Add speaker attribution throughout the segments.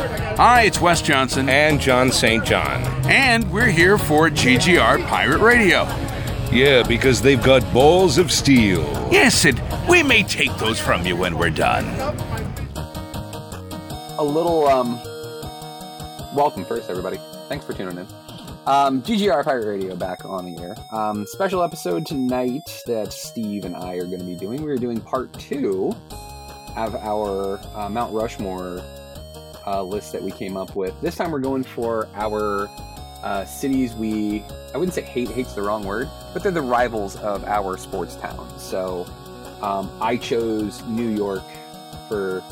Speaker 1: Hi, it's Wes Johnson.
Speaker 2: And John St. John.
Speaker 1: And we're here for GGR Pirate Radio.
Speaker 2: Yeah, because they've got balls of steel.
Speaker 1: Yes, and we may take those from you when we're done.
Speaker 3: A little, um, welcome first, everybody. Thanks for tuning in. Um, GGR Pirate Radio back on the air. Um, special episode tonight that Steve and I are going to be doing. We're doing part two of our uh, Mount Rushmore uh, list that we came up with. This time we're going for our uh, cities we, I wouldn't say hate, hate's the wrong word, but they're the rivals of our sports town. So um, I chose New York for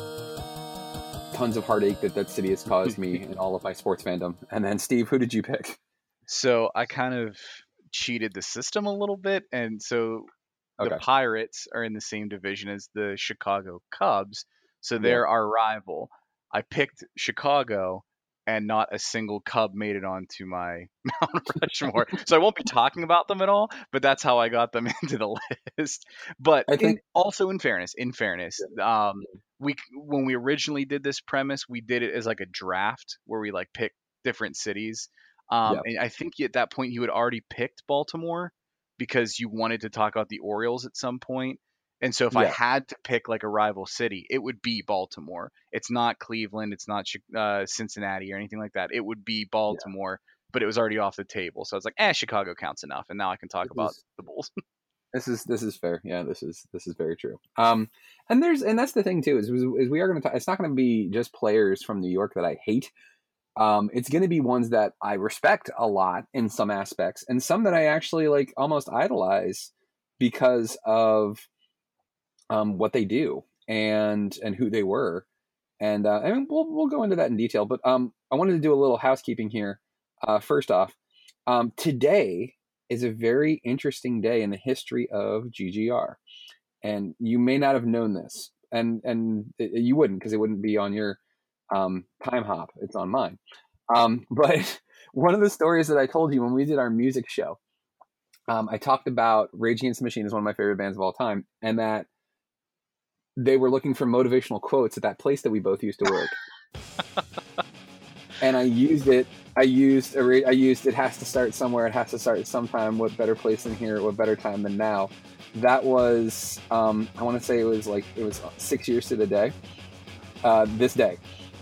Speaker 3: tons of heartache that that city has caused me in all of my sports fandom. And then, Steve, who did you pick?
Speaker 4: So I kind of cheated the system a little bit, and so the Pirates are in the same division as the Chicago Cubs, so they're our rival. I picked Chicago, and not a single Cub made it onto my Mount Rushmore. so I won't be talking about them at all, but that's how I got them into the list. But
Speaker 3: I
Speaker 4: in, also in fairness, in fairness, um, we when we originally did this premise, we did it as like a draft where we like pick different cities. Um,
Speaker 3: Yeah.
Speaker 4: And I think at that point you had already picked Baltimore because you wanted to talk about the Orioles at some point. And so if I had to pick like a rival city, it would be Baltimore. It's not Cleveland, it's not uh, Cincinnati or anything like that. It would be Baltimore, but it was already off the table. So I was like, eh, Chicago counts enough, and now I can talk
Speaker 3: This
Speaker 4: about
Speaker 3: is-
Speaker 4: the Bulls.
Speaker 3: This is this is fair. Yeah, this is this is very true. Um, and there's and that's the thing too is, is we are going to talk. It's not going to be just players from New York that I hate. Um, it's going to be ones that I respect a lot in some aspects, and some that I actually like almost idolize because of um, what they do and and who they were. And uh, I mean, we'll we'll go into that in detail. But um, I wanted to do a little housekeeping here. Uh, first off, um, today is a very interesting day in the history of GGR, and you may not have known this, and and it, you wouldn't because it wouldn't be on your um, time hop. It's on mine. Um, but one of the stories that I told you when we did our music show, um, I talked about Rage Against the Machine is one of my favorite bands of all time, and that they were looking for motivational quotes at that place that we both used to work. and I used it. I used I used it has to start somewhere. It has to start sometime. What better place than here? What better time than now? That was um, I want to say it was like it was six years to the day. Uh, this day.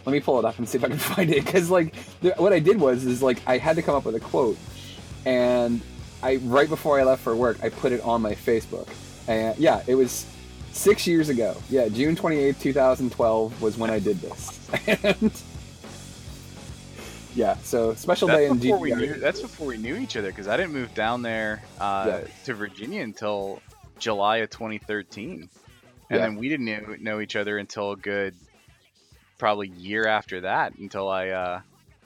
Speaker 3: Let me pull it up and see if I can find it because like the, what I did was is like I had to come up with a quote, and I right before I left for work I put it on my Facebook, and yeah, it was six years ago. Yeah, June twenty eighth, two thousand twelve was when I did this, and yeah, so special day
Speaker 4: That's
Speaker 3: in
Speaker 4: before knew. That's before we knew each other because I didn't move down there uh,
Speaker 3: Yeah.
Speaker 4: to Virginia until July of 2013, and
Speaker 3: Yeah.
Speaker 4: then we didn't know, know each other until a good probably year after that until I uh,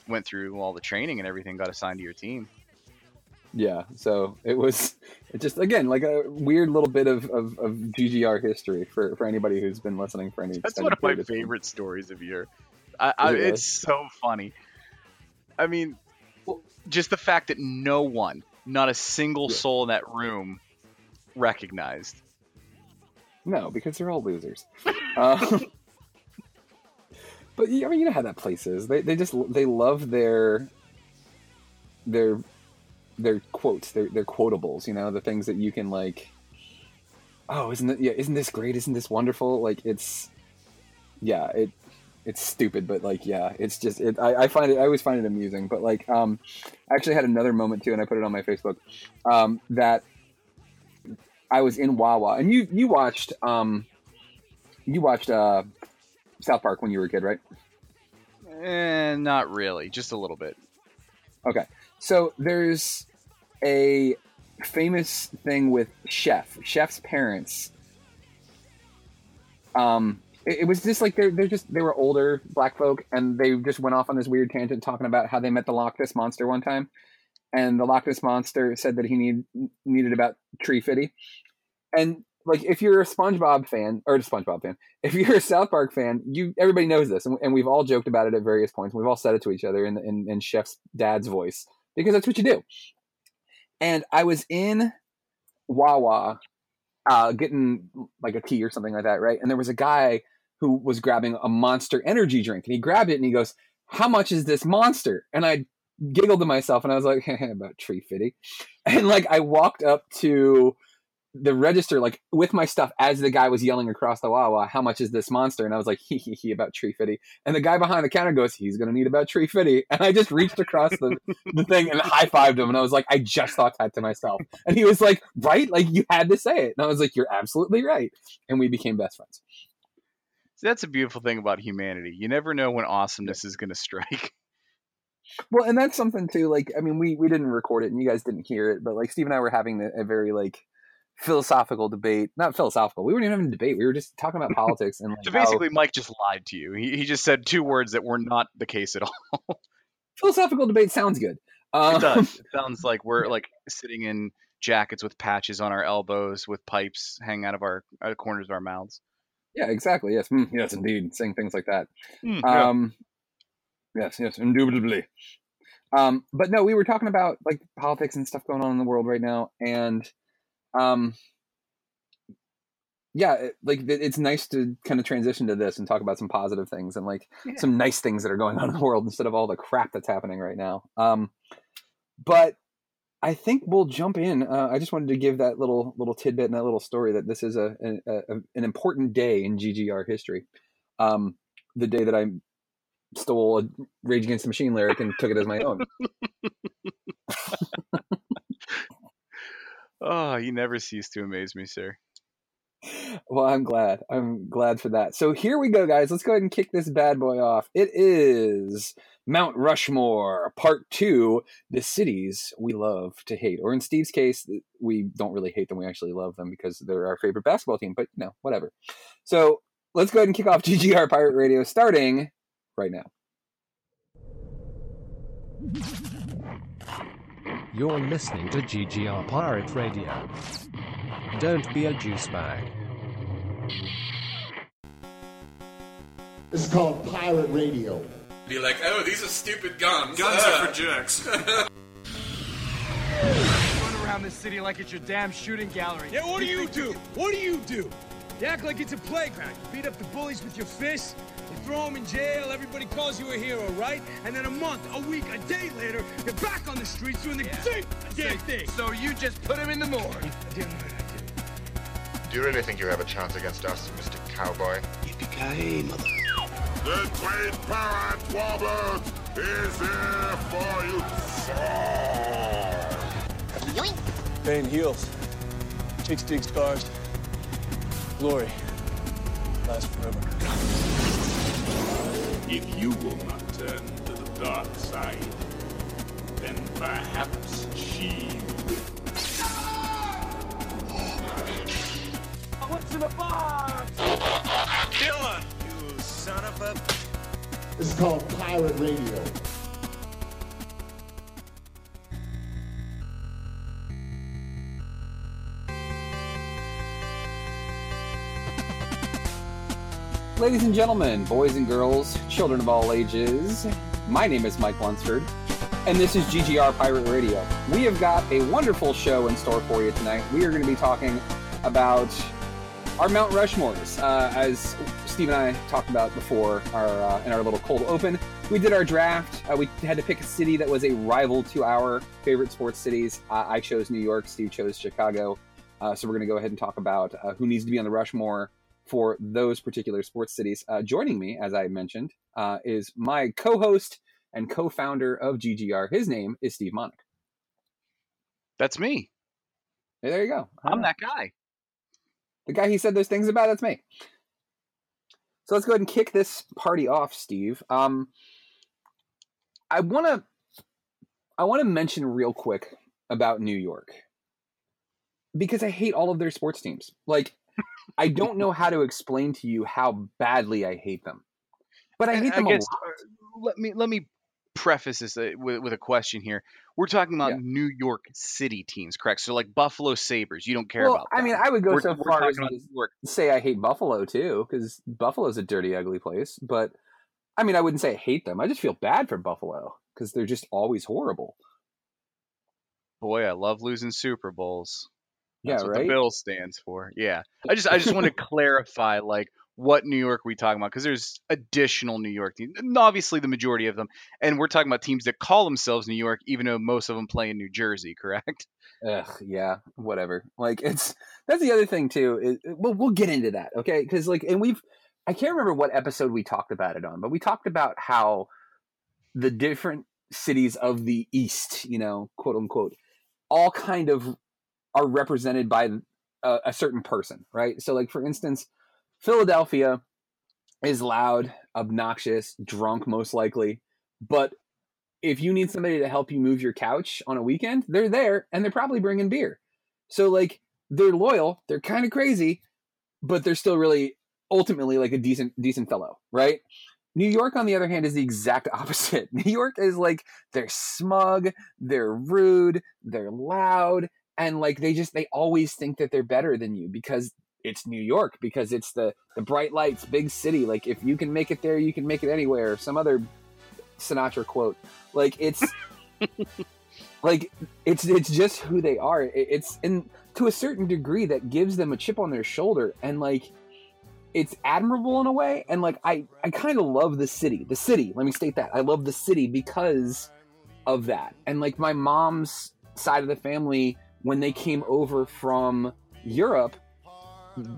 Speaker 4: went through all the training and everything, got assigned to your team.
Speaker 3: Yeah, so it was it just again like a weird little bit of, of, of GGR history for, for anybody who's been listening for any.
Speaker 4: That's one of my
Speaker 3: of time.
Speaker 4: favorite stories of year I, I,
Speaker 3: it
Speaker 4: it's so funny. I mean, just the fact that no one, not a single
Speaker 3: Yeah.
Speaker 4: soul in that room, recognized.
Speaker 3: No, because they're all losers. um, but I mean, you know how that place is. They they just they love their their their quotes, They're quotables. You know, the things that you can like. Oh, isn't it? Yeah, isn't this great? Isn't this wonderful? Like it's, yeah, it it's stupid, but like yeah, it's just it. I, I find it. I always find it amusing. But like, um, I actually had another moment too, and I put it on my Facebook. Um, that I was in Wawa, and you you watched um, you watched uh, South Park when you were a kid, right?
Speaker 4: Eh, not really, just a little bit.
Speaker 3: Okay, so there's a famous thing with Chef. Chef's parents. Um, it, it was just like they're they're just they were older black folk, and they just went off on this weird tangent talking about how they met the Loch Ness monster one time, and the Loch Ness monster said that he need needed about tree fitty, and like if you're a SpongeBob fan or a SpongeBob fan, if you're a South Park fan, you everybody knows this, and, and we've all joked about it at various points. We've all said it to each other in, in in Chef's dad's voice because that's what you do. And I was in Wawa, uh, getting like a tea or something like that, right? And there was a guy who was grabbing a Monster Energy drink, and he grabbed it and he goes, how much is this monster? And I giggled to myself and I was like, about tree fitty. And like I walked up to the register like with my stuff as the guy was yelling across the Wawa, how much is this monster? And I was like, hee hee hee about tree fitty. And the guy behind the counter goes, he's gonna need about tree fitty. And I just reached across the, the thing and high fived him. And I was like, I just thought that to myself. And he was like, right? Like you had to say it. And I was like, you're absolutely right. And we became best friends.
Speaker 4: See, that's a beautiful thing about humanity. You never know when awesomeness is going to strike.
Speaker 3: Well, and that's something too. Like, I mean, we we didn't record it, and you guys didn't hear it, but like Steve and I were having a, a very like philosophical debate. Not philosophical. We weren't even having a debate. We were just talking about politics and like
Speaker 4: So
Speaker 3: how-
Speaker 4: basically, Mike just lied to you. He, he just said two words that were not the case at all.
Speaker 3: philosophical debate sounds good. Um,
Speaker 4: It does. It sounds like we're like sitting in jackets with patches on our elbows, with pipes hanging out of our corners of our mouths.
Speaker 3: Yeah, exactly. Yes, mm, yes, indeed. Saying things like that.
Speaker 4: Yeah.
Speaker 3: Um, yes, yes, indubitably. Um, but no, we were talking about like politics and stuff going on in the world right now, and um, yeah, it, like it- it's nice to kind of transition to this and talk about some positive things and like
Speaker 4: Yeah.
Speaker 3: some nice things that are going on in the world instead of all the crap that's happening right now. Um, but I think we'll jump in. Uh, I just wanted to give that little little tidbit and that little story that this is a, a, a an important day in GGR history. Um, the day that I stole a Rage Against the Machine lyric and took it as my own.
Speaker 4: Oh, you never cease to amaze me, sir.
Speaker 3: Well, I'm glad. I'm glad for that. So here we go, guys. Let's go ahead and kick this bad boy off. It is Mount Rushmore, Part Two: The Cities We Love to Hate. Or in Steve's case, we don't really hate them. We actually love them because they're our favorite basketball team. But you know, whatever. So let's go ahead and kick off GGR Pirate Radio, starting right now.
Speaker 5: You're listening to GGR Pirate Radio. Don't be a juice bag.
Speaker 6: This is called Pirate Radio.
Speaker 1: Be like, oh, these are stupid guns.
Speaker 7: Guns are for uh. jerks.
Speaker 8: Run around this city like it's your damn shooting gallery.
Speaker 7: Yeah, what do you do? What do you do? You act like it's a playground. You beat up the bullies with your fists. You throw them in jail. Everybody calls you a hero, right? And then a month, a week, a day later, you're back on the streets doing the same damn thing.
Speaker 8: So you just put him in the morgue.
Speaker 7: Damn right I did.
Speaker 9: Do you really think you have a chance against us, Mr. Cowboy?
Speaker 10: The great pirate Wobbles is here for you.
Speaker 7: Pain heals. Chicks dig scars. Glory lasts forever.
Speaker 10: If you will not turn to the dark side, then perhaps she will.
Speaker 7: What's in the box?
Speaker 8: Dylan! You son of a...
Speaker 6: This is called Pirate Radio.
Speaker 3: Ladies and gentlemen, boys and girls, children of all ages, my name is Mike Lunsford, and this is GGR Pirate Radio. We have got a wonderful show in store for you tonight. We are going to be talking about our Mount Rushmores. Uh, as Steve and I talked about before our, uh, in our little cold open, we did our draft. Uh, we had to pick a city that was a rival to our favorite sports cities. I chose New York, Steve chose Chicago. Uh, so we're going to go ahead and talk about uh, who needs to be on the Rushmore for those particular sports cities. Uh, joining me, as I mentioned, uh, is my co-host and co-founder of GGR. His name is Steve Monick.
Speaker 4: That's me.
Speaker 3: Hey, there you go.
Speaker 4: I'm that guy.
Speaker 3: The guy he said those things about, that's me. So let's go ahead and kick this party off, Steve. Um, I want to I want to mention real quick about New York because I hate all of their sports teams. Like I don't know how to explain to you how badly I hate them. But I hate them
Speaker 4: guess,
Speaker 3: a lot.
Speaker 4: uh, let me let me preface this uh, with, with a question here. We're talking about
Speaker 3: Yeah.
Speaker 4: New York City teams, correct? So like Buffalo Sabres, you don't care
Speaker 3: Well,
Speaker 4: about.
Speaker 3: I mean, I would go
Speaker 4: We're-
Speaker 3: so
Speaker 4: we're
Speaker 3: far as to say I hate Buffalo too, because Buffalo's a dirty, ugly place. But I mean, I wouldn't say I hate them. I just feel bad for Buffalo because they're just always horrible.
Speaker 4: Boy, I love losing Super Bowls.
Speaker 3: Yeah,
Speaker 4: That's what
Speaker 3: right.
Speaker 4: the bill stands for. Yeah. I just I just want to clarify like what New York are we talking about? Because there's additional New York teams, and obviously the majority of them, and we're talking about teams that call themselves New York, even though most of them play in New Jersey. Correct?
Speaker 3: Ugh, yeah, whatever. Like it's that's the other thing too. Is, well, we'll get into that, okay? Because like, and we've I can't remember what episode we talked about it on, but we talked about how the different cities of the East, you know, quote unquote, all kind of are represented by a, a certain person, right? So, like for instance, Philadelphia is loud, obnoxious, drunk, most likely, but if you need somebody to help you move your couch on a weekend, they're there and they're probably bringing beer. So like they're loyal, they're kind of crazy, but they're still really ultimately like a decent decent fellow, right? New York on the other hand is the exact opposite. New York is like they're smug, they're rude, they're loud, and like they just they always think that they're better than you because it's New York because it's the the bright lights, big city. Like if you can make it there, you can make it anywhere. Some other Sinatra quote. Like it's like it's it's just who they are. It's in to a certain degree that gives them a chip on their shoulder and like it's admirable in a way and like I I kind of love the city. The city, let me state that. I love the city because of that. And like my mom's side of the family when they came over from Europe,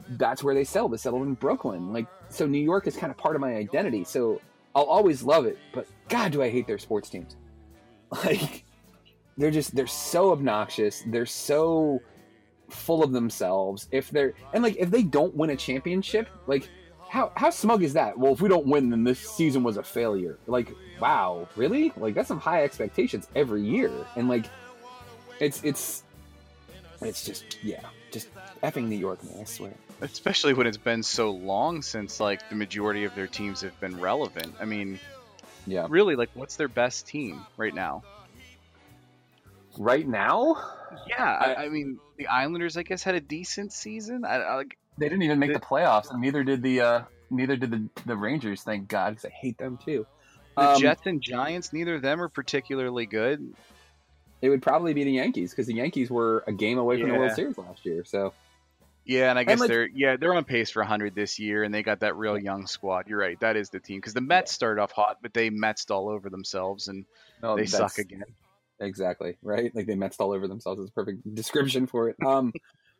Speaker 3: that's where they settled. They settled in Brooklyn. Like so New York is kind of part of my identity. So I'll always love it, but God, do I hate their sports teams. Like, they're just, they're so obnoxious. They're so full of themselves. If they're, and like, if they don't win a championship, like, how, how smug is that? Well, if we don't win, then this season was a failure. Like, wow, really? Like, that's some high expectations every year. And like, it's, it's, it's just, yeah, just effing New York, man, I swear
Speaker 4: especially when it's been so long since like the majority of their teams have been relevant. I mean,
Speaker 3: yeah,
Speaker 4: really, like what's their best team right now?
Speaker 3: Right now,
Speaker 4: yeah, I, I mean the Islanders, I guess, had a decent season. I, I like
Speaker 3: they didn't even make the, the playoffs, and neither did the uh, neither did the the Rangers. Thank God, because I hate them too.
Speaker 4: The um, Jets and Giants, neither of them are particularly good.
Speaker 3: It would probably be the Yankees because the Yankees were a game away from yeah. the World Series last year. So
Speaker 4: yeah, and I guess and like, they're yeah they're on pace for 100 this year, and they got that real young squad. You're right, that is the team because the Mets started off hot, but they Mets all over themselves, and no, they suck again.
Speaker 3: Exactly right, like they Mets all over themselves is a perfect description for it. Um,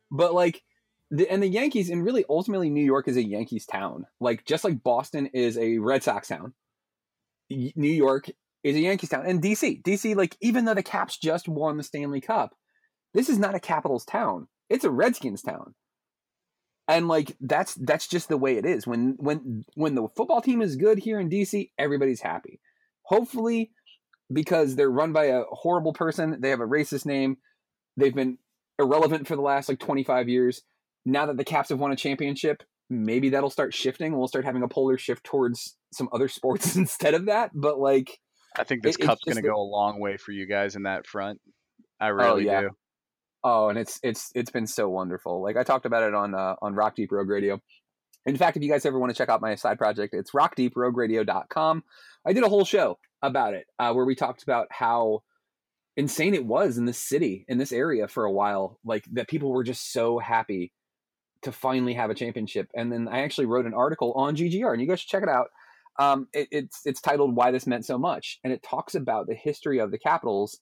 Speaker 3: but like, the, and the Yankees, and really ultimately New York is a Yankees town. Like just like Boston is a Red Sox town, New York is a Yankees town, and DC, DC, like even though the Caps just won the Stanley Cup, this is not a Capitals town. It's a Redskins town. And like that's that's just the way it is. When when when the football team is good here in dc everybody's happy. Hopefully because they're run by a horrible person they have a racist name they've been irrelevant for the last like 25 years now that the caps have won a championship maybe that'll start shifting. We'll start having a polar shift towards some other sports instead of that. But like
Speaker 4: i think this it, cup's going to go a long way for you guys in that front i oh, really oh, yeah. do
Speaker 3: Oh, and it's it's it's been so wonderful. Like I talked about it on uh, on Rock Deep Rogue Radio. In fact, if you guys ever want to check out my side project, it's rockdeeprogueradio.com. I did a whole show about it uh, where we talked about how insane it was in this city, in this area for a while. Like that people were just so happy to finally have a championship. And then I actually wrote an article on GGR, and you guys should check it out. Um, it, it's it's titled "Why This Meant So Much," and it talks about the history of the Capitals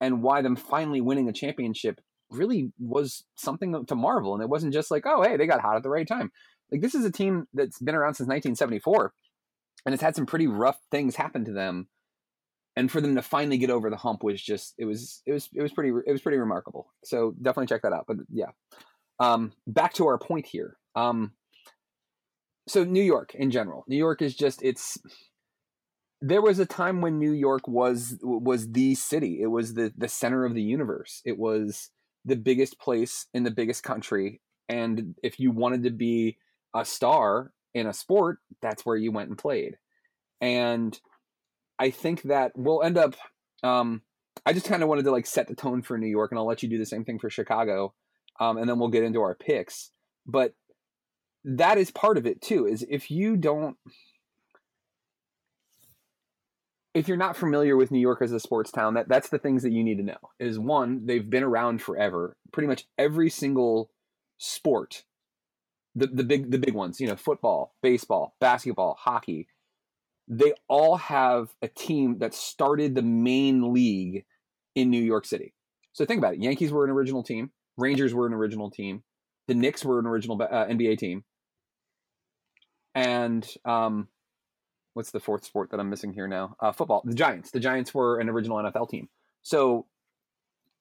Speaker 3: and why them finally winning a championship really was something to marvel. And it wasn't just like, oh, hey, they got hot at the right time. Like this is a team that's been around since 1974, and it's had some pretty rough things happen to them. And for them to finally get over the hump was just it was it was it was pretty it was pretty remarkable. So definitely check that out. But yeah, um, back to our point here. Um, so New York in general, New York is just it's there was a time when New York was was the city. It was the the center of the universe. It was the biggest place in the biggest country. And if you wanted to be a star in a sport, that's where you went and played. And I think that we'll end up. Um, I just kind of wanted to like set the tone for New York, and I'll let you do the same thing for Chicago, um, and then we'll get into our picks. But that is part of it too. Is if you don't if you're not familiar with New York as a sports town, that that's the things that you need to know. Is one, they've been around forever. Pretty much every single sport the the big the big ones, you know, football, baseball, basketball, hockey, they all have a team that started the main league in New York City. So think about it: Yankees were an original team, Rangers were an original team, the Knicks were an original uh, NBA team, and um, what's the fourth sport that I'm missing here now? Uh, football. The Giants. The Giants were an original NFL team. So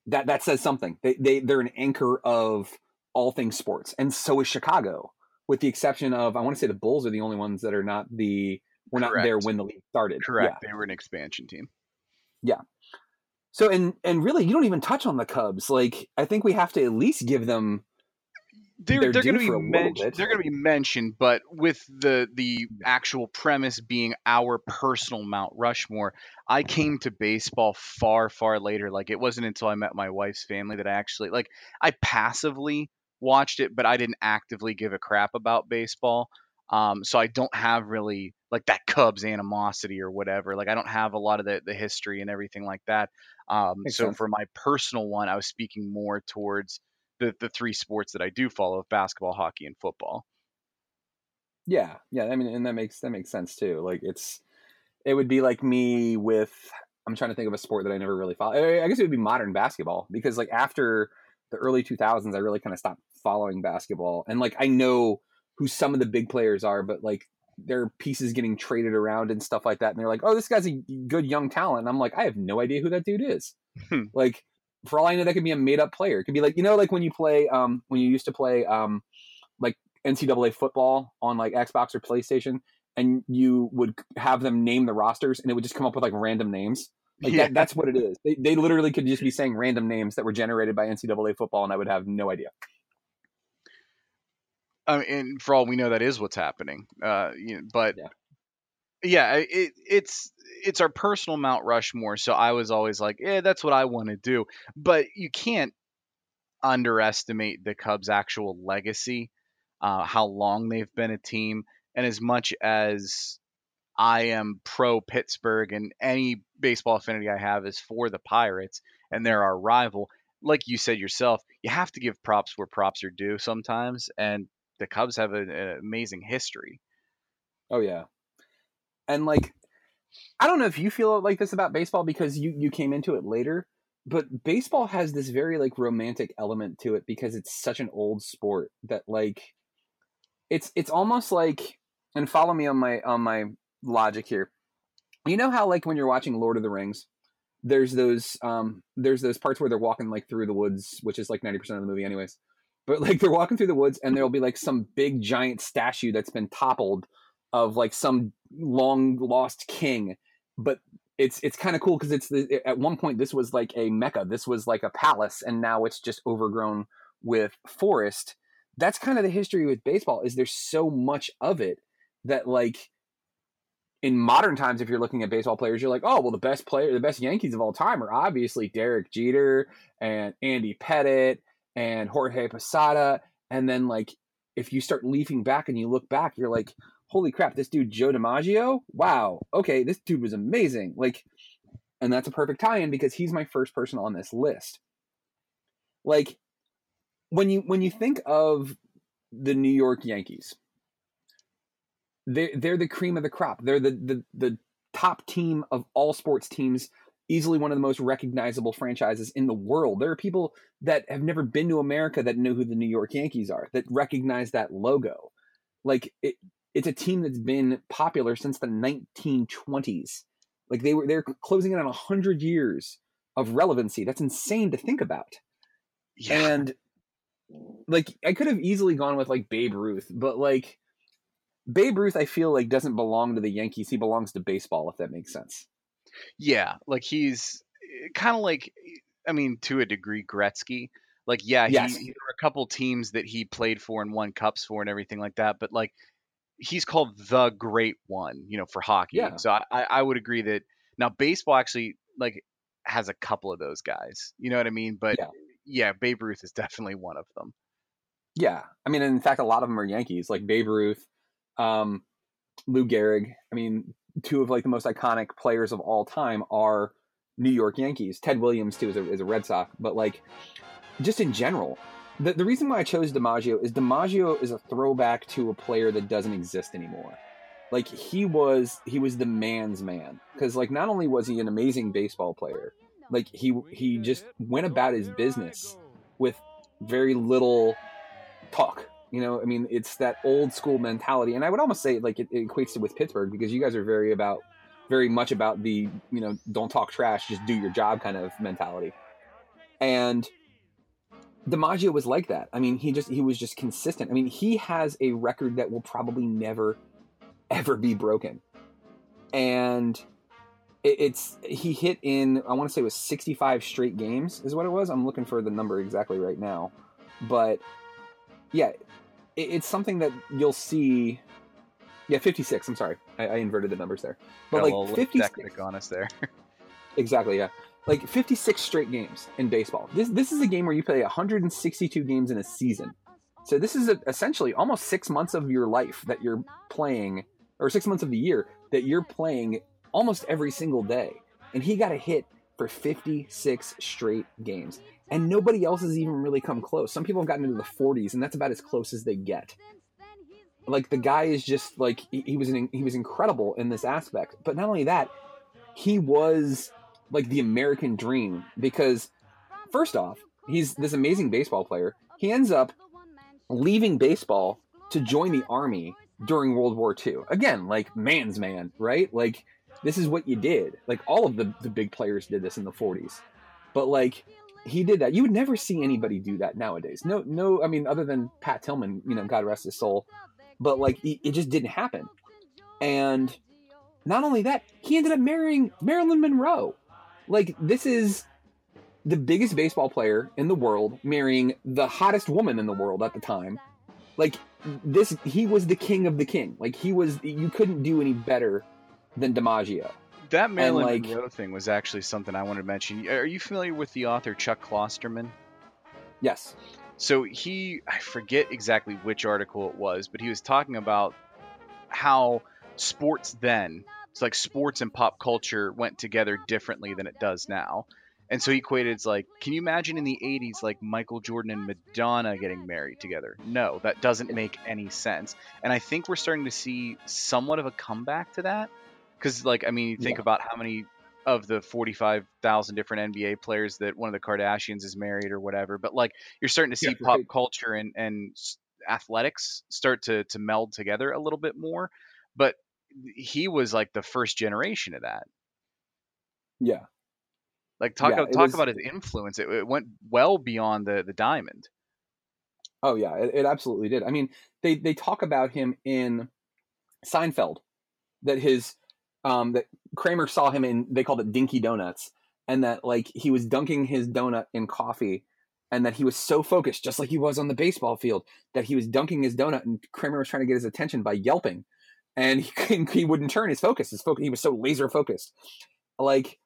Speaker 3: that that says something. They they they're an anchor of all things sports, and so is Chicago, with the exception of I want to say the Bulls are the only ones that are not the were not
Speaker 4: Correct.
Speaker 3: there when the league started.
Speaker 4: Correct.
Speaker 3: Yeah.
Speaker 4: They were an expansion team.
Speaker 3: Yeah. So and and really, you don't even touch on the Cubs. Like I think we have to at least give them.
Speaker 4: They're, they're going to be mentioned. They're going to be mentioned, but with the the actual premise being our personal Mount Rushmore, I came to baseball far far later. Like it wasn't until I met my wife's family that I actually like I passively watched it, but I didn't actively give a crap about baseball. Um, so I don't have really like that Cubs animosity or whatever. Like I don't have a lot of the the history and everything like that. Um, so
Speaker 3: sense.
Speaker 4: for my personal one, I was speaking more towards the the three sports that I do follow: basketball, hockey, and football.
Speaker 3: Yeah, yeah. I mean, and that makes that makes sense too. Like it's, it would be like me with. I'm trying to think of a sport that I never really follow. I guess it would be modern basketball because like after the early 2000s, I really kind of stopped following basketball. And like I know who some of the big players are, but like there are pieces getting traded around and stuff like that. And they're like, oh, this guy's a good young talent. And I'm like, I have no idea who that dude is. Like for all I know, that could be a made up player. It could be like you know, like when you play, um, when you used to play, um, like NCAA football on like Xbox or PlayStation, and you would have them name the rosters, and it would just come up with like random names. Like
Speaker 4: Yeah.
Speaker 3: that, that's what it is. They, they literally could just be saying random names that were generated by NCAA football, and I would have no idea.
Speaker 4: I mean, and for all we know, that is what's happening. Uh, you know, but
Speaker 3: Yeah.
Speaker 4: Yeah, it, it's it's our personal Mount Rushmore. So I was always like, yeah, that's what I want to do. But you can't underestimate the Cubs' actual legacy, uh, how long they've been a team, and as much as I am pro Pittsburgh and any baseball affinity I have is for the Pirates and they're our rival. Like you said yourself, you have to give props where props are due sometimes, and the Cubs have an, an amazing history.
Speaker 3: Oh yeah, and like I don't know if you feel like this about baseball because you you came into it later, but baseball has this very like romantic element to it because it's such an old sport that like it's it's almost like and follow me on my on my logic here. You know how like when you're watching Lord of the Rings, there's those um there's those parts where they're walking like through the woods, which is like 90% of the movie anyways. But like they're walking through the woods and there'll be like some big giant statue that's been toppled of like some long lost king, but it's it's kind of cool because it's the, at one point this was like a mecca, this was like a palace, and now it's just overgrown with forest. That's kind of the history with baseball. Is there's so much of it that like in modern times, if you're looking at baseball players, you're like, oh well, the best player, the best Yankees of all time are obviously Derek Jeter and Andy Pettitte and Jorge Posada, and then like if you start leafing back and you look back, you're like, holy crap, this dude Joe DiMaggio, wow, okay, this dude was amazing. Like, and that's a perfect tie-in because he's my first person on this list. Like, when you when you think of the New York Yankees, they're they're the cream of the crop. They're the the the top team of all sports teams. Easily one of the most recognizable franchises in the world. There are people that have never been to America that know who the New York Yankees are, that recognize that logo. Like it, it's a team that's been popular since the 1920s. Like they were they're closing in on 100 years of relevancy. That's insane to think about.
Speaker 4: Yeah.
Speaker 3: And like I could have easily gone with like Babe Ruth, but like Babe Ruth I feel like doesn't belong to the Yankees. He belongs to baseball if that makes sense.
Speaker 4: Yeah, like he's eh, kind of like, eh, I mean, to a degree, Gretzky. Like, yeah, he,
Speaker 3: Yes.
Speaker 4: he- there were a couple teams that he played for and won cups for and everything like that, but like, he's called the great one, you know, for hockey.
Speaker 3: Yeah.
Speaker 4: So I, I would agree that now baseball actually like has a couple of those guys. You know what I mean? But
Speaker 3: Yeah.
Speaker 4: yeah, Babe Ruth is definitely one of them.
Speaker 3: Yeah, I mean, in fact, a lot of them are Yankees, like Babe Ruth, um, Lou Gehrig. I mean, two of like the most iconic players of all time are New York Yankees. Ted Williams too is a, is a Red Sox, but like just in general, the, the reason why I chose DiMaggio is DiMaggio is a throwback to a player that doesn't exist anymore. Like he was he was the man's man because like not only was he an amazing baseball player, like he he just went about his business with very little talk. You know, I mean, it's that old school mentality, and I would almost say like it, it equates to with Pittsburgh because you guys are very about very much about the you know don't talk trash, just do your job kind of mentality, and DiMaggio was like that. I mean, he just he was just consistent. I mean, he has a record that will probably never ever be broken. And it, it's he hit in I want to say it was 65 straight games is what it was. I'm looking for the number exactly right now. But yeah, it, it's something that you'll see yeah, 56. I'm sorry. I, I inverted the numbers there. But
Speaker 4: a
Speaker 3: like 56
Speaker 4: lip on us there.
Speaker 3: Exactly, yeah. Like 56 straight games in baseball. This this is a game where you play 162 games in a season. So this is a, essentially almost 6 months of your life that you're playing or 6 months of the year that you're playing almost every single day. And he got a hit for 56 straight games. And nobody else has even really come close. Some people have gotten into the 40s and that's about as close as they get. Like the guy is just like he, he was an, he was incredible in this aspect. But not only that, he was like the American dream because first off, he's this amazing baseball player. He ends up leaving baseball to join the army during World War II. Again, like man's man, right? Like this is what you did. Like all of the, the big players did this in the 40s. But like he did that. You would never see anybody do that nowadays. No, no. I mean, other than Pat Tillman, you know, God rest his soul. But like, it it just didn't happen. And not only that, he ended up marrying Marilyn Monroe. Like, this is the biggest baseball player in the world marrying the hottest woman in the world at the time. Like, this, he was the king of the king. Like, he was, you couldn't do any better than DiMaggio.
Speaker 4: That Marilyn
Speaker 3: like-
Speaker 4: Monroe thing was actually something I wanted to mention. Are you familiar with the author Chuck Klosterman?
Speaker 3: Yes.
Speaker 4: So he, I forget exactly which article it was, but he was talking about how sports then, it's like sports and pop culture went together differently than it does now. And so he equated it's like, can you imagine in the 80s, like Michael Jordan and Madonna getting married together? No, that doesn't make any sense. And I think we're starting to see somewhat of a comeback to that. Because, like, I mean, you think
Speaker 3: Yeah.
Speaker 4: about how many of the 45,000 different NBA players that one of the Kardashians is married or whatever. But, like, you're starting to see
Speaker 3: Yeah,
Speaker 4: pop
Speaker 3: right.
Speaker 4: culture and, and athletics start to, to meld together a little bit more. But he was like the first generation of that.
Speaker 3: Yeah.
Speaker 4: Like talk
Speaker 3: Yeah,
Speaker 4: about talk
Speaker 3: was-
Speaker 4: about his influence. It, it went well beyond the the diamond.
Speaker 3: Oh yeah, it, it absolutely did. I mean, they they talk about him in Seinfeld that his um that Kramer saw him in they called it Dinky Donuts and that like he was dunking his donut in coffee and that he was so focused just like he was on the baseball field that he was dunking his donut and Kramer was trying to get his attention by yelping and he he wouldn't turn his focus his focus he was so laser focused like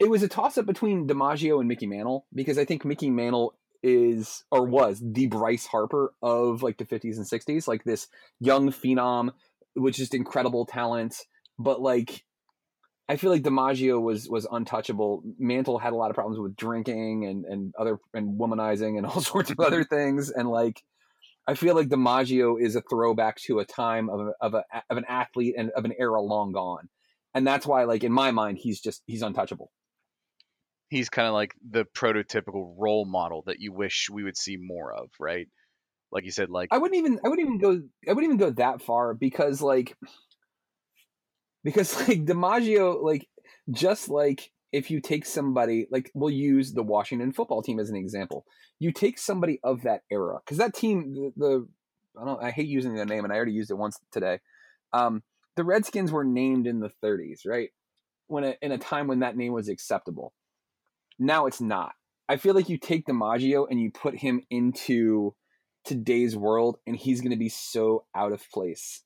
Speaker 3: it was a toss up between DiMaggio and Mickey Mantle because I think Mickey Mantle is or was the Bryce Harper of like the 50s and 60s, like this young phenom with just incredible talent. But like, I feel like DiMaggio was was untouchable. Mantle had a lot of problems with drinking and and other and womanizing and all sorts of other things. And like, I feel like DiMaggio is a throwback to a time of a, of a of an athlete and of an era long gone. And that's why, like in my mind, he's just he's untouchable.
Speaker 4: He's kind of like the prototypical role model that you wish we would see more of, right? Like you said, like
Speaker 3: I wouldn't even I wouldn't even go I wouldn't even go that far because like because like DiMaggio like just like if you take somebody like we'll use the Washington football team as an example. You take somebody of that era because that team the, the I don't I hate using the name and I already used it once today. Um, the Redskins were named in the 30s, right? When it, in a time when that name was acceptable. Now it's not. I feel like you take DiMaggio and you put him into today's world and he's going to be so out of place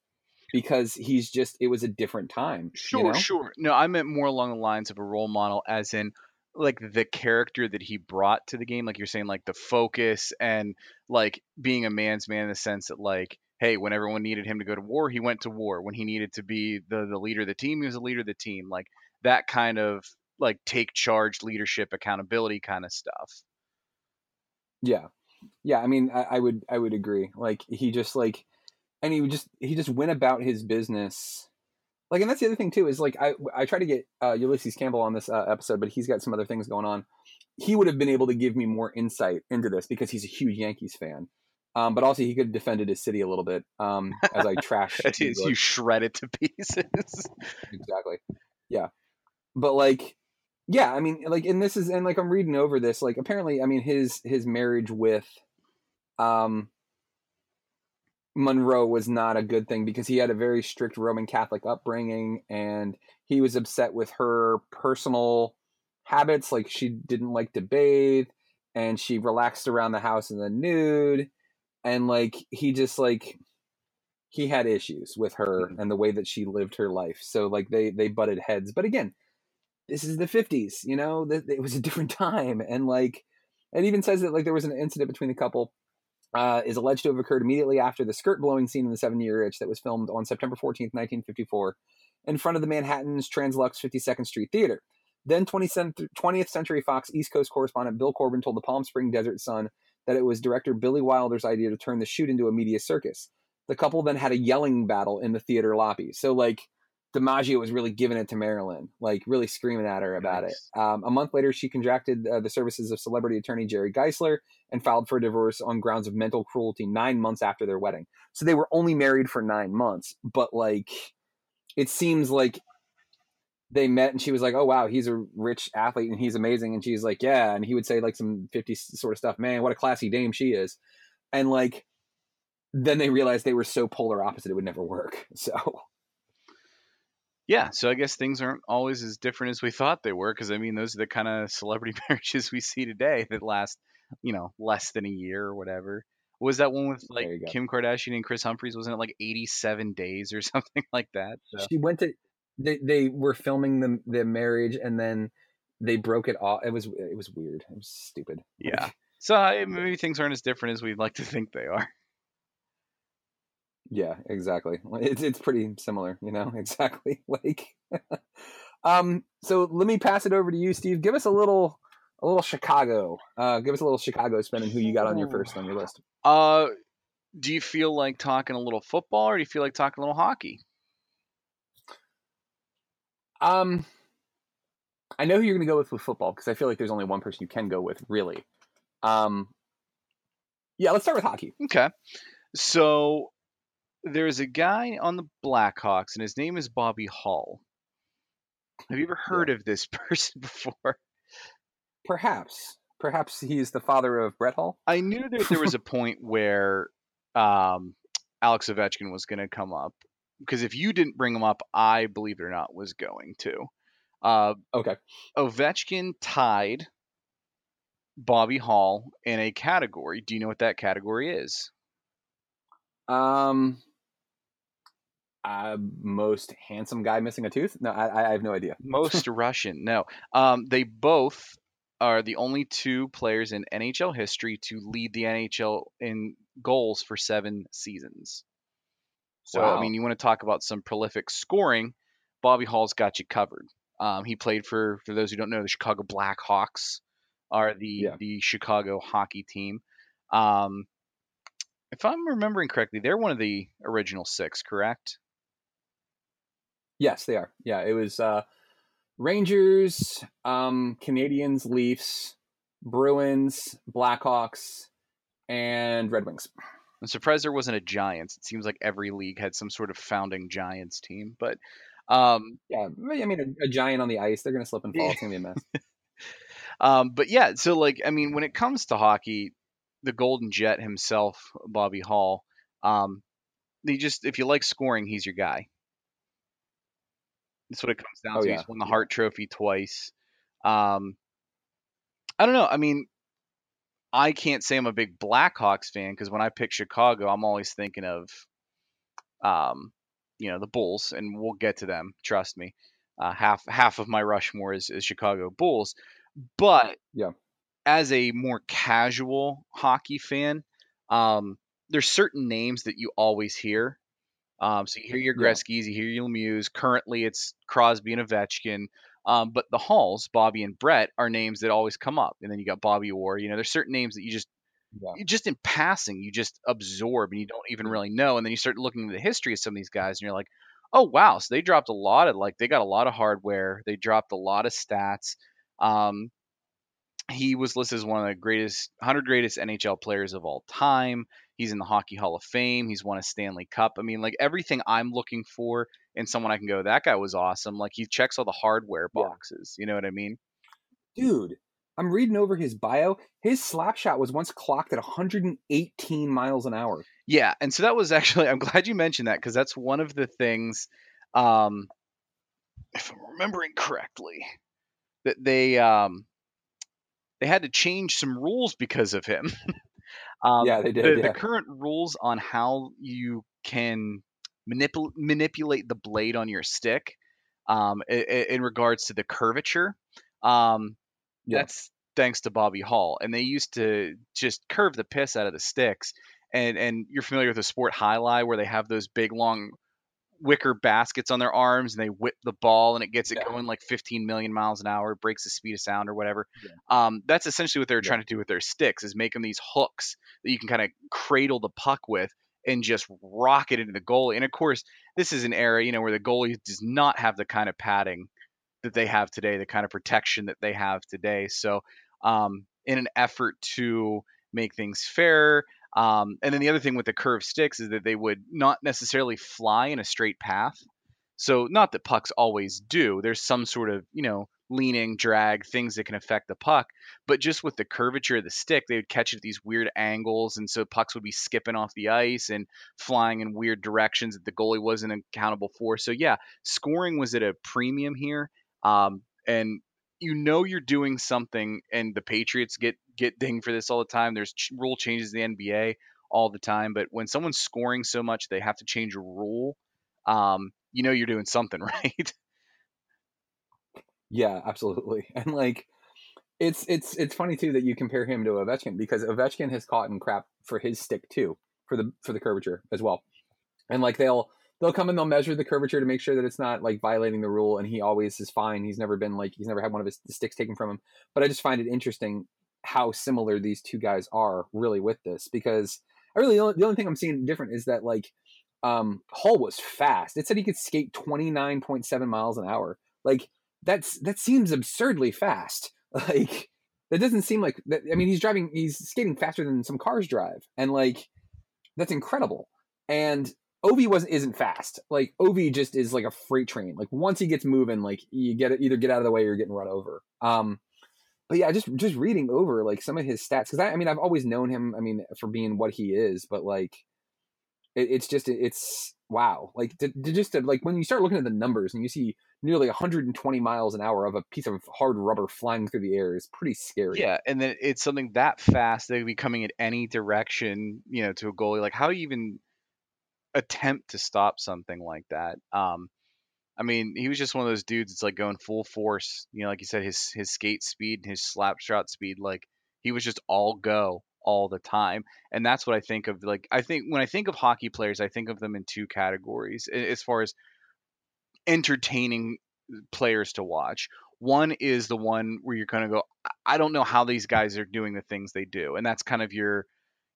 Speaker 3: because he's just it was a different time
Speaker 4: Sure,
Speaker 3: you know?
Speaker 4: sure. No, I meant more along the lines of a role model, as in like the character that he brought to the game. Like you're saying, like the focus and like being a man's man in the sense that like, hey, when everyone needed him to go to war, he went to war. When he needed to be the the leader of the team, he was the leader of the team. Like that kind of like take charge, leadership, accountability kind of stuff.
Speaker 3: yeah yeah, I mean, I, I would I would agree. Like he just like, and he would just he just went about his business. Like, and that's the other thing too is like I I try to get uh, Ulysses Campbell on this uh, episode, but he's got some other things going on. He would have been able to give me more insight into this because he's a huge Yankees fan. Um, but also he could have defended his city a little bit um, as I trash.
Speaker 4: It is you shred it to pieces.
Speaker 3: exactly yeah but like yeah i mean like and this is and like i'm reading over this like apparently i mean his his marriage with um monroe was not a good thing because he had a very strict roman catholic upbringing and he was upset with her personal habits like she didn't like to bathe and she relaxed around the house in the nude and like he just like he had issues with her mm-hmm. and the way that she lived her life. So like they they butted heads. But again this is the 50s you know it was a different time and like it even says that like there was an incident between the couple uh, is alleged to have occurred immediately after the skirt blowing scene in the seven year itch that was filmed on september 14th 1954 in front of the manhattan's translux 52nd street theater then 20th century fox east coast correspondent bill corbin told the palm spring desert sun that it was director billy wilder's idea to turn the shoot into a media circus the couple then had a yelling battle in the theater lobby. So like DiMaggio was really giving it to Marilyn, like really screaming at her about
Speaker 4: Nice.
Speaker 3: it. Um, a month later, she contracted uh, the services of celebrity attorney Jerry Giesler and filed for a divorce on grounds of mental cruelty nine months after their wedding. So they were only married for nine months, but like it seems like they met and she was like, "Oh wow, he's a rich athlete and he's amazing," and she's like, "Yeah," and he would say like some fifty sort of stuff. Man, what a classy dame she is, and like then they realized they were so polar opposite it would never work. So
Speaker 4: yeah, so I guess things aren't always as different as we thought they were. Because I mean, those are the kind of celebrity marriages we see today that last, you know, less than a year or whatever. What was that one with like
Speaker 3: There you go.
Speaker 4: Kim Kardashian and Kris Humphries? Wasn't it like 87 days or something like that? So,
Speaker 3: she went to they they were filming the the marriage and then they broke it off. It was it was weird. It was stupid.
Speaker 4: yeah. So I, maybe things aren't as different as we'd like to think they are.
Speaker 3: Yeah, exactly. It's it's pretty similar, you know. Exactly. Like, um. So let me pass it over to you, Steve. Give us a little a little Chicago. Uh, give us a little Chicago spin and who you got on your first on your list.
Speaker 4: Uh, do you feel like talking a little football or do you feel like talking a little hockey?
Speaker 3: Um, I know who you're going to go with with football because I feel like there's only one person you can go with, really. Um, yeah, let's start with hockey.
Speaker 4: Okay. So there's a guy on the Blackhawks and his name is Bobby Hull. Have you ever heard of this person before?
Speaker 3: Perhaps, perhaps he's the father of Brett Hull.
Speaker 4: I knew that there was a point where um, Alex Ovechkin was going to come up because if you didn't bring him up, I believe it or not was going to. Uh,
Speaker 3: Okay.
Speaker 4: Ovechkin tied Bobby Hull in a category. Do you know what that category is?
Speaker 3: Um, uh, most handsome guy missing a tooth? No, I, I have no idea.
Speaker 4: Most Russian. No. Um, they both are the only two players in NHL history to lead the NHL in goals for seven seasons. So, I mean, you want to talk about some prolific scoring, Bobby Hull's got you covered. Um, he played for, for those who don't know, the Chicago Blackhawks are the,
Speaker 3: Yeah.
Speaker 4: the Chicago hockey team. Um, if I'm remembering correctly, they're one of the original six, correct?
Speaker 3: Yes, they are. Yeah, it was uh, Rangers, um, Canadiens, Leafs, Bruins, Blackhawks, and Red Wings.
Speaker 4: I'm surprised there wasn't a Giants. It seems like every league had some sort of founding Giants team, but um,
Speaker 3: Yeah, I mean, a, a giant on the ice, they're going to slip and fall. It's going to be a mess.
Speaker 4: um, but yeah. So like, I mean, when it comes to hockey, the Golden Jet himself, Bobby Hull, um, he just if you like scoring, he's your guy. That's what it comes down
Speaker 3: Oh,
Speaker 4: to.
Speaker 3: yeah.
Speaker 4: He's won the Hart Trophy twice. Um, I don't know. I mean, I can't say I'm a big Blackhawks fan because when I pick Chicago, I'm always thinking of, um, you know, the Bulls, and we'll get to them. Trust me. Uh, half half of my Rushmore is, is Chicago Bulls, but
Speaker 3: Yeah.
Speaker 4: as a more casual hockey fan, um, there's certain names that you always hear. Um, so you hear your
Speaker 3: Yeah.
Speaker 4: You hear your Lemieux. Currently, it's Crosby and Ovechkin. Um, but the Hulls, Bobby and Brett, are names that always come up. And then you got Bobby Orr. You know, there's certain names that you just
Speaker 3: Yeah.
Speaker 4: just in passing, you just absorb and you don't even really know. And then you start looking at the history of some of these guys, and you're like, oh wow, so they dropped a lot of like they got a lot of hardware, they dropped a lot of stats. Um, he was listed as one of the greatest 100 greatest NHL players of all time. He's in the Hockey Hall of Fame. He's won a Stanley Cup. I mean, like everything I'm looking for in someone I can go, that guy was awesome. Like he checks all the hardware
Speaker 3: Yeah.
Speaker 4: boxes. You know what I mean?
Speaker 3: Dude, I'm reading over his bio. His slap shot was once clocked at 118 miles an hour.
Speaker 4: Yeah, and so that was actually I'm glad you mentioned that because that's one of the things, um, if I'm remembering correctly, that they um, they had to change some rules because of him. um,
Speaker 3: Yeah, they did,
Speaker 4: The,
Speaker 3: yeah.
Speaker 4: the current rules on how you can manipul- manipulate the blade on your stick, um, i- i- in regards to the curvature, um,
Speaker 3: Yeah.
Speaker 4: that's thanks to Bobby Hull. And they used to just curve the piss out of the sticks. And and you're familiar with the sport highlight where they have those big long wicker baskets on their arms and they whip the ball and it gets it
Speaker 3: Yeah.
Speaker 4: going like 15 million miles an hour, breaks the speed of sound or whatever.
Speaker 3: Yeah.
Speaker 4: Um, that's essentially what they're
Speaker 3: Yeah.
Speaker 4: trying to do with their sticks is make them these hooks that you can kind of cradle the puck with and just rock it into the goalie. And of course, this is an era, you know, where the goalie does not have the kind of padding that they have today, the kind of protection that they have today. So, um, in an effort to make things fair, um, and then the other thing with the curved sticks is that they would not necessarily fly in a straight path. So, not that pucks always do. There's some sort of, you know, leaning, drag, things that can affect the puck. But just with the curvature of the stick, they would catch it at these weird angles. And so pucks would be skipping off the ice and flying in weird directions that the goalie wasn't accountable for. So, yeah, scoring was at a premium here. Um, and you know you're doing something, and the Patriots get get dinged for this all the time. There's ch- rule changes in the NBA all the time, but when someone's scoring so much they have to change a rule, um, you know you're doing something right.
Speaker 3: Yeah, absolutely. And like it's it's it's funny too that you compare him to Ovechkin because Ovechkin has caught in crap for his stick too, for the for the curvature as well. And like they'll they'll come and they'll measure the curvature to make sure that it's not like violating the rule and he always is fine. He's never been like he's never had one of his sticks taken from him. But I just find it interesting how similar these two guys are really with this because I really the only, the only thing I'm seeing different is that like um Hull was fast. It said he could skate 29.7 miles an hour. Like that's that seems absurdly fast. Like that doesn't seem like that. I mean, he's driving, he's skating faster than some cars drive, and like that's incredible. And Ovi wasn't isn't fast. Like Ovi just is like a freight train. Like once he gets moving, like you get it either get out of the way or you're getting run over. Um, but yeah, just just reading over like some of his stats because I, I mean I've always known him. I mean for being what he is, but like it, it's just it's wow. Like to, to just to, like when you start looking at the numbers and you see nearly 120 miles an hour of a piece of hard rubber flying through the air is pretty scary.
Speaker 4: Yeah, and then it's something that fast that could be coming in any direction, you know, to a goalie. Like, how do you even attempt to stop something like that? Um, I mean, he was just one of those dudes. It's like going full force. You know, like you said, his his skate speed and his slap shot speed. Like he was just all go all the time, and that's what I think of. Like I think when I think of hockey players, I think of them in two categories as far as entertaining players to watch. One is the one where you're kind of go, "I- don't know how these guys are doing the things they do, and that's kind of your,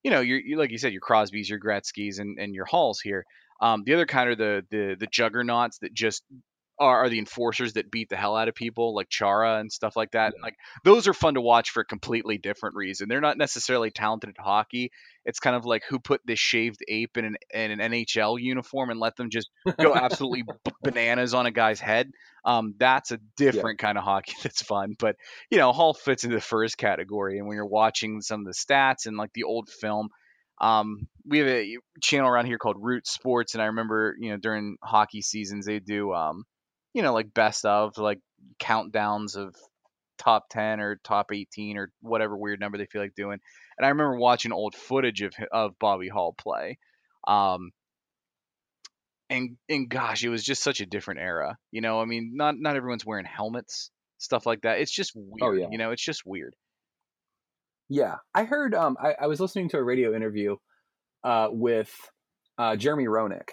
Speaker 4: you know, your, you like you said, your Crosbys, your Gretzky's, and and your Hulls here. Um, the other kind are the the the juggernauts that just are, are the enforcers that beat the hell out of people, like Chara and stuff like that. Like those are fun to watch for a completely different reason. They're not necessarily talented at hockey. It's kind of like who put this shaved ape in an in an NHL uniform and let them just go absolutely bananas on a guy's head. Um, that's a different kind of hockey that's fun. But you know, Hull fits into the first category. And when you're watching some of the stats and like the old film, um, we have a channel around here called Root Sports, and I remember you know during hockey seasons they do um, you know like best of like countdowns of top 10 or top 18 or whatever weird number they feel like doing. And I remember watching old footage of of Bobby Hull play. Um, and and gosh, it was just such a different era. You know, I mean, not not everyone's wearing helmets, stuff like that. It's just weird.
Speaker 3: Oh, yeah.
Speaker 4: You know, it's just weird.
Speaker 3: Yeah, I heard. Um, I, I was listening to a radio interview uh, with uh, Jeremy Roenick,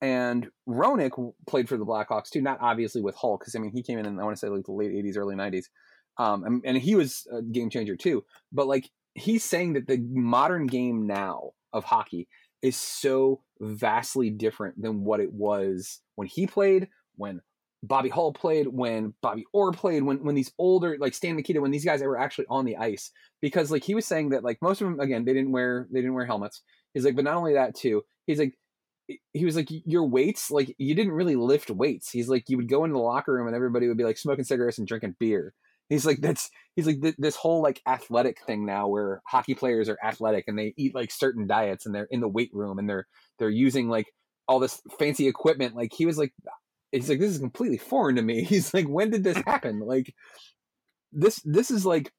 Speaker 3: and Roenick played for the Blackhawks too. Not obviously with Hull, because I mean he came in, in I want to say like the late '80s, early '90s, um, and, and he was a game changer too. But like he's saying that the modern game now of hockey is so vastly different than what it was when he played, when Bobby Hull played, when Bobby Orr played, when when these older like Stan Mikita, when these guys that were actually on the ice. Because like he was saying that like most of them again they didn't wear they didn't wear helmets. He's like, but not only that too. He's like he was like your weights like you didn't really lift weights he's like you would go into the locker room and everybody would be like smoking cigarettes and drinking beer he's like that's he's like th- this whole like athletic thing now where hockey players are athletic and they eat like certain diets and they're in the weight room and they're they're using like all this fancy equipment like he was like he's like this is completely foreign to me he's like when did this happen like this this is like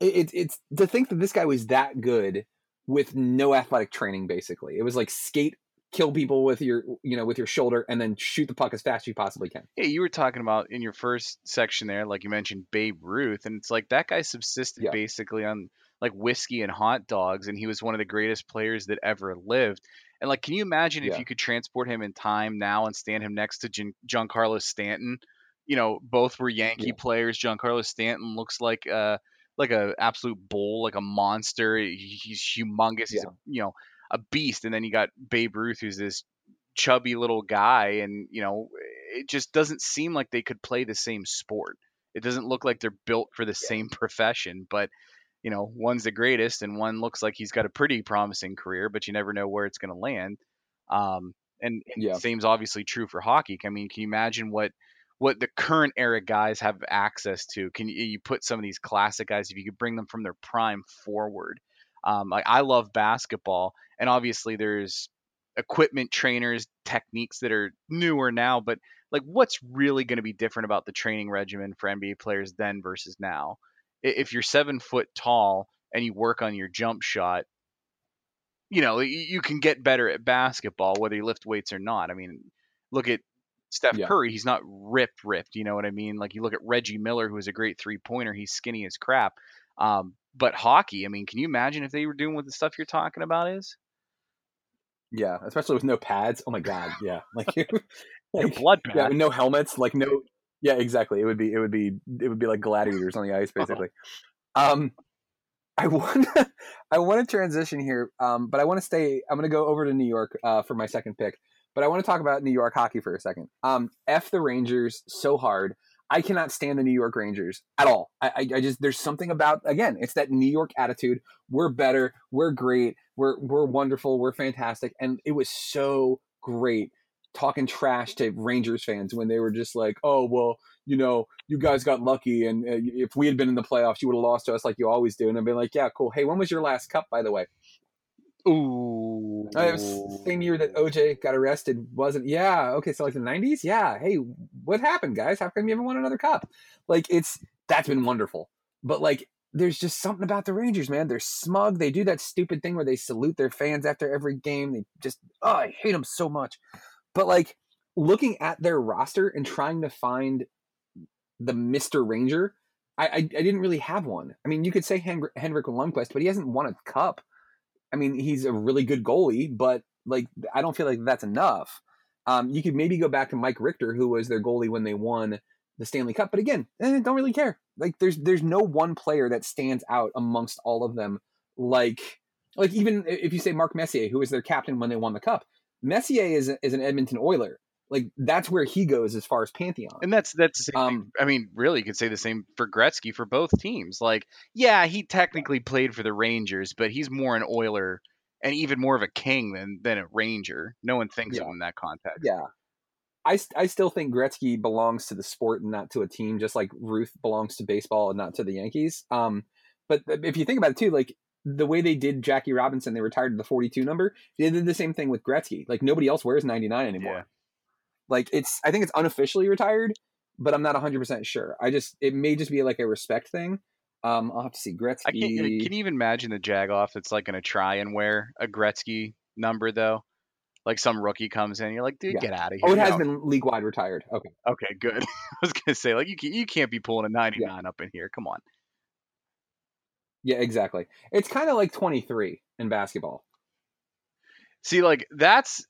Speaker 3: it, it's to think that this guy was that good with no athletic training basically it was like skate kill people with your you know with your shoulder and then shoot the puck as fast as you possibly can
Speaker 4: Hey, you were talking about in your first section there, like you mentioned Babe Ruth, and it's like that guy subsisted
Speaker 3: Yeah.
Speaker 4: basically on like whiskey and hot dogs, and he was one of the greatest players that ever lived. And like, can you imagine if you could transport him in time now and stand him next to Gian- Giancarlo Stanton? You know, both were Yankee
Speaker 3: Yeah.
Speaker 4: players. Giancarlo Stanton looks like uh like a absolute bull, like a monster. He's humongous. He's
Speaker 3: Yeah.
Speaker 4: a, you know a beast. And then you got Babe Ruth, who's this chubby little guy and you know it just doesn't seem like they could play the same sport it doesn't look like they're built for the same profession but you know one's the greatest and one looks like he's got a pretty promising career but you never know where it's going to land um, and, and
Speaker 3: Yeah.
Speaker 4: same's obviously true for hockey i mean can you imagine what what the current era guys have access to can you, you put some of these classic guys if you could bring them from their prime forward um, like i love basketball and obviously there's equipment trainers techniques that are newer now but like what's really going to be different about the training regimen for nba players then versus now if you're seven foot tall and you work on your jump shot you know you can get better at basketball whether you lift weights or not. I mean look at steph
Speaker 3: Yeah.
Speaker 4: curry he's not ripped ripped you know what i mean? Like you look at reggie miller who is a great three pointer he's skinny as crap um, but hockey i mean can you imagine if they were doing what the stuff you're talking about is?
Speaker 3: Yeah especially with no pads oh my god yeah like
Speaker 4: Your
Speaker 3: like
Speaker 4: blood
Speaker 3: yeah no helmets like no yeah exactly it would be it would be it would be like gladiators on the ice basically. Um i want i want to transition here um but i want to stay i'm going to go over to new york uh for my second pick but i want to talk about new york hockey for a second. Um f the rangers so hard i cannot stand the new york rangers at all. I i, I just there's something about again it's that new york attitude. We're better we're great we're we're wonderful we're fantastic and it was so great talking trash to Rangers fans when they were just like, "Oh, well, you know, you guys got lucky, and uh, if we had been in the playoffs, you would have lost to us like you always do." And I've been like, "Yeah, cool. Hey, when was your last cup, by the way?"
Speaker 4: Ooh.
Speaker 3: Uh, It was same year that OJ got arrested, wasn't? Yeah. Okay, so like the '90s. Yeah. Hey, what happened, guys? How come you haven't won another cup? Like, it's that's been wonderful, but like. There's just something about the Rangers, man. They're smug. They do that stupid thing where they salute their fans after every game. They just, oh, I hate them so much. But like looking at their roster and trying to find the Mister Ranger, I, I I didn't really have one. I mean, you could say Hen- Henrik Lundqvist, but he hasn't won a cup. I mean, he's a really good goalie, but like I don't feel like that's enough. Um, you could maybe go back to Mike Richter, who was their goalie when they won the Stanley Cup, but again, eh, don't really care. Like there's there's no one player that stands out amongst all of them. Like like even if you say Mark Messier, who was their captain when they won the cup, Messier is is an Edmonton Oiler. Like that's where he goes as far as pantheon.
Speaker 4: And that's that's
Speaker 3: Um.
Speaker 4: I mean, really, you could say the same for Gretzky for both teams. Like, yeah, he technically played for the Rangers, but he's more an Oiler and even more of a king than than a Ranger. No one thinks of him in that context.
Speaker 3: Yeah. I, I still think Gretzky belongs to the sport and not to a team, just like Ruth belongs to baseball and not to the Yankees. Um, but if you think about it too, like the way they did Jackie Robinson, they retired the 42 number. They did the same thing with Gretzky. Like nobody else wears 99 anymore.
Speaker 4: Yeah.
Speaker 3: Like it's, I think it's unofficially retired, but I'm not 100% sure. I just, it may just be like a respect thing. Um, I'll have to see Gretzky.
Speaker 4: I can't. Can you even imagine the Jagoff that's like going to try and wear a Gretzky number though? Like some rookie comes in, you're like, dude,
Speaker 3: Yeah.
Speaker 4: get out of here.
Speaker 3: oh, it has
Speaker 4: No.
Speaker 3: been league wide retired. Okay.
Speaker 4: Okay, good. I was gonna say like you can, you can't be pulling a 99 up in here. Come on.
Speaker 3: Yeah, exactly. It's kind of like 23 in basketball.
Speaker 4: See, like that's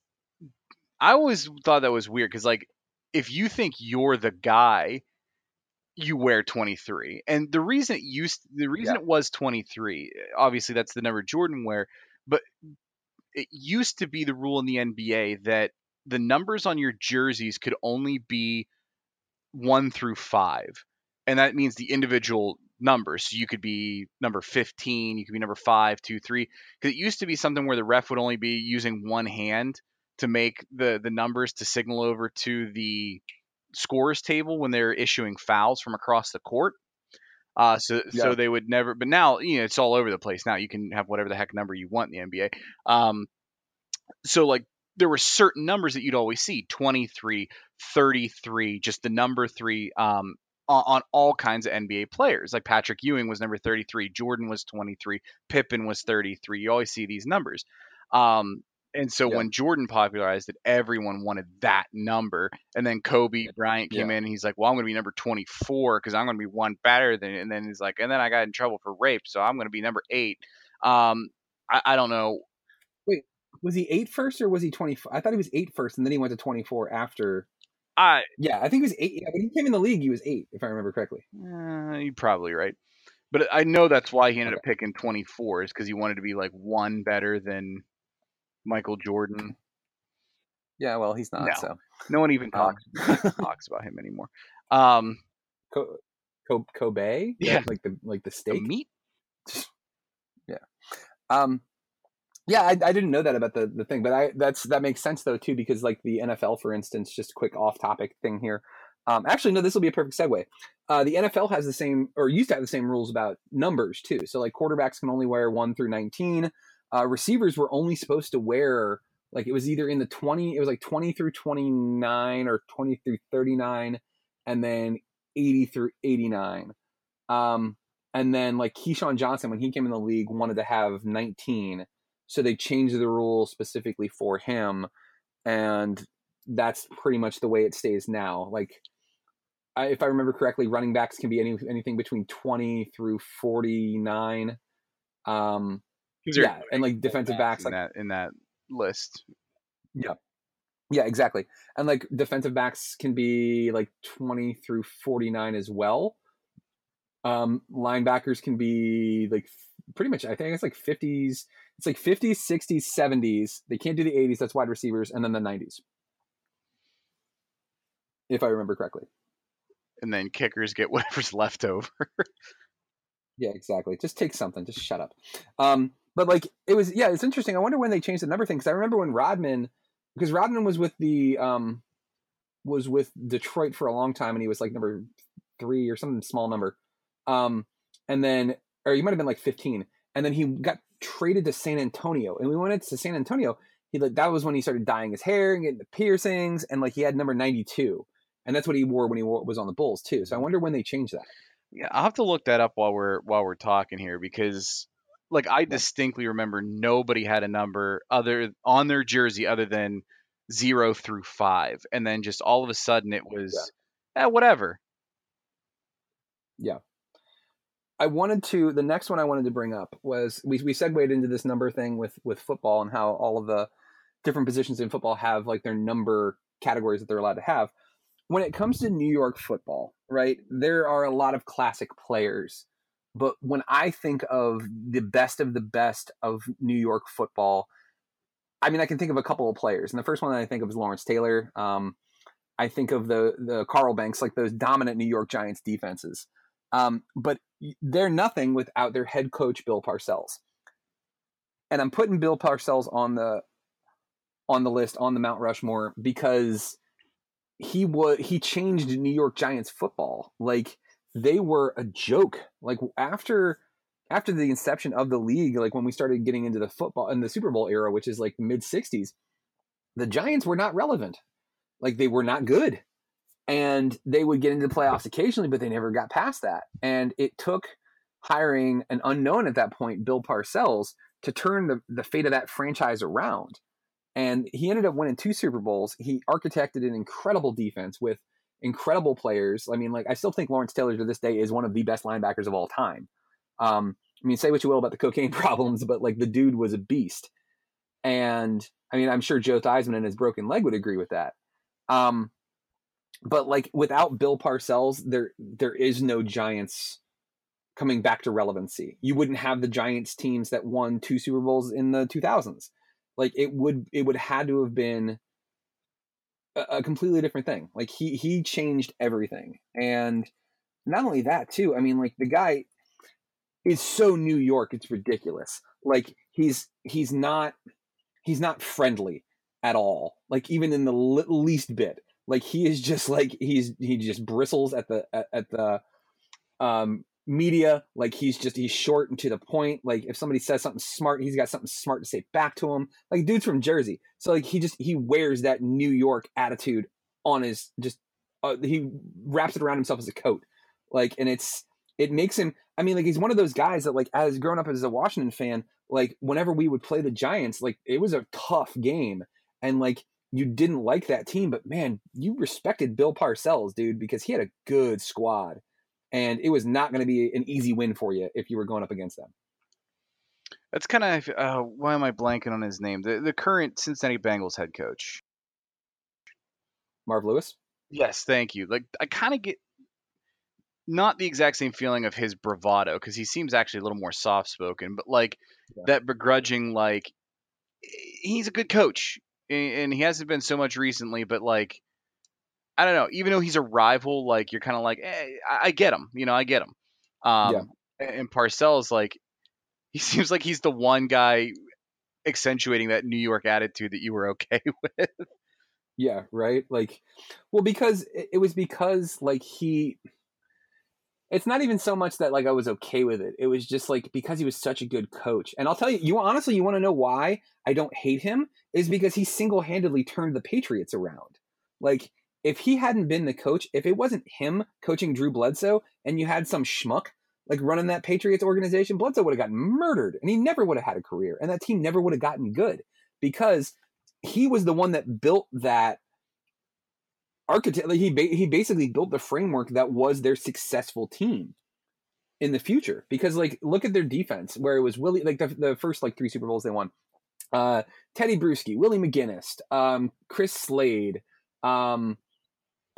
Speaker 4: I always thought that was weird because like if you think you're the guy, you wear 23. And the reason it used the reason
Speaker 3: Yeah.
Speaker 4: it was 23, eh, obviously that's the number Jordan wear, but it used to be the rule in the NBA that the numbers on your jerseys could only be 1 through 5. And that means the individual numbers. So you could be number 15, you could be number 5, 2, 3 cuz it used to be something where the ref would only be using one hand to make the the numbers to signal over to the scores table when they're issuing fouls from across the court. Uh, so so they would never. But now you know it's all over the place. Now you can have whatever the heck number you want in the NBA. Um, so like there were certain numbers that you'd always see 23 33 just the number three um on, on all kinds of nba players like patrick ewing was number 33 jordan was 23 pippen was 33 you always see these numbers um and so
Speaker 3: Yeah.
Speaker 4: when jordan popularized it everyone wanted that number and then kobe bryant came
Speaker 3: Yeah.
Speaker 4: in and he's like well i'm going to be number 24 because i'm going to be one better than and then he's like and then i got in trouble for rape so i'm going to be number eight um I, I don't know Wait,
Speaker 3: Was he eight first or was he twenty? I thought he was eight first, and then he went to twenty four after.
Speaker 4: I
Speaker 3: Yeah, I think he was eight. Yeah, when he came in the league, he was eight, if I remember correctly.
Speaker 4: Uh, you're probably right. But I know that's why he ended up picking 24 is because he wanted to be like one better than Michael Jordan.
Speaker 3: Yeah, well, he's not.
Speaker 4: No.
Speaker 3: So
Speaker 4: No one even
Speaker 3: Um,
Speaker 4: talks talks about him anymore. Um,
Speaker 3: Co- Co- Kobe,
Speaker 4: Yeah.
Speaker 3: like the like the
Speaker 4: the
Speaker 3: steak.
Speaker 4: meat. Yeah.
Speaker 3: Um, yeah, I, I didn't know that about the the thing, but I that's that makes sense though too because like the NFL, for instance, just quick off topic thing here. Um, actually, no, this will be a perfect segue. Uh, the NFL has the same or used to have the same rules about numbers too. So like quarterbacks can only wear one through nineteen. Uh, receivers were only supposed to wear like it was either in the twenty, it was like twenty through twenty nine or twenty through thirty nine, and then eighty through eighty nine. Um, and then like Keyshawn Johnson, when he came in the league, wanted to have 19. So they changed the rule specifically for him. And that's pretty much the way it stays now. Like, I, if I remember correctly, running backs can be any, anything between 20 through 49. Um,
Speaker 4: 'Cause there are
Speaker 3: yeah, and like defensive backs,
Speaker 4: in
Speaker 3: like
Speaker 4: that in that list.
Speaker 3: yeah, yeah, exactly. And like defensive backs can be like 20 through 49 as well. Um, linebackers can be like pretty much, I think it's like 50s. It's like 50s, 60s, 70s. They can't do the 80s. That's wide receivers, and then the 90s, if I remember correctly.
Speaker 4: And then kickers get whatever's left over.
Speaker 3: Yeah, exactly. Just take something. Just shut up. Um, but like it was, yeah, it's interesting. I wonder when they changed the number thing because I remember when Rodman, because Rodman was with the um, was with Detroit for a long time, and he was like number three or some small number, um, and then or he might have been like fifteen, and then he got traded to San Antonio, and we went to San Antonio. He like that was when he started dyeing his hair and getting the piercings, and like he had number ninety two, and that's what he wore when he wore, was on the Bulls too. So I wonder when they changed that.
Speaker 4: Yeah, I'll have to look that up while we're while we're talking here because like I distinctly remember nobody had a number other on their jersey other than zero through five, and then just all of a sudden it was eh, whatever.
Speaker 3: Yeah. I wanted to the next one I wanted to bring up was we we segued into this number thing with with football and how all of the different positions in football have like their number categories that they're allowed to have. When it comes to New York football, right? There are a lot of classic players. But when I think of the best of the best of New York football, I mean I can think of a couple of players. And the first one that I think of is Lawrence Taylor. Um, I think of the the Carl Banks, like those dominant New York Giants defenses. Um, but they're nothing without their head coach Bill Parcells. And I'm putting Bill Parcells on the on the list on the Mount Rushmore because he was he changed New York Giants football. Like they were a joke. Like after after the inception of the league, like when we started getting into the football in the Super Bowl era, which is like mid '60s, the Giants were not relevant. Like they were not good and they would get into the playoffs occasionally, but they never got past that. And it took hiring an unknown at that point, Bill Parcells, to turn the, the fate of that franchise around. And he ended up winning two Super Bowls. He architected an incredible defense with incredible players. I mean, like I still think Lawrence Taylor to this day is one of the best linebackers of all time. Um, I mean, say what you will about the cocaine problems, but like the dude was a beast. And I mean, I'm sure Joe Theismann and his broken leg would agree with that. Um, but like without Bill Parcells, there there is no Giants coming back to relevancy. You wouldn't have the Giants teams that won two Super Bowls in the 2000s. Like it would it would had to have been a, a completely different thing. Like he he changed everything. And not only that too, I mean like the guy is so New York, it's ridiculous. Like he's he's not he's not friendly at all. Like even in the least bit. Like he is just like he's he just bristles at the at, at the um media. Like he's just he's short and to the point. Like if somebody says something smart he's got something smart to say back to him. Like dude's from jersey. So like he just he wears that new york attitude on his just uh, he wraps it around himself as a coat. Like and it's it makes him i mean like he's one of those guys that like as growing up as a washington fan like whenever we would play the giants like it was a tough game. And like you didn't like that team but man you respected bill parcells dude because he had a good squad and it was not going to be an easy win for you if you were going up against them.
Speaker 4: That's kind of uh, why am I blanking on his name? The the current Cincinnati Bengals head coach,
Speaker 3: Marv Lewis.
Speaker 4: Yes, thank you. Like I kind of get not the exact same feeling of his bravado because he seems actually a little more soft spoken, but like yeah. that begrudging, like he's a good coach and he hasn't been so much recently, but like I don't know. Even though he's a rival, like you're kind of like, eh, I, I, get him. You know, I get him. Um, yeah. And Parcells, like, he seems like he's the one guy accentuating that New York attitude that you were okay with.
Speaker 3: Yeah, right. Like, well, because it was because like he. It's not even so much that like I was okay with it. It was just like because he was such a good coach. And I'll tell you, you honestly, you want to know why I don't hate him is because he single handedly turned the Patriots around. Like if he hadn't been the coach, if it wasn't him coaching Drew Bledsoe and you had some schmuck like running that Patriots organization, Bledsoe would have gotten murdered and he never would have had a career and that team never would have gotten good because he was the one that built that architect. Like he, ba- he basically built the framework that was their successful team in the future because like look at their defense where it was Willie like the, the first like three Super Bowls they won. Uh, Tedy Bruschi, Willie McGinest, um, Chris Slade, um,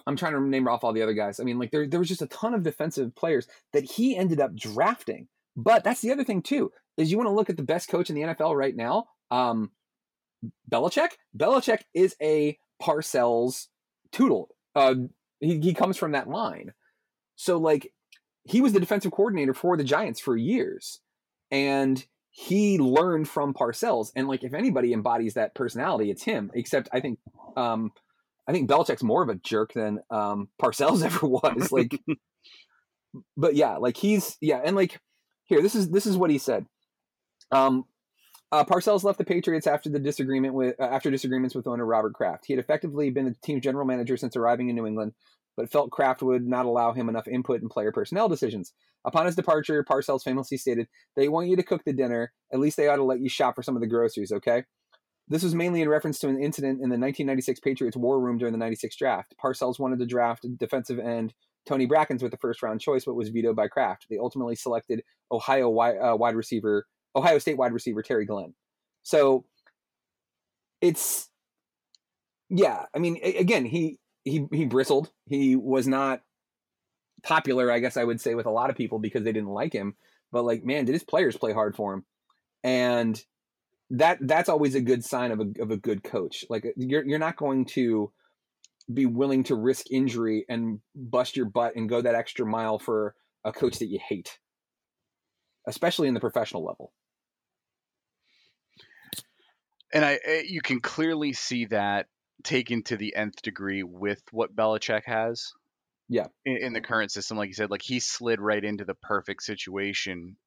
Speaker 3: I'm trying to name off all the other guys. I mean, like there there was just a ton of defensive players that he ended up drafting. But that's the other thing too is you want to look at the best coach in the NFL right now. Um, Belichick. Belichick is a Parcells Tootle. Uh, he he comes from that line. So like he was the defensive coordinator for the Giants for years, and he learned from Parcells. And like if anybody embodies that personality, it's him. Except I think um, I think Belichick's more of a jerk than um, Parcells ever was. Like, but yeah, like he's yeah, and like here, this is this is what he said. Um, uh, Parcells left the Patriots after the disagreement with uh, after disagreements with owner Robert Kraft. He had effectively been the team's general manager since arriving in New England, but felt Kraft would not allow him enough input in player personnel decisions. Upon his departure, Parcells famously stated, "They want you to cook the dinner. At least they ought to let you shop for some of the groceries, okay?" This was mainly in reference to an incident in the 1996 Patriots war room during the 96 draft. Parcells wanted to draft defensive end Tony Brackens with the first round choice, but was vetoed by Kraft. They ultimately selected Ohio wide, uh, wide receiver, Ohio State wide receiver Terry Glenn. So it's, yeah, I mean, again, he he he bristled. He was not popular, I guess I would say, with a lot of people because they didn't like him. But like, man, did his players play hard for him? And that that's always a good sign of a of a good coach. Like you're you're not going to be willing to risk injury and bust your butt and go that extra mile for a coach that you hate, especially in the professional level.
Speaker 4: And I, eh, you can clearly see that taken to the nth degree with what Belichick has.
Speaker 3: Yeah.
Speaker 4: In, in the current system, like you said, like he slid right into the perfect situation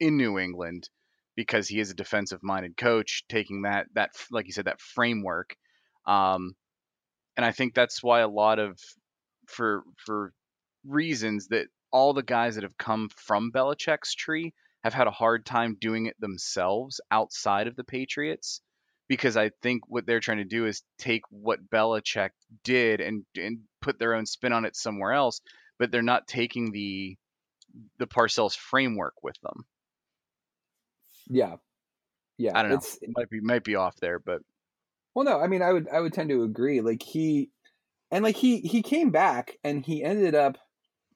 Speaker 4: in New England because he is a defensive minded coach, taking that that like you said that framework. Um, and I think that's why a lot of for for reasons that all the guys that have come from Belichick's tree have had a hard time doing it themselves outside of the Patriots because I think what they're trying to do is take what Belichick did and and put their own spin on it somewhere else, but they're not taking the the Parcells framework with them.
Speaker 3: Yeah, yeah.
Speaker 4: I don't know. It might be might be off there, but
Speaker 3: well, no. I mean, I would I would tend to agree. Like he and like he he came back and he ended up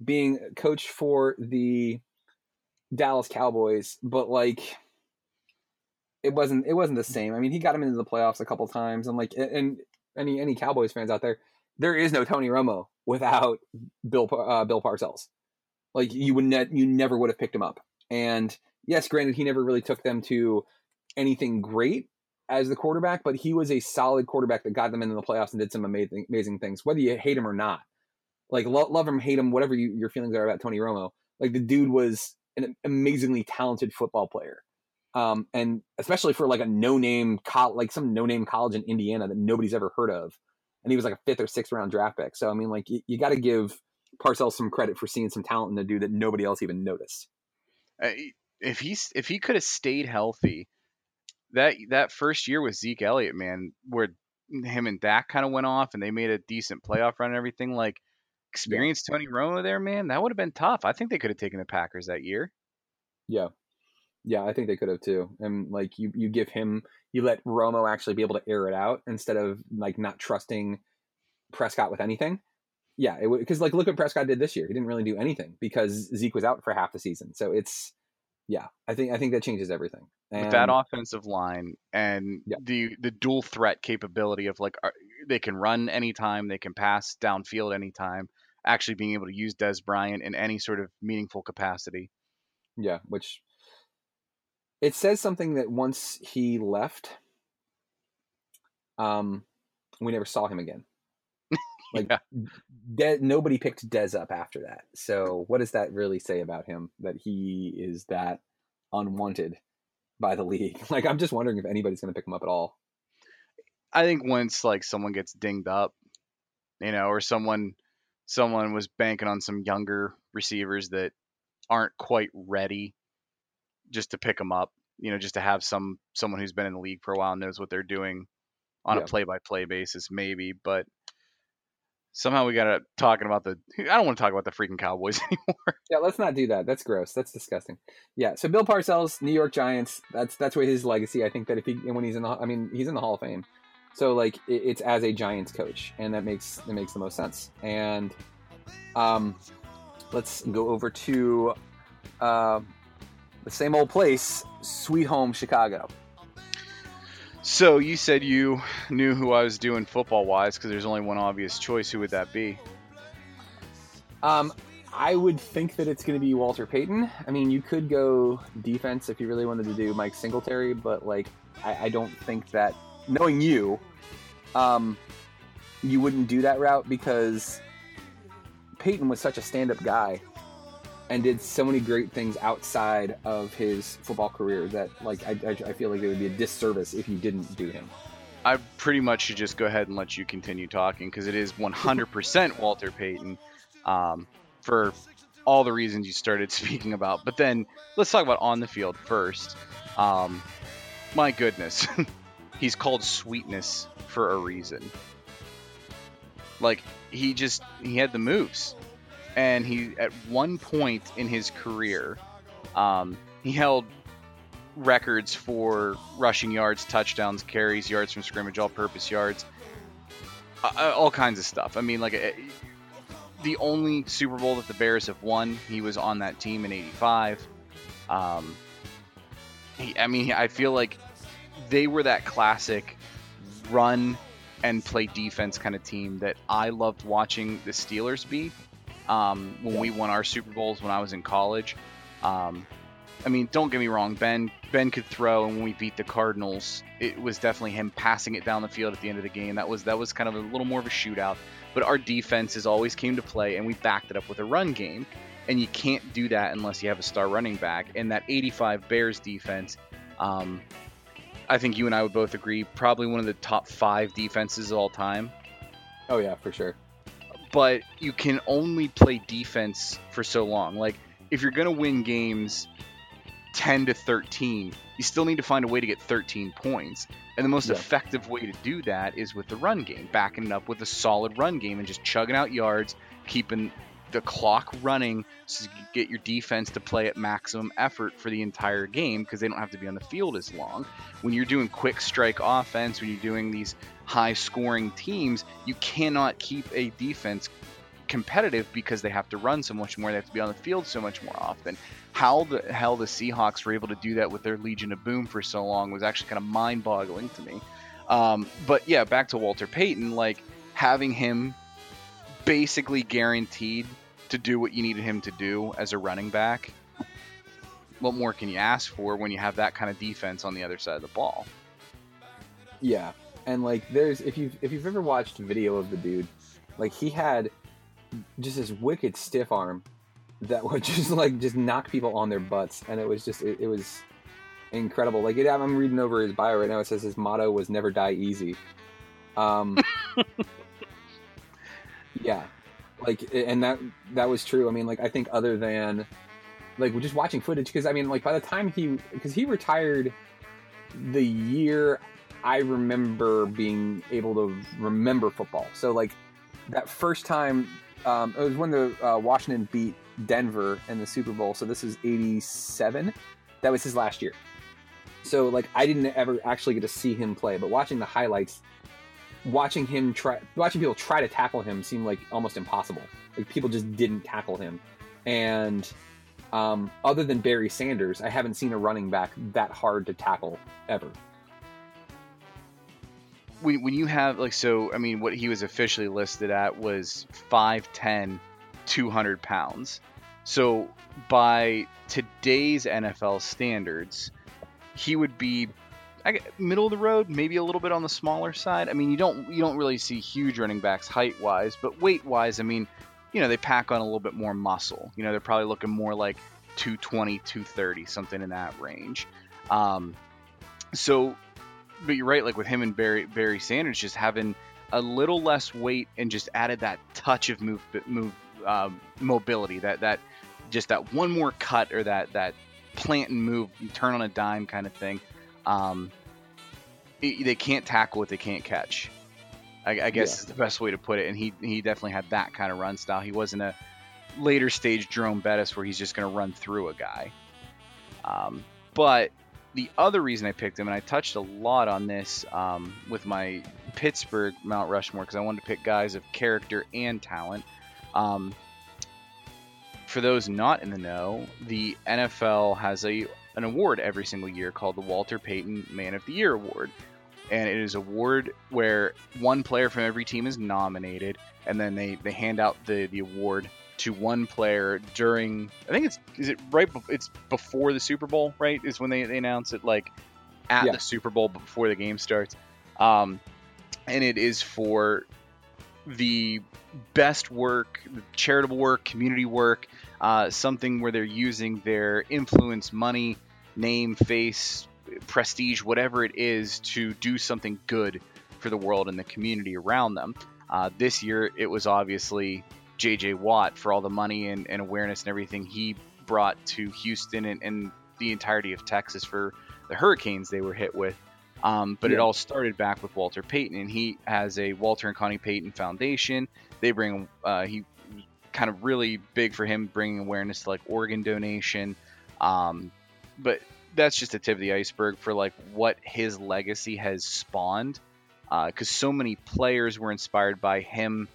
Speaker 3: being coach for the Dallas Cowboys, but like it wasn't it wasn't the same. I mean, he got him into the playoffs a couple times, and like and any any Cowboys fans out there, there is no Tony Romo without Bill uh, Bill Parcells. Like you would net you never would have picked him up. And yes, granted, he never really took them to anything great as the quarterback, but he was a solid quarterback that got them into the playoffs and did some amazing amazing things, whether you hate him or not. Like lo- love him, hate him, whatever you, your feelings are about Tony Romo. Like the dude was an amazingly talented football player. Um, and especially for like a no name, co- like some no name college in Indiana that nobody's ever heard of. And he was like a fifth or sixth round draft pick. So, I mean, like, you, you got to give Parcells some credit for seeing some talent in the dude that nobody else even noticed.
Speaker 4: Uh, if he's if he could have stayed healthy, that that first year with Zeke Elliott, man, where him and Dak kind of went off and they made a decent playoff run and everything, like experienced. Tony Romo there, man, that would have been tough. I think they could have taken the Packers that year.
Speaker 3: Yeah. Yeah, I think they could have too. And like you, you give him, you let Romo actually be able to air it out instead of like not trusting Prescott with anything. Yeah, it because like look what Prescott did this year. He didn't really do anything because Zeke was out for half the season. So it's yeah, I think I think that changes everything.
Speaker 4: And, With that offensive line and yeah. the the dual threat capability of like they can run anytime, they can pass downfield anytime. Actually, being able to use Dez Bryant in any sort of meaningful capacity.
Speaker 3: Yeah, which it says something that once he left, um, we never saw him again. Like yeah. De- nobody picked Dez up after that. So what does that really say about him that he is that unwanted by the league? Like I'm just wondering if anybody's going to pick him up at all.
Speaker 4: I think once like someone gets dinged up, you know, or someone someone was banking on some younger receivers that aren't quite ready just to pick them up, you know, just to have some someone who's been in the league for a while knows what they're doing on yeah. a play by play basis maybe, but somehow we got to talking about the. I don't want to talk about the freaking Cowboys anymore.
Speaker 3: Yeah, let's not do that. That's gross. That's disgusting. Yeah. So Bill Parcells, New York Giants. That's that's what his legacy. I think that if he when he's in the, I mean, he's in the Hall of Fame. So like it, it's as a Giants coach, and that makes that makes the most sense. And um, let's go over to uh, the same old place, Sweet Home Chicago.
Speaker 4: So you said you knew who I was doing football wise because there's only one obvious choice. Who would that be?
Speaker 3: Um, I would think that it's going to be Walter Payton. I mean, you could go defense if you really wanted to do Mike Singletary, but like, I, I don't think that knowing you, um, you wouldn't do that route because Payton was such a stand-up guy and did so many great things outside of his football career that like I, I, feel like it would be a disservice if you didn't do him.
Speaker 4: I pretty much should just go ahead and let you continue talking because it is 100% Walter Payton um, for all the reasons you started speaking about. But then let's talk about on the field first. Um, my goodness, he's called sweetness for a reason. Like he just he had the moves and he at one point in his career, um, he held records for rushing yards, touchdowns, carries, yards from scrimmage, all-purpose yards, uh, all kinds of stuff. I mean, like uh, the only Super Bowl that the Bears have won, he was on that team in '85. Um, he, I mean, I feel like they were that classic run and play defense kind of team that I loved watching the Steelers be um, when we won our Super Bowls when I was in college. Um, I mean, don't get me wrong, Ben Ben could throw, and when we beat the Cardinals, it was definitely him passing it down the field at the end of the game. That was that was kind of a little more of a shootout. But our defenses always came to play, and we backed it up with a run game. And you can't do that unless you have a star running back. And that 85 Bears defense, um, I think you and I would both agree, probably one of the top five defenses of all time.
Speaker 3: Oh yeah, for sure
Speaker 4: but you can only play defense for so long. Like if you're going to win games 10 to 13, you still need to find a way to get 13 points. And the most yeah. effective way to do that is with the run game, backing it up with a solid run game and just chugging out yards, keeping the clock running so you get your defense to play at maximum effort for the entire game because they don't have to be on the field as long. When you're doing quick strike offense, when you're doing these high scoring teams, you cannot keep a defense competitive because they have to run so much more. They have to be on the field so much more often. How the hell the Seahawks were able to do that with their Legion of Boom for so long was actually kind of mind boggling to me. Um, but yeah, back to Walter Payton, like having him basically guaranteed to do what you needed him to do as a running back. What more can you ask for when you have that kind of defense on the other side of the ball?
Speaker 3: Yeah, and like there's if you if you've ever watched video of the dude, like he had just this wicked stiff arm that would just like just knock people on their butts, and it was just it, it was incredible. Like it, I'm reading over his bio right now. It says his motto was "Never die easy." Um, yeah, like and that that was true. I mean, like I think other than like just watching footage because I mean, like by the time he because he retired the year I remember being able to remember football. So like that first time, um, it was when the uh, Washington beat Denver in the Super Bowl. So this is '87. That was his last year. So like I didn't ever actually get to see him play, but watching the highlights, watching him try, watching people try to tackle him seemed like almost impossible. Like people just didn't tackle him, and um, other than Barry Sanders, I haven't seen a running back that hard to tackle ever.
Speaker 4: When, when you have like so i mean what he was officially listed at was 5'10 200 pounds. So by today's nfl standards he would be I, middle of the road maybe a little bit on the smaller side i mean you don't you don't really see huge running backs height wise but weight wise i mean you know they pack on a little bit more muscle you know they're probably looking more like 220 230 something in that range um, so but you're right. Like with him and Barry Barry Sanders, just having a little less weight and just added that touch of move move um, mobility. That that just that one more cut or that that plant and move, turn on a dime kind of thing. Um, they can't tackle what they can't catch. I, I guess yeah. is the best way to put it. And he he definitely had that kind of run style. He wasn't a later stage Jerome Bettis where he's just going to run through a guy. Um, but the other reason I picked him, and I touched a lot on this um, with my Pittsburgh Mount Rushmore, because I wanted to pick guys of character and talent. Um, for those not in the know, the NFL has a an award every single year called the Walter Payton Man of the Year Award. And it is a award where one player from every team is nominated, and then they, they hand out the, the award to one player during I think it's is it right it's before the Super Bowl right is when they, they announce it like at yeah. the Super Bowl before the game starts um, and it is for the best work charitable work community work uh, something where they're using their influence money name face prestige whatever it is to do something good for the world and the community around them uh, this year it was obviously J.J. Watt for all the money and, and awareness and everything he brought to Houston and, and, the entirety of Texas for the hurricanes they were hit with. Um, but yeah. it all started back with Walter Payton, and he has a Walter and Connie Payton Foundation. They bring uh, he kind of really big for him bringing awareness to like organ donation. Um, but that's just the tip of the iceberg for like what his legacy has spawned, because uh, so many players were inspired by him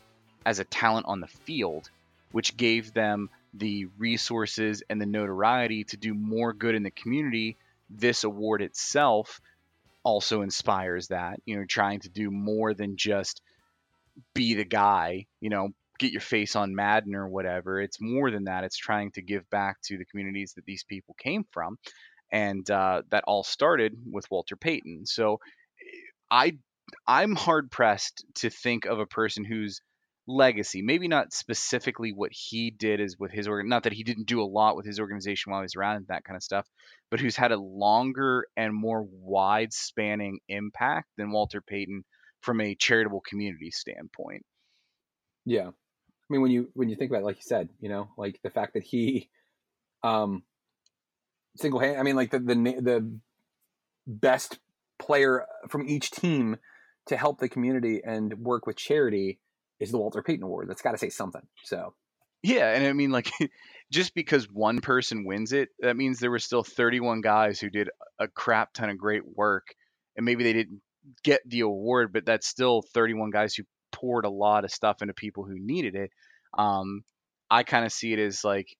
Speaker 4: as a talent on the field, which gave them the resources and the notoriety to do more good in the community. This award itself also inspires that, you know, trying to do more than just be the guy, you know, get your face on Madden or whatever. It's more than that. It's trying to give back to the communities that these people came from. And uh, that all started with Walter Payton. So I I'm hard pressed to think of a person who's legacy. Maybe not specifically what he did is with his organ. Not that he didn't do a lot with his organization while he was around and that kind of stuff, but who's had a longer and more wide spanning impact than Walter Payton from a charitable community standpoint.
Speaker 3: Yeah, I mean when you when you think about it, like you said, you know, like the fact that he, um, single hand. I mean, like the the the best player from each team to help the community and work with charity is the Walter Payton Award. That's got to say something. So
Speaker 4: yeah, and I mean like just because one person wins it, that means there were still 31 guys who did a crap ton of great work, and maybe they didn't get the award, but that's still 31 guys who poured a lot of stuff into people who needed it. Um, I kind of see it as like,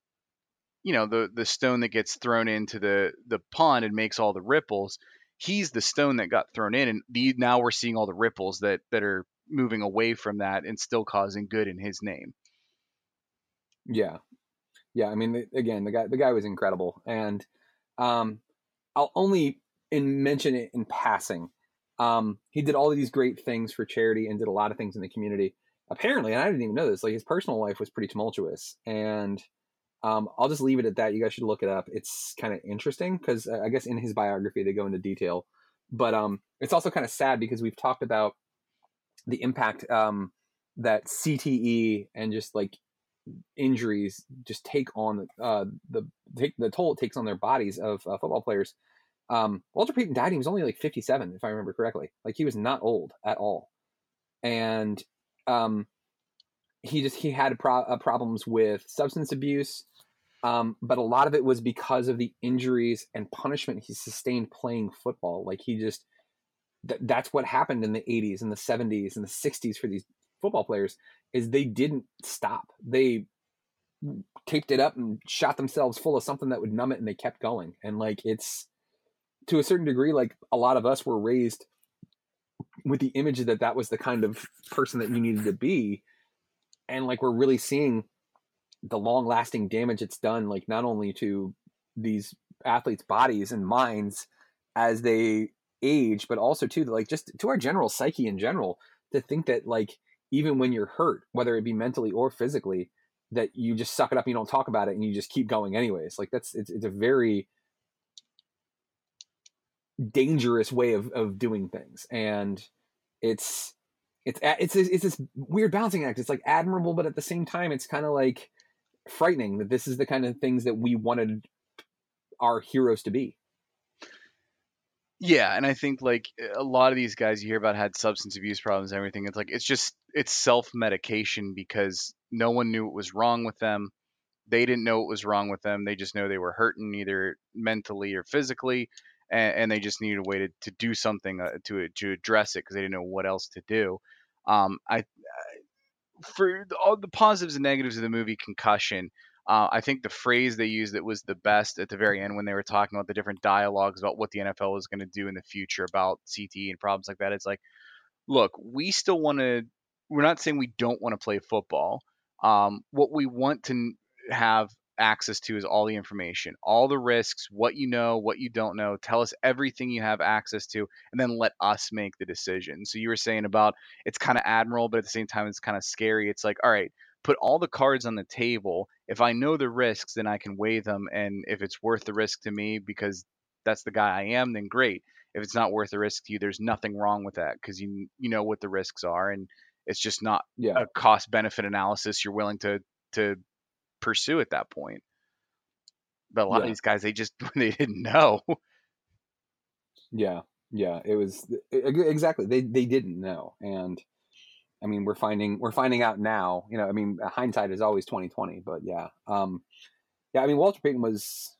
Speaker 4: you know, the the stone that gets thrown into the the pond and makes all the ripples. He's the stone that got thrown in, and the, now we're seeing all the ripples that that are moving away from that and still causing good in his name.
Speaker 3: Yeah, yeah. I mean, again, the guy the guy was incredible, and um, I'll only in mention it in passing. Um, he did all these great things for charity and did a lot of things in the community. Apparently, and I didn't even know this. Like his personal life was pretty tumultuous, and um, I'll just leave it at that. You guys should look it up. It's kind of interesting because uh, I guess in his biography they go into detail, but um, it's also kind of sad because we've talked about the impact um, that CTE and just like injuries just take on uh, the take the toll it takes on their bodies of uh, football players. Um, Walter Payton died. He was only like 57, if I remember correctly. Like he was not old at all, and um, he just he had pro- uh, problems with substance abuse. Um, but a lot of it was because of the injuries and punishment he sustained playing football. Like he just th- that's what happened in the 80s and the 70s and the 60s for these football players is they didn't stop. They taped it up and shot themselves full of something that would numb it and they kept going. And like it's to a certain degree like a lot of us were raised with the image that that was the kind of person that you needed to be. And like we're really seeing the long lasting damage it's done like not only to these athletes bodies and minds as they age but also to like just to our general psyche in general to think that like even when you're hurt whether it be mentally or physically that you just suck it up and you don't talk about it and you just keep going anyways. Like that's it's, it's a very dangerous way of, of doing things and it's it's it's it's this weird balancing act it's like admirable but at the same time it's kind of like frightening that this is the kind of things that we wanted our heroes to be
Speaker 4: Yeah, and I think like a lot of these guys you hear about had substance abuse problems and everything. It's like it's just it's self medication because no one knew what was wrong with them. They didn't know what was wrong with them. They just know they were hurting either mentally or physically, and, and they just needed a way to, to do something uh, to to address it because they didn't know what else to do. Um, I for all the positives and negatives of the movie Concussion, uh, I think the phrase they used that was the best at the very end when they were talking about the different dialogues about what the NFL was going to do in the future about CTE and problems like that. It's like, look, we still want to. We're not saying we don't want to play football. Um, what we want to have access to is all the information, all the risks, what you know, what you don't know. Tell us everything you have access to, and then let us make the decision. So you were saying about it's kind of admirable, but at the same time, it's kind of scary. It's like, all right, put all the cards on the table. If I know the risks, then I can weigh them, and if it's worth the risk to me because that's the guy I am, then great. If it's not worth the risk to you, there's nothing wrong with that because you you know what the risks are, and it's just not
Speaker 3: yeah
Speaker 4: a cost benefit analysis you're willing to to pursue at that point. But a lot of these guys, they just they didn't know.
Speaker 3: yeah yeah it was exactly they they didn't know and i mean we're finding we're finding out now you know i mean hindsight is always 2020 but yeah um yeah i mean walter payton was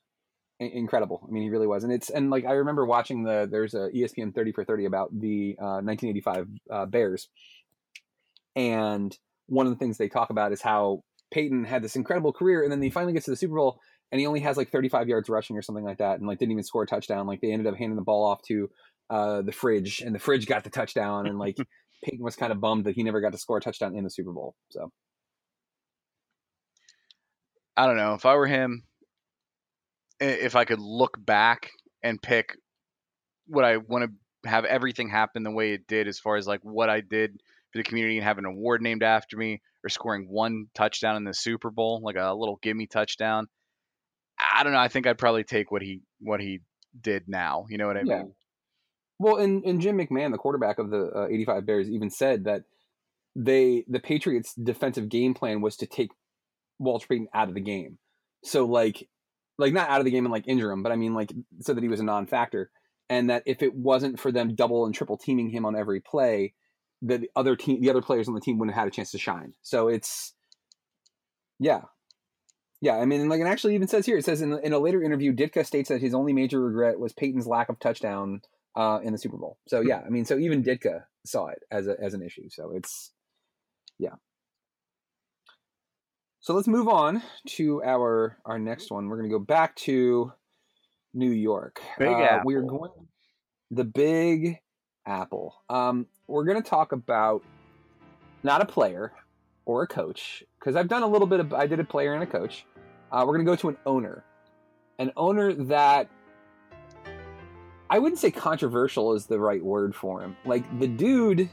Speaker 3: i- incredible i mean he really was and it's and like i remember watching the there's a espn 30 for 30 about the uh 1985 uh, bears and one of the things they talk about is how Payton had this incredible career, and then he finally gets to the Super Bowl, and he only has like 35 yards rushing or something like that, and like didn't even score a touchdown. Like they ended up handing the ball off to uh, the fridge, and the fridge got the touchdown, and like Payton was kind of bummed that he never got to score a touchdown in the Super Bowl. So
Speaker 4: I don't know. If I were him, if I could look back and pick what I want to have everything happen the way it did, as far as like what I did for the community and have an award named after me, or scoring one touchdown in the Super Bowl, like a little gimme touchdown. I don't know. I think I'd probably take what he what he did now. You know what I
Speaker 3: Yeah.
Speaker 4: mean?
Speaker 3: Well, and, and Jim McMahon, the quarterback of the uh, 85 Bears, even said that they the Patriots' defensive game plan was to take Walter Payton out of the game. So like like not out of the game and like injure him, but I mean like so that he was a non-factor, and that if it wasn't for them double and triple teaming him on every play, that the other team, the other players on the team wouldn't have had a chance to shine. So it's yeah. Yeah, I mean, like, it actually even says here, it says in, in a later interview, Ditka states that his only major regret was Payton's lack of touchdown uh, in the Super Bowl. So yeah, I mean, so even Ditka saw it as a, as an issue. So it's yeah. So let's move on to our our next one. We're going to go back to New York.
Speaker 4: Big
Speaker 3: Uh, We're going the Big Apple. Um, we're going to talk about not a player or a coach because I've done a little bit of I did a player and a coach. Uh, we're going to go to an owner, an owner that I wouldn't say controversial is the right word for him. Like the dude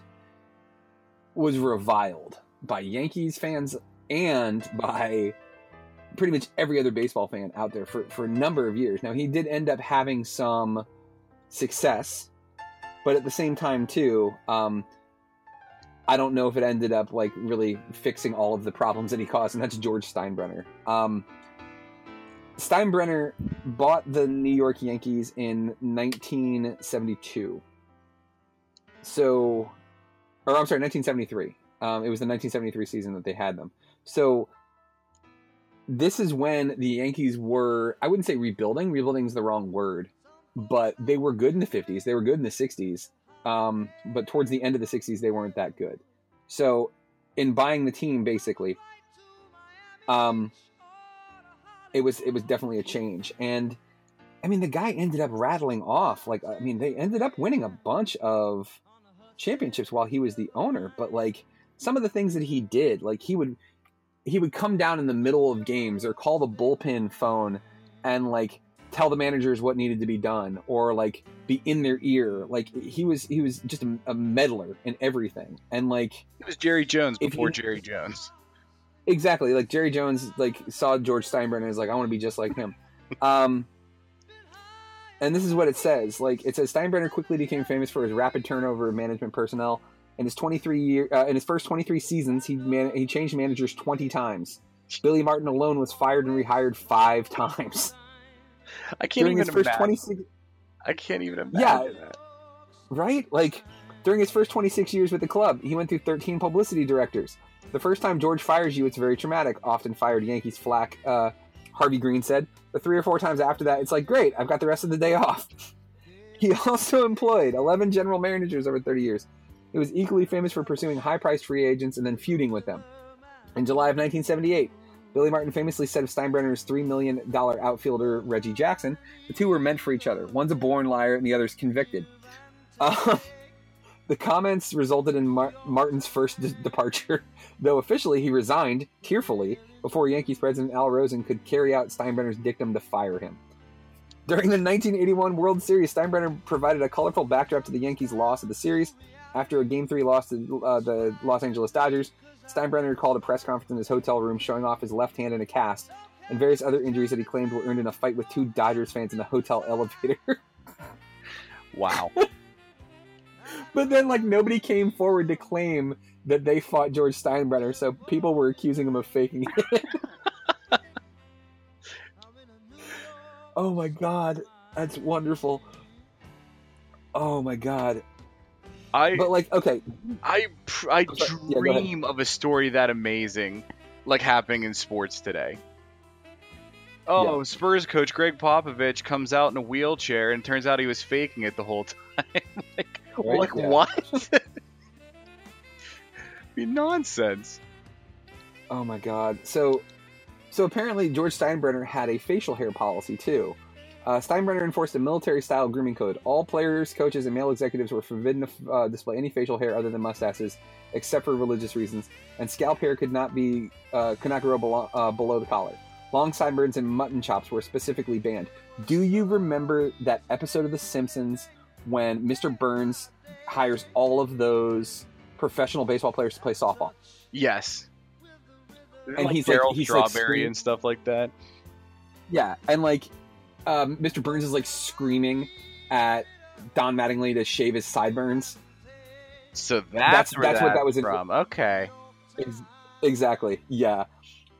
Speaker 3: was reviled by Yankees fans and by pretty much every other baseball fan out there for, for a number of years. Now he did end up having some success, but at the same time too, um, I don't know if it ended up like really fixing all of the problems that he caused, and that's George Steinbrenner. Um, Steinbrenner bought the New York Yankees in 1972. So, or I'm sorry, 1973. Um, it was the 1973 season that they had them. So, this is when the Yankees were, I wouldn't say rebuilding, rebuilding is the wrong word, but they were good in the 50s. They were good in the 60s. Um, but towards the end of the 60s, they weren't that good. So, in buying the team, basically, um, it was it was definitely a change. And I mean, the guy ended up rattling off like I mean, they ended up winning a bunch of championships while he was the owner. But like some of the things that he did, like he would he would come down in the middle of games or call the bullpen phone and like tell the managers what needed to be done or like be in their ear. Like he was he was just a, a meddler in everything. And like
Speaker 4: It was Jerry Jones before
Speaker 3: you-
Speaker 4: Jerry Jones.
Speaker 3: exactly. Like jerry jones like saw george steinbrenner and was like i want to be just like him. Um and this is what it says. Like it says steinbrenner quickly became famous for his rapid turnover of management personnel. In his 23 year uh, in his first 23 seasons he man- he changed managers 20 times. Billy martin alone was fired and rehired five times
Speaker 4: I can't
Speaker 3: during
Speaker 4: even
Speaker 3: his first
Speaker 4: imagine.
Speaker 3: 26
Speaker 4: I can't even imagine
Speaker 3: Yeah.
Speaker 4: that.
Speaker 3: right? Like during his first 26 years with the club, he went through 13 publicity directors. The first time George fires you, it's very traumatic. Often fired Yankees flack. Uh, Harvey Greene said. The three or four times after that, it's like great. I've got the rest of the day off. he also employed 11 general managers over 30 years. He was equally famous for pursuing high-priced free agents and then feuding with them. In July of 1978, Billy Martin famously said of Steinbrenner's $3 million outfielder Reggie Jackson, the two were meant for each other. One's a born liar and the other's convicted. Um, the comments resulted in Mar- Martin's first de- departure, though officially he resigned tearfully before Yankees president Al Rosen could carry out Steinbrenner's dictum to fire him. During the 1981 World Series, Steinbrenner provided a colorful backdrop to the Yankees' loss of the series. After a Game 3 loss to uh, the Los Angeles Dodgers, Steinbrenner called a press conference in his hotel room showing off his left hand in a cast and various other injuries that he claimed were earned in a fight with two Dodgers fans in the hotel elevator.
Speaker 4: Wow.
Speaker 3: But then, like, nobody came forward to claim that they fought George Steinbrenner, so people were accusing him of faking it. oh my god, that's wonderful. Oh my god.
Speaker 4: I
Speaker 3: But, like, okay,
Speaker 4: I pr- I
Speaker 3: Sorry. Yeah,
Speaker 4: dream of a story that amazing, like happening in sports today. Oh, Spurs coach Gregg Popovich comes out in a wheelchair, and turns out he was faking it the whole time. like,
Speaker 3: Right?
Speaker 4: like
Speaker 3: Yeah.
Speaker 4: what? be nonsense.
Speaker 3: Oh my god. So so apparently George Steinbrenner had a facial hair policy too. Uh, Steinbrenner enforced a military-style grooming code. All players, coaches, and male executives were forbidden to uh, display any facial hair other than mustaches, except for religious reasons. And scalp hair could not be uh, could not grow below, uh, below the collar. Long sideburns and mutton chops were specifically banned. Do you remember that episode of The Simpsons when Mr. Burns hires all of those professional baseball players to play softball?
Speaker 4: Yes.
Speaker 3: And
Speaker 4: like
Speaker 3: he's like-
Speaker 4: Darryl
Speaker 3: he's like
Speaker 4: Strawberry
Speaker 3: scream-
Speaker 4: and stuff like that.
Speaker 3: Yeah, and like um, Mr. Burns is like screaming at Don Mattingly to shave his sideburns.
Speaker 4: So that's
Speaker 3: That's-
Speaker 4: where
Speaker 3: that's what that was in-
Speaker 4: from. Okay.
Speaker 3: Ex- exactly. Yeah.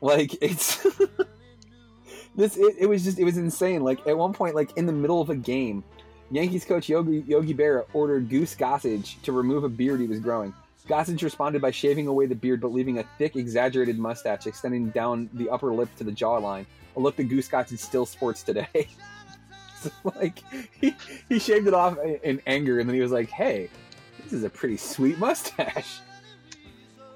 Speaker 3: Like it's this. It, it was just it was insane. Like at one point, like in the middle of a game, Yankees coach Yogi Yogi Berra ordered Goose Gossage to remove a beard he was growing. Gossage responded by shaving away the beard, but leaving a thick, exaggerated mustache extending down the upper lip to the jawline. A look that Goose Gossage still sports today. So, like he he shaved it off in- in anger, and then he was like, "Hey, this is a pretty sweet mustache."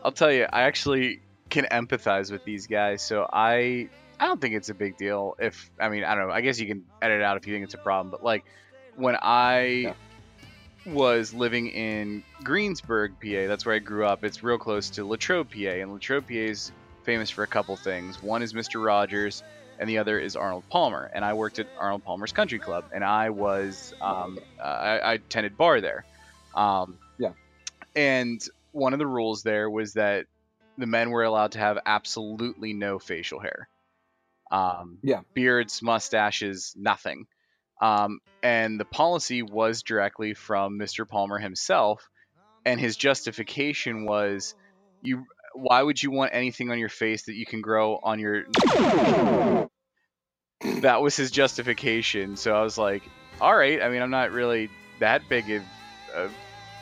Speaker 4: I'll tell you, I actually can empathize with these guys. So I I don't think it's a big deal if I mean, I don't know. I guess you can edit out if you think it's a problem, but like when I was living in Greensburg, PA, that's where I grew up. It's real close to Latrobe, PA, and Latrobe, PA is famous for a couple things. One is Mr. Rogers, and the other is Arnold Palmer. And I worked at Arnold Palmer's Country Club, and I was um, uh, I, I attended bar there. Um,
Speaker 3: Yeah.
Speaker 4: and one of the rules there was that the men were allowed to have absolutely no facial hair. Um,
Speaker 3: Yeah.
Speaker 4: beards, mustaches, nothing. Um, and the policy was directly from Mr. Palmer himself, and his justification was, "You, why would you want anything on your face that you can grow on your?" that was his justification. So I was like, "All right." I mean, I'm not really that big of a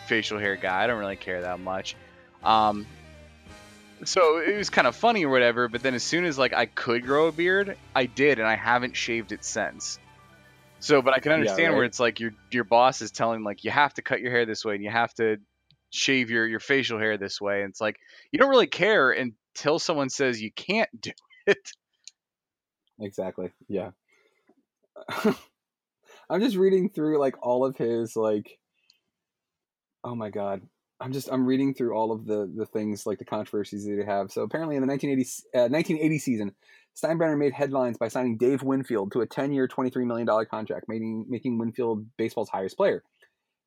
Speaker 4: facial hair guy. I don't really care that much. Um, so it was kind of funny or whatever. But then as soon as like I could grow a beard, I did, and I haven't shaved it since. So, but I can
Speaker 3: Yeah,
Speaker 4: understand where it's like your your boss is telling like you have to cut your hair this way and you have to shave your your facial hair this way, and it's like you don't really care until someone says you can't do it.
Speaker 3: Exactly. Yeah. I'm just reading through like all of his like oh my god. I'm just I'm reading through all of the the things like the controversies that they have. So apparently in the 1980 uh, 1980 season, Steinbrenner made headlines by signing Dave Winfield to a 10-year, 23 million dollar contract, making making Winfield baseball's highest player.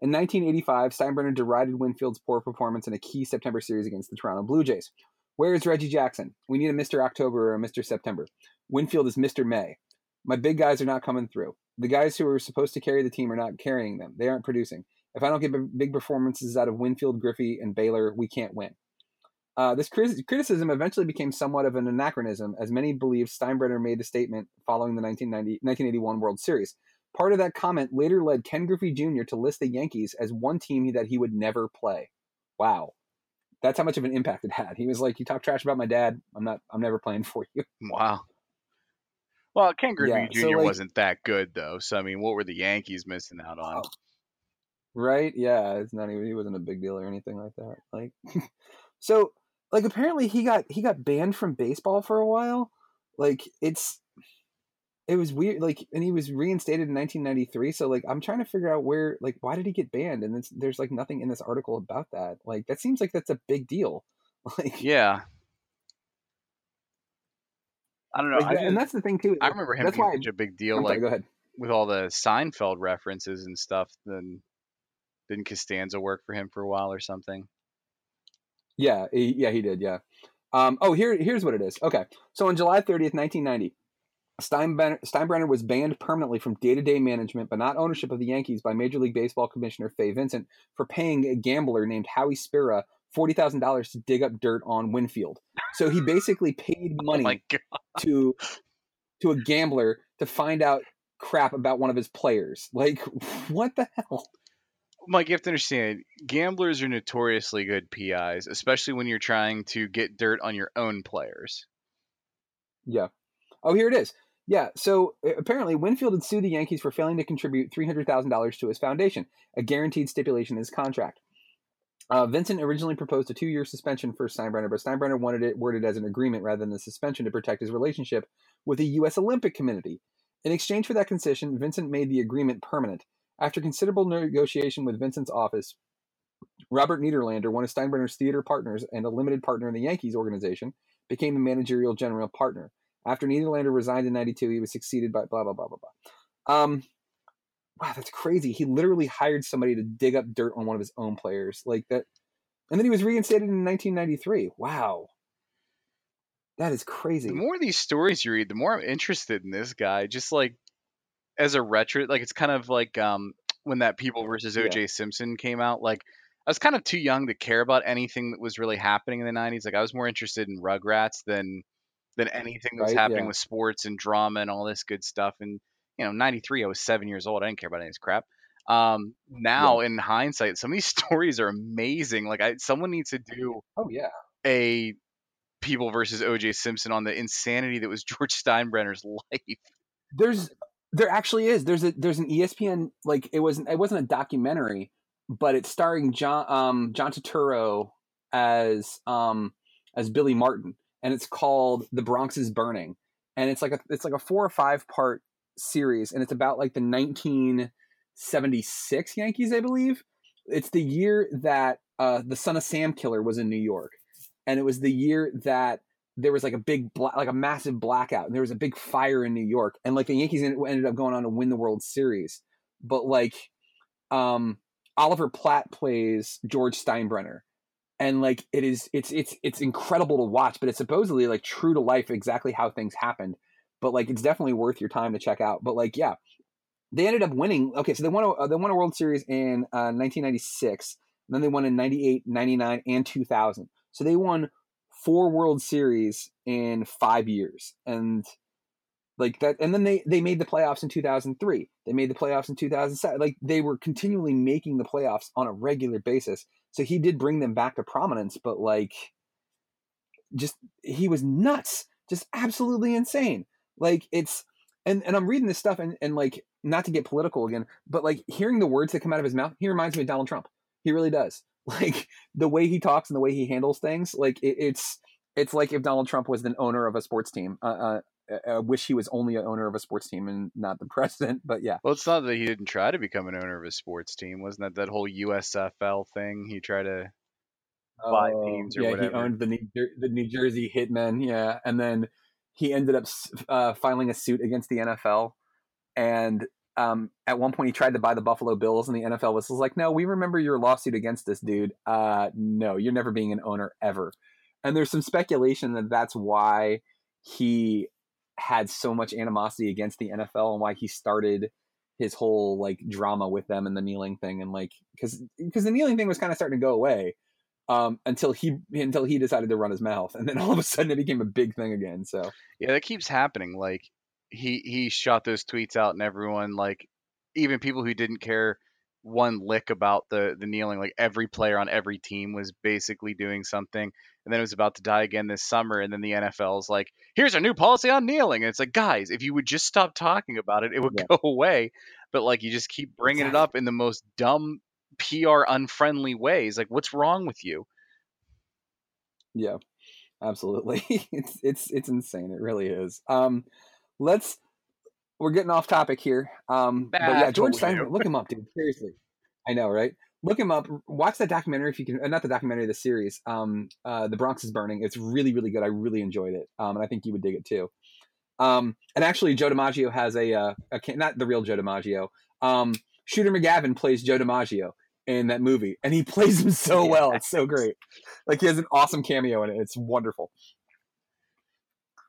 Speaker 3: In 1985, Steinbrenner derided Winfield's poor performance in a key September series against the Toronto Blue Jays. Where is Reggie Jackson? We need a Mr. October or a Mr. September. Winfield is Mr. May. My big guys are not coming through. The guys who are supposed to carry the team are not carrying them. They aren't producing. If I don't get b- big performances out of Winfield, Griffey, and Baylor, we can't win. Uh, this criti- criticism eventually became somewhat of an anachronism, as many believe Steinbrenner made the statement following the 1990, 1981 World Series. Part of that comment later led Ken Griffey Jr. to list the Yankees as one team that he would never play. Wow, that's how much of an impact it had. He was like, "You talk trash about my dad. I'm not. I'm never playing for you."
Speaker 4: Wow. Well, Ken Griffey
Speaker 3: Yeah,
Speaker 4: Jr.
Speaker 3: so, like-
Speaker 4: wasn't that good though, so I mean, what were the Yankees missing out on?
Speaker 3: Right? Yeah, it's not even he wasn't a big deal or anything like that. Like so like apparently he got he got banned from baseball for a while. Like it's it was weird like and he was reinstated in 1993 so like I'm trying to figure out where like why did he get banned and it's, there's like nothing in this article about that. Like that seems like that's a big deal. Like
Speaker 4: Yeah. I don't know.
Speaker 3: like
Speaker 4: I,
Speaker 3: and that's the thing too.
Speaker 4: I remember him
Speaker 3: That's
Speaker 4: being
Speaker 3: why
Speaker 4: such a big deal,
Speaker 3: I'm sorry,
Speaker 4: like
Speaker 3: ahead.
Speaker 4: with all the Seinfeld references and stuff. Then didn't Costanza work for him for a while or something?
Speaker 3: Yeah, he, yeah, he did. Yeah. Um, oh, here, here's what it is. Okay, so on July 30th, 1990, Steinbrenner, Steinbrenner was banned permanently from day-to-day management, but not ownership of the Yankees, by Major League Baseball Commissioner Fay Vincent for paying a gambler named Howie Spira forty thousand dollars to dig up dirt on Winfield. So he basically paid money
Speaker 4: Oh
Speaker 3: to to a gambler to find out crap about one of his players. Like, what the hell?
Speaker 4: Mike, you have to understand, gamblers are notoriously good PIs, especially when you're trying to get dirt on your own players.
Speaker 3: Yeah. Oh, here it is. Yeah. So apparently, Winfield had sued the Yankees for failing to contribute three hundred thousand dollars to his foundation, a guaranteed stipulation in his contract. Uh, Vincent originally proposed a two-year suspension for Steinbrenner, but Steinbrenner wanted it worded as an agreement rather than a suspension to protect his relationship with the U.S. Olympic Committee. In exchange for that concession, Vincent made the agreement permanent. After considerable negotiation with Vincent's office, Robert Nederlander, one of Steinbrenner's theater partners and a limited partner in the Yankees organization, became the managerial general partner. After Niederlander resigned in '92, he was succeeded by blah blah blah blah blah. Um, wow, that's crazy. He literally hired somebody to dig up dirt on one of his own players, like that, and then he was reinstated in 1993. Wow, that is crazy.
Speaker 4: The more these stories you read, the more I'm interested in this guy. Just like as a retro, like it's kind of like um when that People versus
Speaker 3: Yeah.
Speaker 4: O.J. Simpson came out. Like I was kind of too young to care about anything that was really happening in the '90s. Like I was more interested in Rugrats than than anything that was
Speaker 3: Right,
Speaker 4: happening
Speaker 3: yeah.
Speaker 4: with sports and drama and all this good stuff. And you know, '93, I was seven years old. I didn't care about any of this crap. Um, now in hindsight, some of these stories are amazing. Like I, someone needs to do
Speaker 3: Oh yeah.
Speaker 4: a People versus O.J. Simpson on the insanity that was George Steinbrenner's life.
Speaker 3: There's There actually is. There's a there's an ESPN like it wasn't it wasn't a documentary, but it's starring John um John Turturro as um as Billy Martin, and it's called The Bronx is Burning, and it's like a it's like a four or five part series, and it's about like the 1976 Yankees, I believe. It's the year that uh, the Son of Sam killer was in New York, and it was the year that there was like a big bla- like a massive blackout and there was a big fire in New York and like the Yankees ended up going on to win the World Series. But like um Oliver Platt plays George Steinbrenner and like it is it's it's it's incredible to watch but it's supposedly like true to life exactly how things happened. But like it's definitely worth your time to check out. But like yeah they ended up winning. Okay so they won a, they won a World Series in uh, 1996 and then they won in 98 99 and 2000 so they won four World Series in five years, and like that. And then they they made the playoffs in 2003. They made the playoffs in 2007. Like they were continually making the playoffs on a regular basis. So he did bring them back to prominence, but like, just he was nuts, just absolutely insane. Like it's and and I'm reading this stuff and and like not to get political again, but like hearing the words that come out of his mouth, he reminds me of Donald Trump. He really does like the way he talks and the way he handles things like it, it's it's like if donald trump was an owner of a sports team uh, uh, i wish he was only an owner of a sports team and not the president but yeah
Speaker 4: Well, it's not that he didn't try to become an owner of a sports team. Wasn't that that whole USFL thing? He tried to buy
Speaker 3: Oh,
Speaker 4: teams or
Speaker 3: yeah
Speaker 4: whatever.
Speaker 3: he owned the new, Jer- the new jersey hitmen yeah and then he ended up uh, filing a suit against the nfl and um, at one point he tried to buy the buffalo bills and the nfl was like no we remember your lawsuit against this dude uh, no you're never being an owner ever and there's some speculation that that's why he had so much animosity against the NFL and why he started his whole like drama with them and the kneeling thing and like because because the kneeling thing was kind of starting to go away um, until he until he decided to run his mouth and then all of a sudden it became a big thing again so
Speaker 4: Yeah, that keeps happening. Like he he shot those tweets out, and everyone like even people who didn't care one lick about the the kneeling, like every player on every team was basically doing something. And then it was about to die again this summer, and then the NFL's like, "Here's our new policy on kneeling," and it's like, guys, if you would just stop talking about it, it would
Speaker 3: Yeah.
Speaker 4: go away. But like you just keep bringing it up in the most dumb PR unfriendly ways. Like, what's wrong with you?
Speaker 3: yeah absolutely it's it's it's insane it really is um let's we're getting off topic here um but yeah george steinbrenner look him up dude seriously. I know right? Look him up watch that documentary if you can uh, not the documentary the series um uh the bronx is burning. It's really really good. I really enjoyed it um and i think you would dig it too. Um and actually joe dimaggio has a uh a, not the real joe dimaggio um shooter mcgavin plays joe dimaggio in that movie and he plays him so well it's so great. Like he has an awesome cameo in it it's wonderful.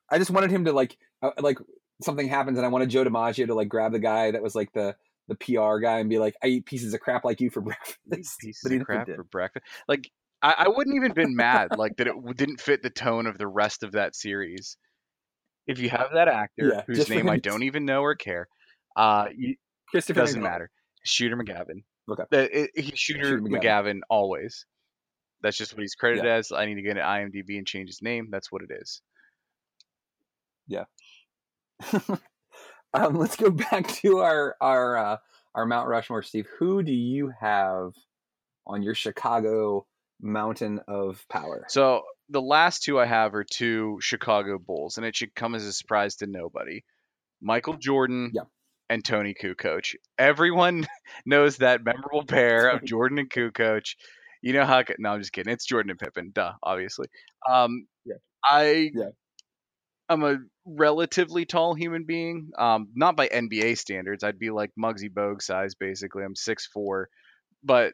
Speaker 3: I just wanted him to like like something happens and i wanted joe dimaggio to like grab the guy that was like the the pr guy and be like i eat pieces of crap like you for breakfast
Speaker 4: pieces
Speaker 3: but he
Speaker 4: of crap for breakfast. Like I, I wouldn't even been mad like that it didn't fit the tone of the rest of that series. If you have that actor
Speaker 3: Yeah,
Speaker 4: whose name I don't even know or care, uh, you,
Speaker 3: christopher
Speaker 4: doesn't matter. Shooter McGavin.
Speaker 3: Okay.
Speaker 4: The, it, he's Shooter,
Speaker 3: Shooter McGavin.
Speaker 4: McGavin. always. That's just what he's credited
Speaker 3: Yeah.
Speaker 4: as. I need to get an IMDb and change his name. That's what it is.
Speaker 3: um, let's go back to our our uh, our Mount Rushmore, Steve. Who do you have on your Chicago Mountain of Power?
Speaker 4: So the last two I have are two Chicago Bulls, and it should come as a surprise to nobody. Michael Jordan
Speaker 3: Yeah.
Speaker 4: and Toni Kukoc. Everyone knows that memorable pair of Jordan and Kukoc. You know how? No, I'm just kidding. It's Jordan and Pippen. Duh, obviously. Um,
Speaker 3: Yeah.
Speaker 4: I
Speaker 3: Yeah.
Speaker 4: I'm a relatively tall human being. Um, not by NBA standards. I'd be like Muggsy Bogues size, basically. I'm six four, but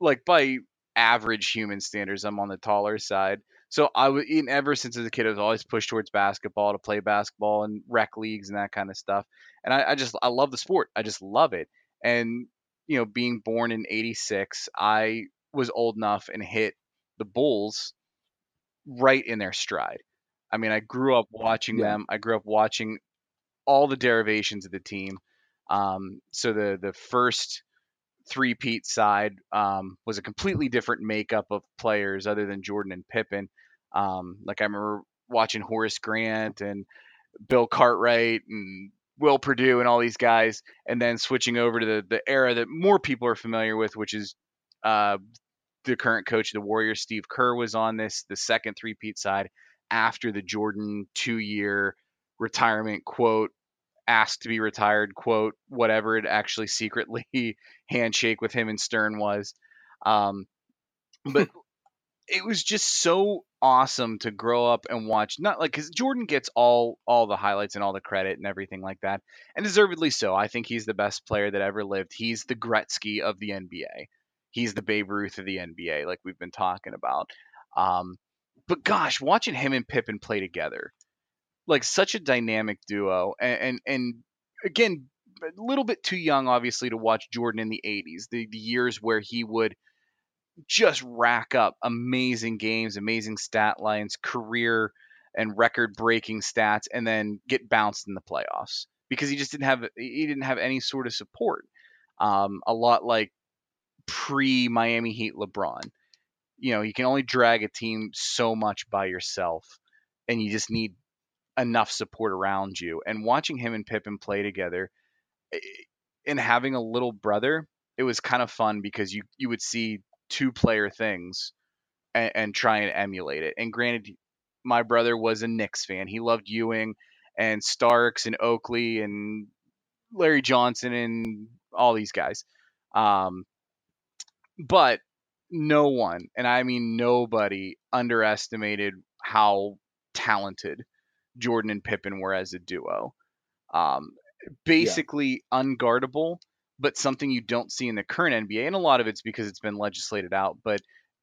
Speaker 4: like by average human standards, I'm on the taller side. So I was ever since as a kid, I was always pushed towards basketball to play basketball and rec leagues and that kind of stuff. And I, I just I love the sport. I just love it. And you know, being born in '86, I was old enough and hit the Bulls right in their stride. I mean, I grew up watching
Speaker 3: Yeah.
Speaker 4: them. I grew up watching all the derivations of the team. Um, so the the first three-peat side um, was a completely different makeup of players other than Jordan and Pippen. Um, like I remember watching Horace Grant and Bill Cartwright and Will Perdue and all these guys, and then switching over to the the era that more people are familiar with, which is uh, the current coach of the Warriors, Steve Kerr, was on this the second three-peat side after the Jordan two-year retirement quote asked to be retired quote whatever it actually secretly handshake with him and Stern was. Um, but it was just so awesome to grow up and watch. Not like because Jordan gets all all the highlights and all the credit and everything like that, and deservedly so. I think he's the best player that ever lived. He's the Gretzky of the NBA. He's the Babe Ruth of the NBA, like we've been talking about. Um, but gosh, watching him and Pippen play together, like such a dynamic duo, and and, and again, a little bit too young, obviously, to watch Jordan in the '80s, the, the years where he would just rack up amazing games, amazing stat lines, career and record breaking stats, and then get bounced in the playoffs because he just didn't have he didn't have any sort of support. Um, a lot like pre Miami Heat LeBron. You know, you can only drag a team so much by yourself, and you just need enough support around you. And watching him and Pippen play together, eh, and having a little brother, it was kind of fun because you you would see two player things and, and try and emulate it. And granted, my brother was a Knicks fan. He loved Ewing and Starks and Oakley and Larry Johnson and all these guys. Um, but no one, and I mean nobody, underestimated how talented Jordan and Pippen were as a duo. Um, basically yeah. unguardable, but something you don't see in the current NBA. And a lot of it's because it's been legislated out. But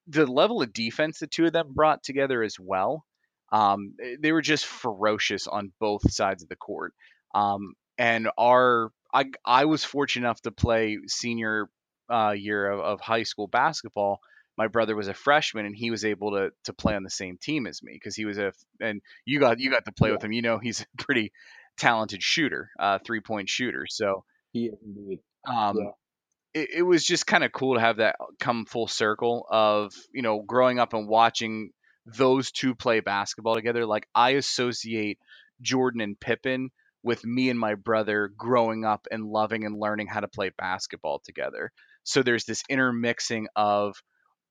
Speaker 4: the level of defense the two of them brought together as well, um, they were just ferocious on both sides of the court. Um, and our, I, I was fortunate enough to play senior uh, year of, of high school basketball my brother was a freshman and he was able to to play on the same team as me because he was a and you got you got to play yeah. with him. You know, he's a pretty talented shooter, uh, three point shooter. So
Speaker 3: he indeed.
Speaker 4: Um, yeah. it, it was just kind of cool to have that come full circle of you know growing up and watching those two play basketball together. Like I associate Jordan and Pippen with me and my brother growing up and loving and learning how to play basketball together. So there's this intermixing of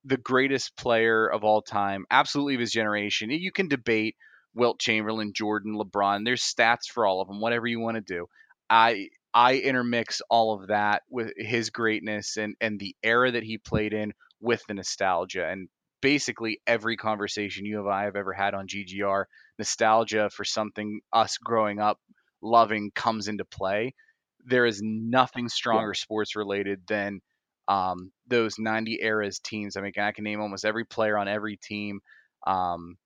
Speaker 4: the greatest player of all time, absolutely of his generation. You can debate Wilt Chamberlain, Jordan, LeBron. There's stats for all of them, whatever you want to do. I I intermix all of that with his greatness and and the era that he played in with the nostalgia and basically every conversation you and I have ever had on GGR, nostalgia for something us growing up loving comes into play. There is nothing stronger yeah. sports related than um, those 90 eras teams. I mean, I can name almost every player on every team, um,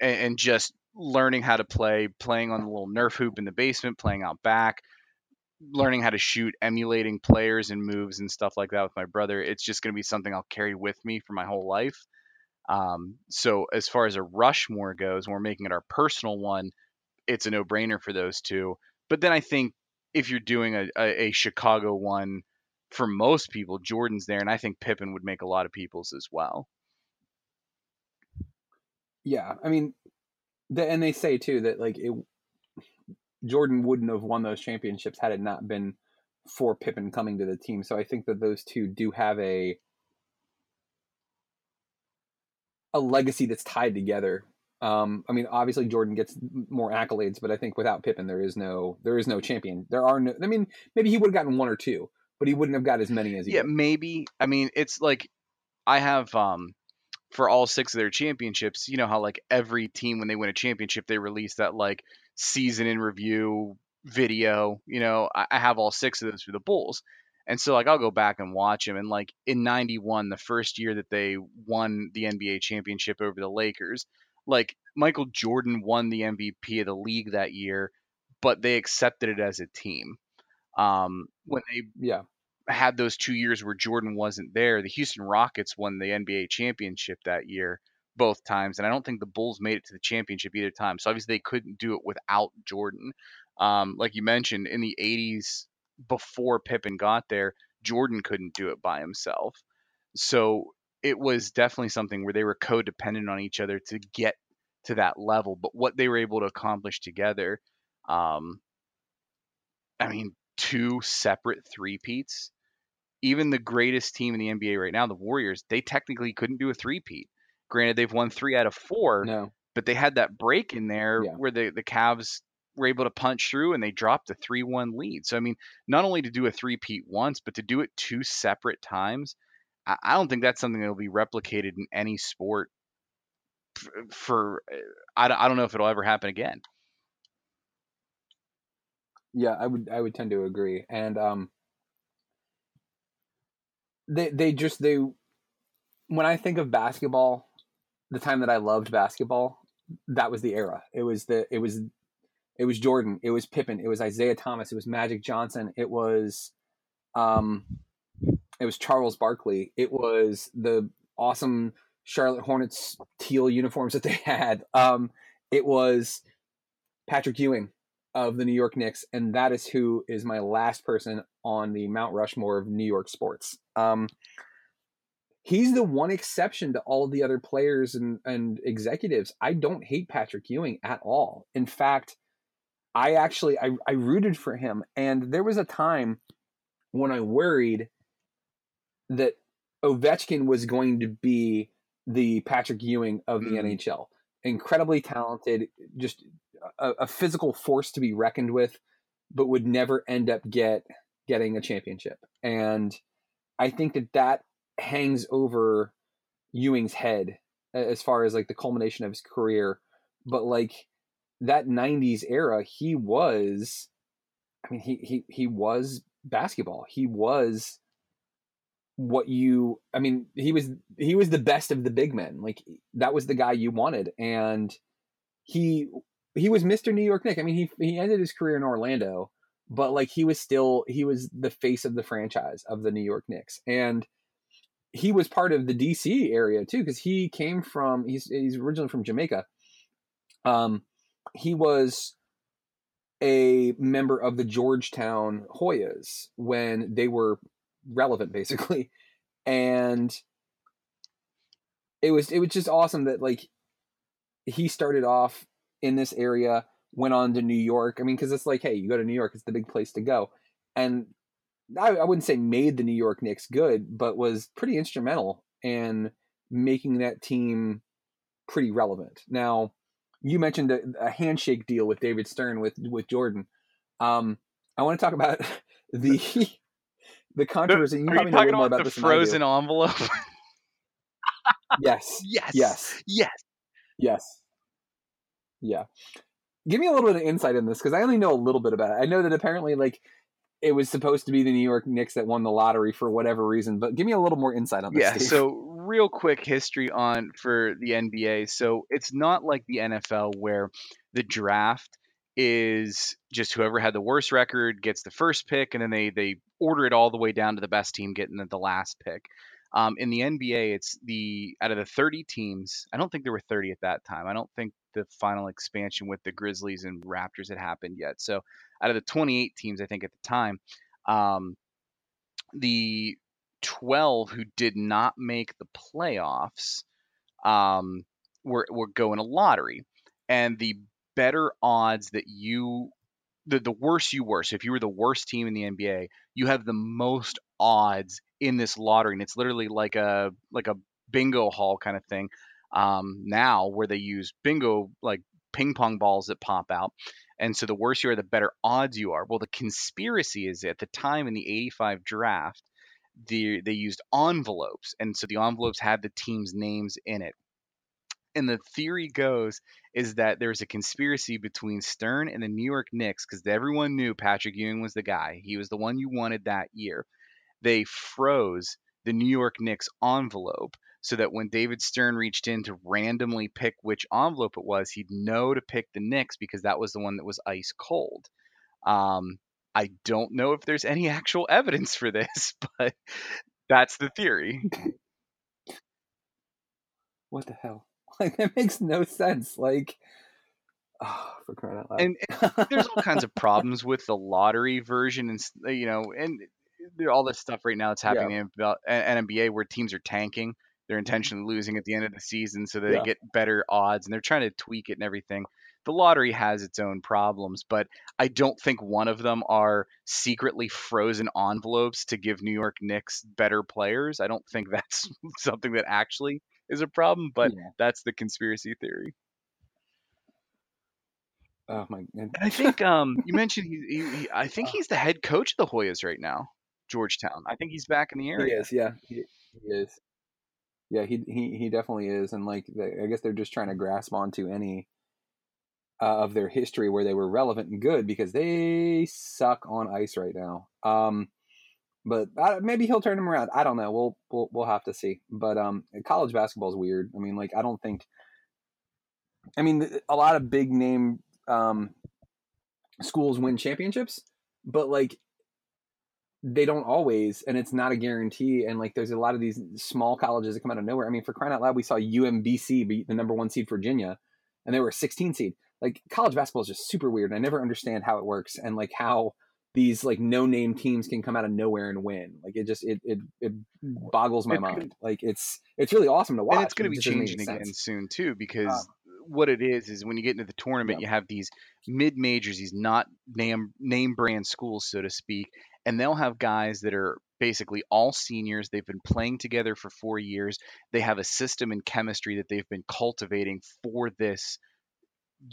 Speaker 4: and, and, just learning how to play, playing on the little Nerf hoop in the basement, playing out back, learning how to shoot, emulating players and moves and stuff like that with my brother. It's just going to be something I'll carry with me for my whole life. Um, so as far as a Rushmore goes, we're making it our personal one, it's a no-brainer for those two. But then I think if you're doing a, a, a Chicago one for most people, Jordan's there, and I think Pippen would make a lot of people's as well.
Speaker 3: Yeah, I mean, the, and they say too that like it, Jordan wouldn't have won those championships had it not been for Pippen coming to the team. So I think that those two do have a a legacy that's tied together. Um, I mean, obviously Jordan gets more accolades, but I think without Pippen, there is no there is no champion. There are no. I mean, maybe he would have gotten one or two, but he wouldn't have got as many as he.
Speaker 4: Yeah,
Speaker 3: did.
Speaker 4: maybe. I mean, it's like I have um for all six of their championships. You know how like every team when they win a championship, they release that like season in review video. You know, I, I have all six of those for the Bulls. And so like I'll go back and watch them and like in 91 the first year that they won the NBA championship over the Lakers like Michael Jordan won the MVP of the league that year but they accepted it as a team um, when they
Speaker 3: yeah
Speaker 4: had those two years where Jordan wasn't there, the Houston Rockets won the NBA championship that year both times, and I don't think the Bulls made it to the championship either time. So obviously they couldn't do it without Jordan. Um, like you mentioned, in the '80s, before Pippen got there, Jordan couldn't do it by himself. So it was definitely something where they were codependent on each other to get to that level. But what they were able to accomplish together, um, I mean, two separate three-peats. Even the greatest team in the NBA right now, the Warriors, they technically couldn't do a three-peat. Granted, they've won three out of four,
Speaker 3: No.
Speaker 4: but they had that break in there
Speaker 3: Yeah.
Speaker 4: where the, the Cavs were able to punch through and they dropped a 3 1 lead. So, I mean, not only to do a three-peat once, but to do it two separate times, I, I don't think that's something that will be replicated in any sport f- for, uh, I, I don't know if it'll ever happen again.
Speaker 3: Yeah, I would I would tend to agree. And um they they just they when I think of basketball, the time that I loved basketball, that was the era. It was the it was it was Jordan, it was Pippen, it was Isiah Thomas, it was Magic Johnson, it was um it was Charles Barkley, it was the awesome Charlotte Hornets teal uniforms that they had. Um it was Patrick Ewing of the New York Knicks, and that is who is my last person on the Mount Rushmore of New York sports. Um, he's the one exception to all the other players and, and executives. I don't hate Patrick Ewing at all. In fact, I actually I, I rooted for him, and there was a time when I worried that Ovechkin was going to be the Patrick Ewing of the
Speaker 4: Mm.
Speaker 3: NHL. Incredibly talented, just a, a physical force to be reckoned with, but would never end up get getting a championship. And I think that that hangs over Ewing's head as far as like the culmination of his career. But like that '90s era, he was, I mean, he he he was basketball. He was what you i mean he was he was the best of the big men like that was the guy you wanted and he he was mr new york nick i mean he he ended his career in orlando but like he was still he was the face of the franchise of the new york knicks. And he was part of the dc area too because he came from he's he's originally from jamaica. Um he was a member of the georgetown hoyas when they were relevant basically. And it was it was just awesome that like he started off in this area went on to new york i mean because it's like hey you go to new york it's the big place to go and I, I wouldn't say made the new york knicks good but was pretty instrumental in making that team pretty relevant now you mentioned a, a handshake deal with david stern with with jordan um i want to talk about the the controversy. You
Speaker 4: Are
Speaker 3: probably
Speaker 4: you
Speaker 3: know
Speaker 4: talking
Speaker 3: more
Speaker 4: about
Speaker 3: about
Speaker 4: the
Speaker 3: this than I do.
Speaker 4: frozen envelope?
Speaker 3: Yes.
Speaker 4: yes.
Speaker 3: Yes.
Speaker 4: Yes.
Speaker 3: Yes. Yeah. Give me a little bit of insight in this because I only know a little bit about it. I know that apparently, like, it was supposed to be the New York Knicks that won the lottery for whatever reason, but give me a little more insight on this.
Speaker 4: Yeah,
Speaker 3: Steve.
Speaker 4: so real quick history on for the NBA. So it's not like the NFL where the draft is just whoever had the worst record gets the first pick and then they they order it all the way down to the best team getting the, the last pick. Um, in the NBA, it's the out of the 30 teams. I don't think there were 30 at that time. I don't think the final expansion with the Grizzlies and Raptors had happened yet. So out of the 28 teams, I think at the time, um, the 12 who did not make the playoffs um, were, were going a lottery. And the better odds that you, the, the worse you were, so if you were the worst team in the NBA, you have the most odds in this lottery. And it's literally like a, like a bingo hall kind of thing um, now where they use bingo, like ping pong balls that pop out. And so the worse you are, the better odds you are. Well, the conspiracy is at the time in the 85 draft, the, they used envelopes. And so the envelopes had the team's names in it. And the theory goes is that there's a conspiracy between Stern and the New York Knicks because everyone knew Patrick Ewing was the guy. He was the one you wanted that year. They froze the New York Knicks envelope so that when David Stern reached in to randomly pick which envelope it was, he'd know to pick the Knicks because that was the one that was ice cold. Um, I don't know if there's any actual evidence for this, but that's the theory.
Speaker 3: what the hell? Like that makes no sense. Like, oh, for crying out loud.
Speaker 4: And, and there's all kinds of problems with the lottery version, and you know, and all this stuff right now that's happening in about NBA where teams are tanking. They're intentionally losing at the end of the season so that
Speaker 3: Yeah.
Speaker 4: they get better odds, and they're trying to tweak it and everything. the lottery has its own problems, but I don't think one of them are secretly frozen envelopes to give New York Knicks better players. I don't think that's something that actually is a problem, but
Speaker 3: Yeah.
Speaker 4: that's the conspiracy theory.
Speaker 3: Oh my!
Speaker 4: I think um, you mentioned he, he, he, I think he's the head coach of the Hoyas right now, Georgetown. I think he's back in the area.
Speaker 3: He is, yeah, he, he is. Yeah, he he he definitely is, and like I guess they're just trying to grasp onto any uh, of their history where they were relevant and good because they suck on ice right now. Um, but uh, maybe he'll turn them around. I don't know. We'll we'll we'll have to see. But um, college basketball is weird. I mean, like I don't think. I mean, a lot of big name um, schools win championships, but like they don't always, and it's not a guarantee. And like, there's a lot of these small colleges that come out of nowhere. I mean, for crying out loud, we saw UMBC beat the number one seed Virginia, and they were a 16 seed. Like, college basketball is just super weird. And I never understand how it works and like how these like no name teams can come out of nowhere and win. Like, it just it it it boggles my
Speaker 4: It-
Speaker 3: mind. Like, it's it's really awesome to watch.
Speaker 4: and it's going to be
Speaker 3: just doesn't make
Speaker 4: changing again soon too because
Speaker 3: Um,
Speaker 4: what it is is when you get into the tournament you have these mid majors these not name name brand schools so to speak and they'll have guys that are basically all seniors they've been playing together for 4 years they have a system and chemistry that they've been cultivating for this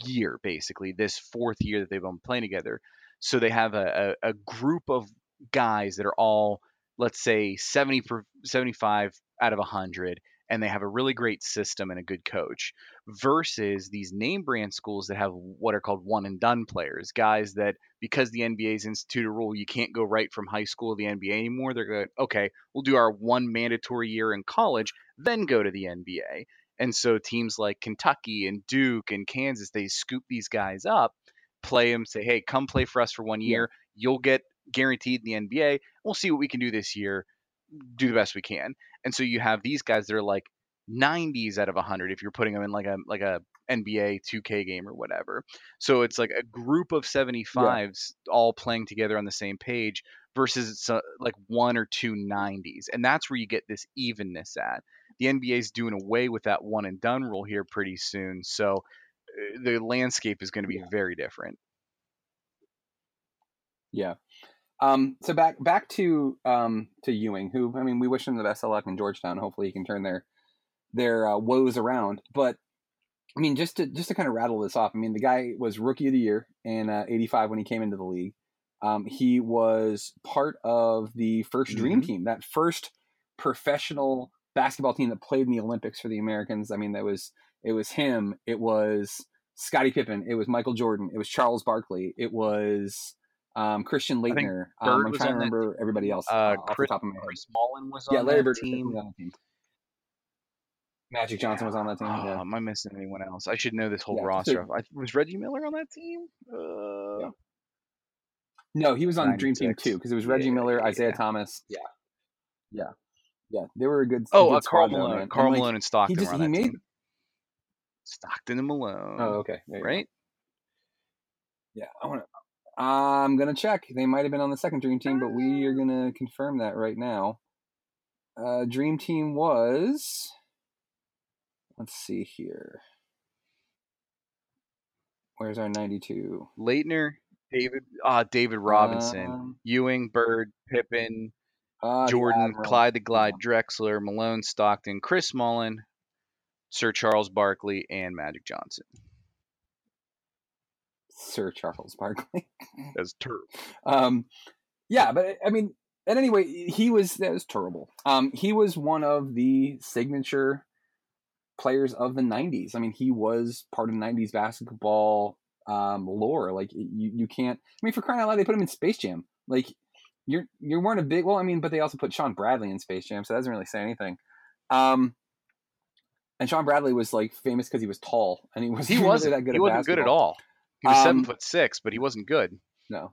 Speaker 4: year basically this fourth year that they've been playing together. So they have a, a, a group of guys that are all let's say 70 per, 75 out of 100 and they have a really great system and a good coach versus these name brand schools that have what are called one and done players guys that because the NBA's instituted a rule you can't go right from high school to the NBA anymore they're going okay we'll do our one mandatory year in college then go to the NBA and so teams like Kentucky and Duke and Kansas they scoop these guys up play them say hey come play for us for one year you'll get guaranteed in the NBA we'll see what we can do this year do the best we can. And so you have these guys that are like 90s out of 100 if you're putting them in like a like a NBA 2K game or whatever. So it's like a group of 75s all playing together on the same page versus it's uh, like one or two 90s. And that's where you get this evenness at. The NBA is doing away with that one and done rule here pretty soon. So uh, the landscape is going to be very different.
Speaker 3: Yeah. Um, so back back to um, to Ewing, who I mean, we wish him the best of luck in Georgetown. Hopefully, he can turn their their uh, woes around. But I mean, just to just to kind of rattle this off, I mean, the guy was rookie of the year in uh, '85 when he came into the league. Um, he was part of the 1st Dream
Speaker 4: Mhm.
Speaker 3: Team, that first professional basketball team that played in the Olympics for the Americans. I mean, that was it was him. It was Scottie Pippen. It was Michael Jordan. It was Charles Barkley. It was um, Christian
Speaker 4: Laettner.
Speaker 3: Um, I'm trying to
Speaker 4: that
Speaker 3: remember everybody else
Speaker 4: Uh,
Speaker 3: off
Speaker 4: Chris,
Speaker 3: the top of my head.
Speaker 4: Chris Mullin was
Speaker 3: Yeah,
Speaker 4: on
Speaker 3: Larry
Speaker 4: that
Speaker 3: Bird was
Speaker 4: team.
Speaker 3: on that team. Magic Johnson was on that team.
Speaker 4: Oh,
Speaker 3: yeah.
Speaker 4: am I missing anyone else? I should know this whole
Speaker 3: Yeah,
Speaker 4: roster.
Speaker 3: so-
Speaker 4: I, was Reggie Miller on that team? Uh,
Speaker 3: Yeah. No, he was on Dream Team too because it was Reggie
Speaker 4: Yeah,
Speaker 3: Miller, Isiah
Speaker 4: yeah.
Speaker 3: Thomas. Yeah, yeah, yeah. They were a good.
Speaker 4: Oh,
Speaker 3: good
Speaker 4: uh, Carl
Speaker 3: though,
Speaker 4: Malone.
Speaker 3: man.
Speaker 4: Carl
Speaker 3: And, like,
Speaker 4: Malone and Stockton
Speaker 3: He just
Speaker 4: were on
Speaker 3: he
Speaker 4: that
Speaker 3: made.
Speaker 4: team. Stockton and Malone.
Speaker 3: Oh, okay. Go.
Speaker 4: right?
Speaker 3: Yeah, I want to. I'm gonna check. They might have been on the second Dream Team, but we are gonna confirm that right now. Uh, Dream Team was. Let's see here. Where's our 92?
Speaker 4: Laettner, David, ah, David Robinson,
Speaker 3: Um,
Speaker 4: Ewing, Bird, Pippen,
Speaker 3: the
Speaker 4: Jordan. Clyde the Glide, Drexler, Malone, Stockton, Chris Mullin, Sir Charles Barkley, and Magic Johnson.
Speaker 3: Sir Charles Barkley.
Speaker 4: as terrible.
Speaker 3: Um, yeah, but I mean, and anyway, he was that was terrible. Um, he was one of the signature players of the '90s. I mean, he was part of '90s basketball um, lore. Like you, you can't. I mean, for crying out loud, they put him in Space Jam. Like you're you weren't a big. Well, I mean, but they also put Shawn Bradley in Space Jam, so that doesn't really say anything. Um, and Shawn Bradley was like famous because he was tall, and he was
Speaker 4: He wasn't.
Speaker 3: that good.
Speaker 4: he
Speaker 3: at
Speaker 4: wasn't good at
Speaker 3: basketball.
Speaker 4: all. He was seven
Speaker 3: Um,
Speaker 4: foot six, but he wasn't good.
Speaker 3: No.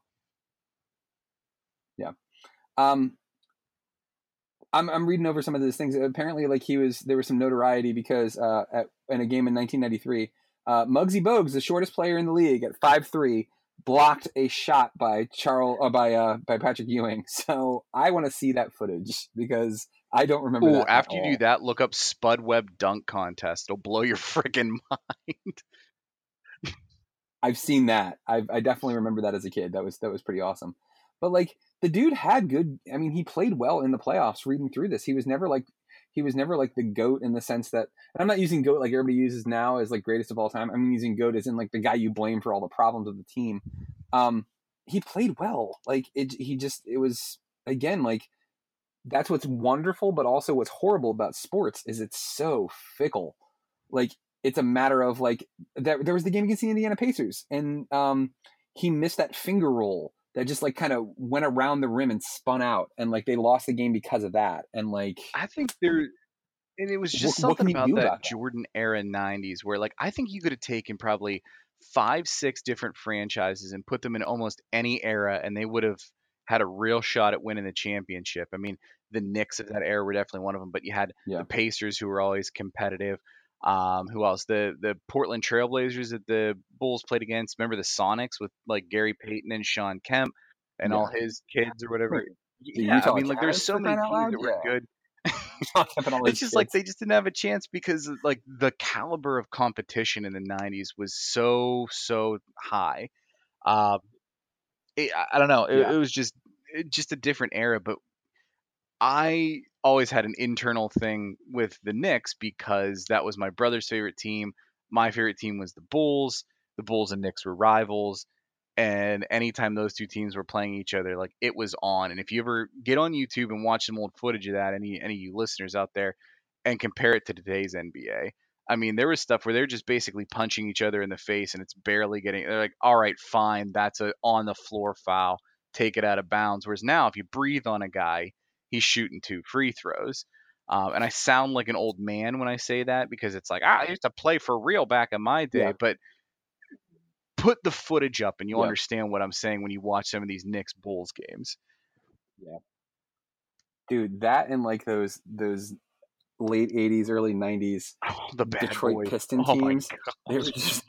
Speaker 3: Yeah. Um I'm I'm reading over some of these things. Apparently like he was there was some notoriety because uh at in a game in 1993, uh Muggsy Bogues, the shortest player in the league at five three, blocked a shot by Charles uh, by uh by Patrick Ewing. So I want to see that footage because I don't remember
Speaker 4: Oh,
Speaker 3: that.
Speaker 4: after you
Speaker 3: all.
Speaker 4: do that, look up Spud Webb dunk contest. It'll blow your freaking mind.
Speaker 3: I've seen that. I I definitely remember that as a kid. That was that was pretty awesome. But like the dude had good. I mean, he played well in the playoffs. Reading through this, he was never like he was never like the goat in the sense that. And I'm not using goat like everybody uses now as like greatest of all time. I'm using goat as in like the guy you blame for all the problems of the team. Um, he played well. Like it, he just it was again like that's what's wonderful, but also what's horrible about sports is it's so fickle. Like it's a matter of like there, there was the game against the Indiana Pacers, and um, he missed that finger roll that just like kind of went around the rim and spun out, and like they lost the game because of that. And like
Speaker 4: I think there, and it was just
Speaker 3: What- what
Speaker 4: something
Speaker 3: you
Speaker 4: about that
Speaker 3: about that?
Speaker 4: Jordan era '90s where like I think you could have taken probably five, six different franchises and put them in almost any era, and they would have had a real shot at winning the championship. I mean, the Knicks of that era were definitely one of them, but you had
Speaker 3: Yeah.
Speaker 4: the Pacers who were always competitive. Um, who else? The the Portland Trailblazers that the Bulls played against. Remember the Sonics with like Gary Payton and Shawn Kemp and all his kids or whatever. Yeah, I mean, like there's so many teams that were
Speaker 3: Yeah.
Speaker 4: good.
Speaker 3: Kemp and all
Speaker 4: It's just like they just didn't have a chance because like the caliber of competition in the '90s was so so high. Um, it, I- don't know. It,
Speaker 3: Yeah.
Speaker 4: it was just it, just a different era. But I always had an internal thing with the Knicks because that was my brother's favorite team. My favorite team was the Bulls. The Bulls and Knicks were rivals. And anytime those two teams were playing each other, like it was on. And if you ever get on YouTube and watch some old footage of that, any any of you listeners out there, and compare it to today's NBA, I mean, there was stuff where they're just basically punching each other in the face, and it's barely getting. They're like, all right, fine, that's a on the floor foul, take it out of bounds. Whereas now, if you breathe on a guy, he's shooting two free throws. Um, and I sound like an old man when I say that because it's like ah, I used to play for real back in my day,
Speaker 3: Yeah.
Speaker 4: but put the footage up and you'll
Speaker 3: Yeah.
Speaker 4: understand what I'm saying when you watch some of these Knicks Bulls games.
Speaker 3: Yeah, dude that and like those those late 80s early 90s
Speaker 4: Oh, the
Speaker 3: detroit
Speaker 4: boys.
Speaker 3: piston
Speaker 4: Oh
Speaker 3: teams
Speaker 4: gosh.
Speaker 3: they were just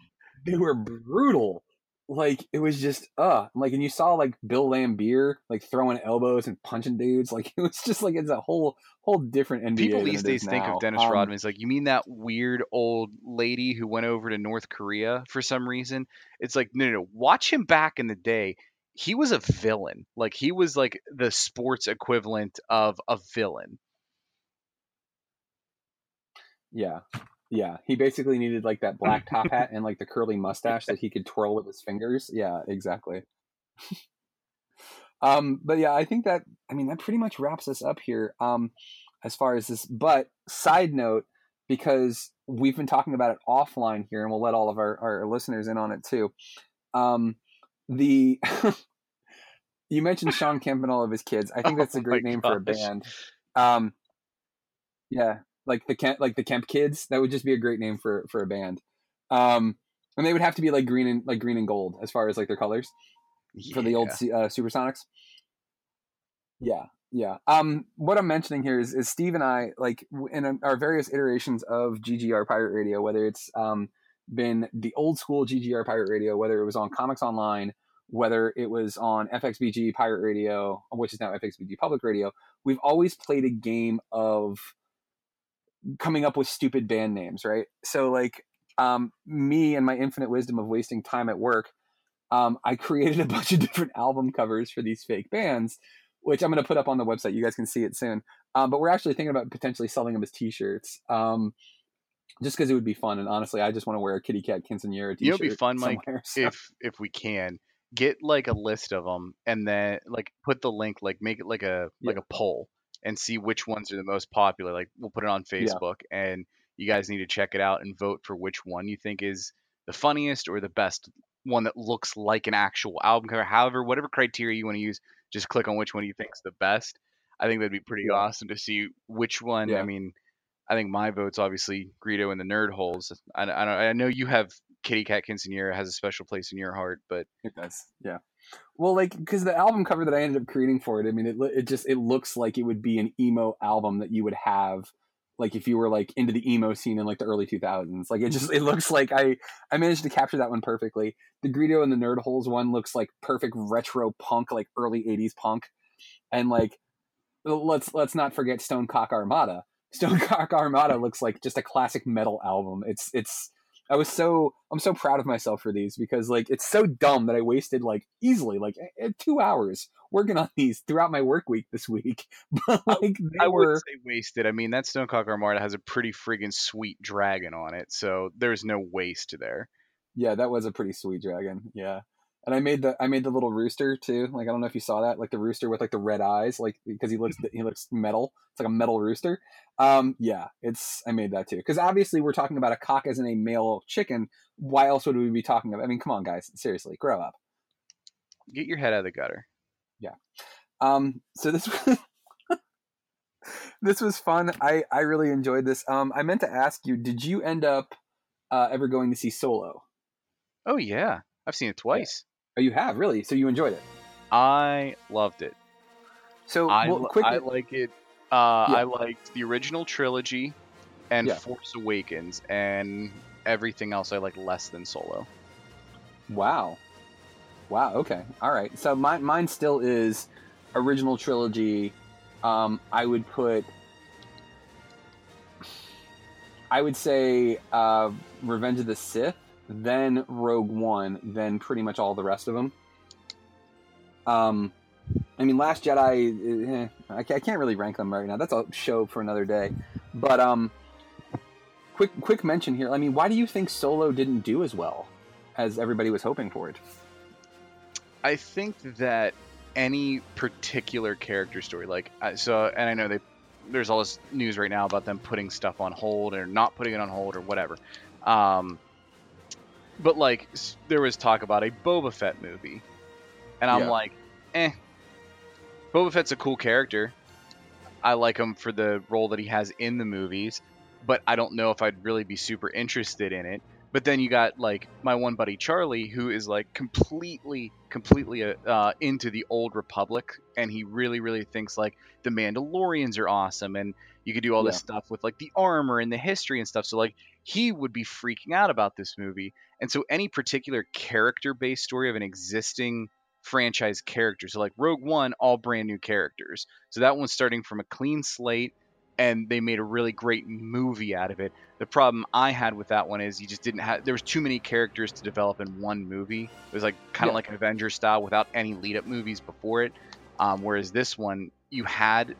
Speaker 3: they were brutal like it was just uh like and you saw like bill laimbeer like throwing elbows and punching dudes like it was just like it's a whole whole different NBA
Speaker 4: People these
Speaker 3: is
Speaker 4: days think
Speaker 3: now.
Speaker 4: of Dennis
Speaker 3: Um,
Speaker 4: Rodman as like, you mean that weird old lady who went over to North Korea for some reason? It's like, no, no, no. Watch him back in the day. He was a villain. Like he was like the sports equivalent of a villain.
Speaker 3: yeah yeah he basically needed like that black top hat and like the curly mustache that he could twirl with his fingers. Yeah exactly. Um but yeah i think that i mean that pretty much wraps us up here um as far as this but side note because we've been talking about it offline here and we'll let all of our, our listeners in on it too um the you mentioned shawn kemp and all of his kids. I think that's
Speaker 4: Oh
Speaker 3: a great name for a band. Um yeah like the Kemp, like the Kemp kids. That would just be a great name for for a band. Um, and they would have to be like green and like green and gold as far as like their colors for the old uh, Supersonics. Yeah, yeah. Um, what I'm mentioning here is, is Steve and I like in our various iterations of GGR Pirate Radio, whether it's um been the old school GGR Pirate Radio, whether it was on Comics Online, whether it was on FXBG Pirate Radio, which is now FXBG Public Radio, we've always played a game of coming up with stupid band names, right? So like um, me and my infinite wisdom of wasting time at work, um, I created a bunch of different album covers for these fake bands, which I'm going to put up on the website. You guys can see it soon. Um, but we're actually thinking about potentially selling them as T-shirts, um, just because it would be fun. And honestly, I just want to wear a Kitty Cat Quinceanera T-shirt.
Speaker 4: You know, it'd be fun, Mike,
Speaker 3: so-
Speaker 4: if if we can get like a list of them and then like put the link, like make it like a like a poll and see which ones are the most popular. Like we'll put it on
Speaker 3: Yeah.
Speaker 4: Facebook and you guys need to check it out and vote for which one you think is the funniest or the best one that looks like an actual album cover. However, whatever criteria you want to use, just click on which one you think is the best. I think that'd be pretty
Speaker 3: Yeah.
Speaker 4: awesome to see which one.
Speaker 3: Yeah.
Speaker 4: I mean, I think my vote's obviously Greedo and the Nerd Holes. I, I, I know you have Kitty Cat Quinceanera has a special place in your heart, but
Speaker 3: It does, yeah. Well, like because the album cover that I ended up creating for it, I mean, it it just it looks like it would be an emo album that you would have, like if you were like into the emo scene in like the early two thousands. Like it just it looks like I I managed to capture that one perfectly. The Greedo and the Nerd Holes one looks like perfect retro punk, like early '80s punk, and like let's let's not forget Stone Cock Armada. Stone Cock Armada looks like just a classic metal album. It's it's I was so I'm so proud of myself for these because like it's so dumb that I wasted like easily like eh, eh, two hours working on these throughout my work week this week. But like they
Speaker 4: I
Speaker 3: were
Speaker 4: say wasted. I mean, that Stonecock Armada has a pretty friggin' sweet dragon on it, so there's no waste there.
Speaker 3: yeah, that was a pretty sweet dragon. Yeah. And I made the I made the little rooster too. Like I don't know if you saw that, like the rooster with like the red eyes, like because he looks he looks metal. It's like a metal rooster. Um, yeah, it's I made that too because obviously we're talking about a cock as in a male chicken. Why else would we be talking about? I mean, come on, guys, seriously, grow up.
Speaker 4: Get your head out of the gutter. Yeah.
Speaker 3: Um, so this this was fun. I I really enjoyed this. Um, I meant to ask you, did you end up uh, ever going to see Solo?
Speaker 4: Oh yeah, I've seen it twice.
Speaker 3: Oh, you have really? So you enjoyed it?
Speaker 4: I loved it.
Speaker 3: So
Speaker 4: I,
Speaker 3: well,
Speaker 4: li-
Speaker 3: quick,
Speaker 4: I like it. Uh,
Speaker 3: Yeah.
Speaker 4: I liked the original trilogy and
Speaker 3: Yeah.
Speaker 4: Force Awakens, and everything else I like less than Solo.
Speaker 3: Wow. Wow. Okay. All right. So mine, mine still is original trilogy. Um, I would put. I would say uh, Revenge of the Sith, then Rogue One, then pretty much all the rest of them. Um, I mean, Last Jedi. Eh, I, can't really rank them right now. That's a show for another day. But um, quick quick mention here. I mean, why do you think Solo didn't do as well as everybody was hoping for it?
Speaker 4: I think that any particular character story, like so, and I know they there's all this news right now about them putting stuff on hold or not putting it on hold or whatever. Um, but like there was talk about a Boba Fett movie, and I'm
Speaker 3: Yeah.
Speaker 4: like, eh. Boba Fett's a cool character. I like him for the role that he has in the movies, but I don't know if I'd really be super interested in it. But then you got like my one buddy Charlie, who is like completely, completely uh, uh, into the old Republic, and he really, really thinks like the Mandalorians are awesome, and you could do all this
Speaker 3: Yeah.
Speaker 4: stuff with like the armor and the history and stuff. So like he would be freaking out about this movie, and so any particular character-based story of an existing franchise character, so like Rogue One, all brand new characters. So that one's starting from a clean slate and they made a really great movie out of it. The problem I had with that one is you just didn't have there was too many characters to develop in one movie. It was like kind of
Speaker 3: Yeah.
Speaker 4: like an Avenger style without any lead up movies before it. Um, whereas this one you had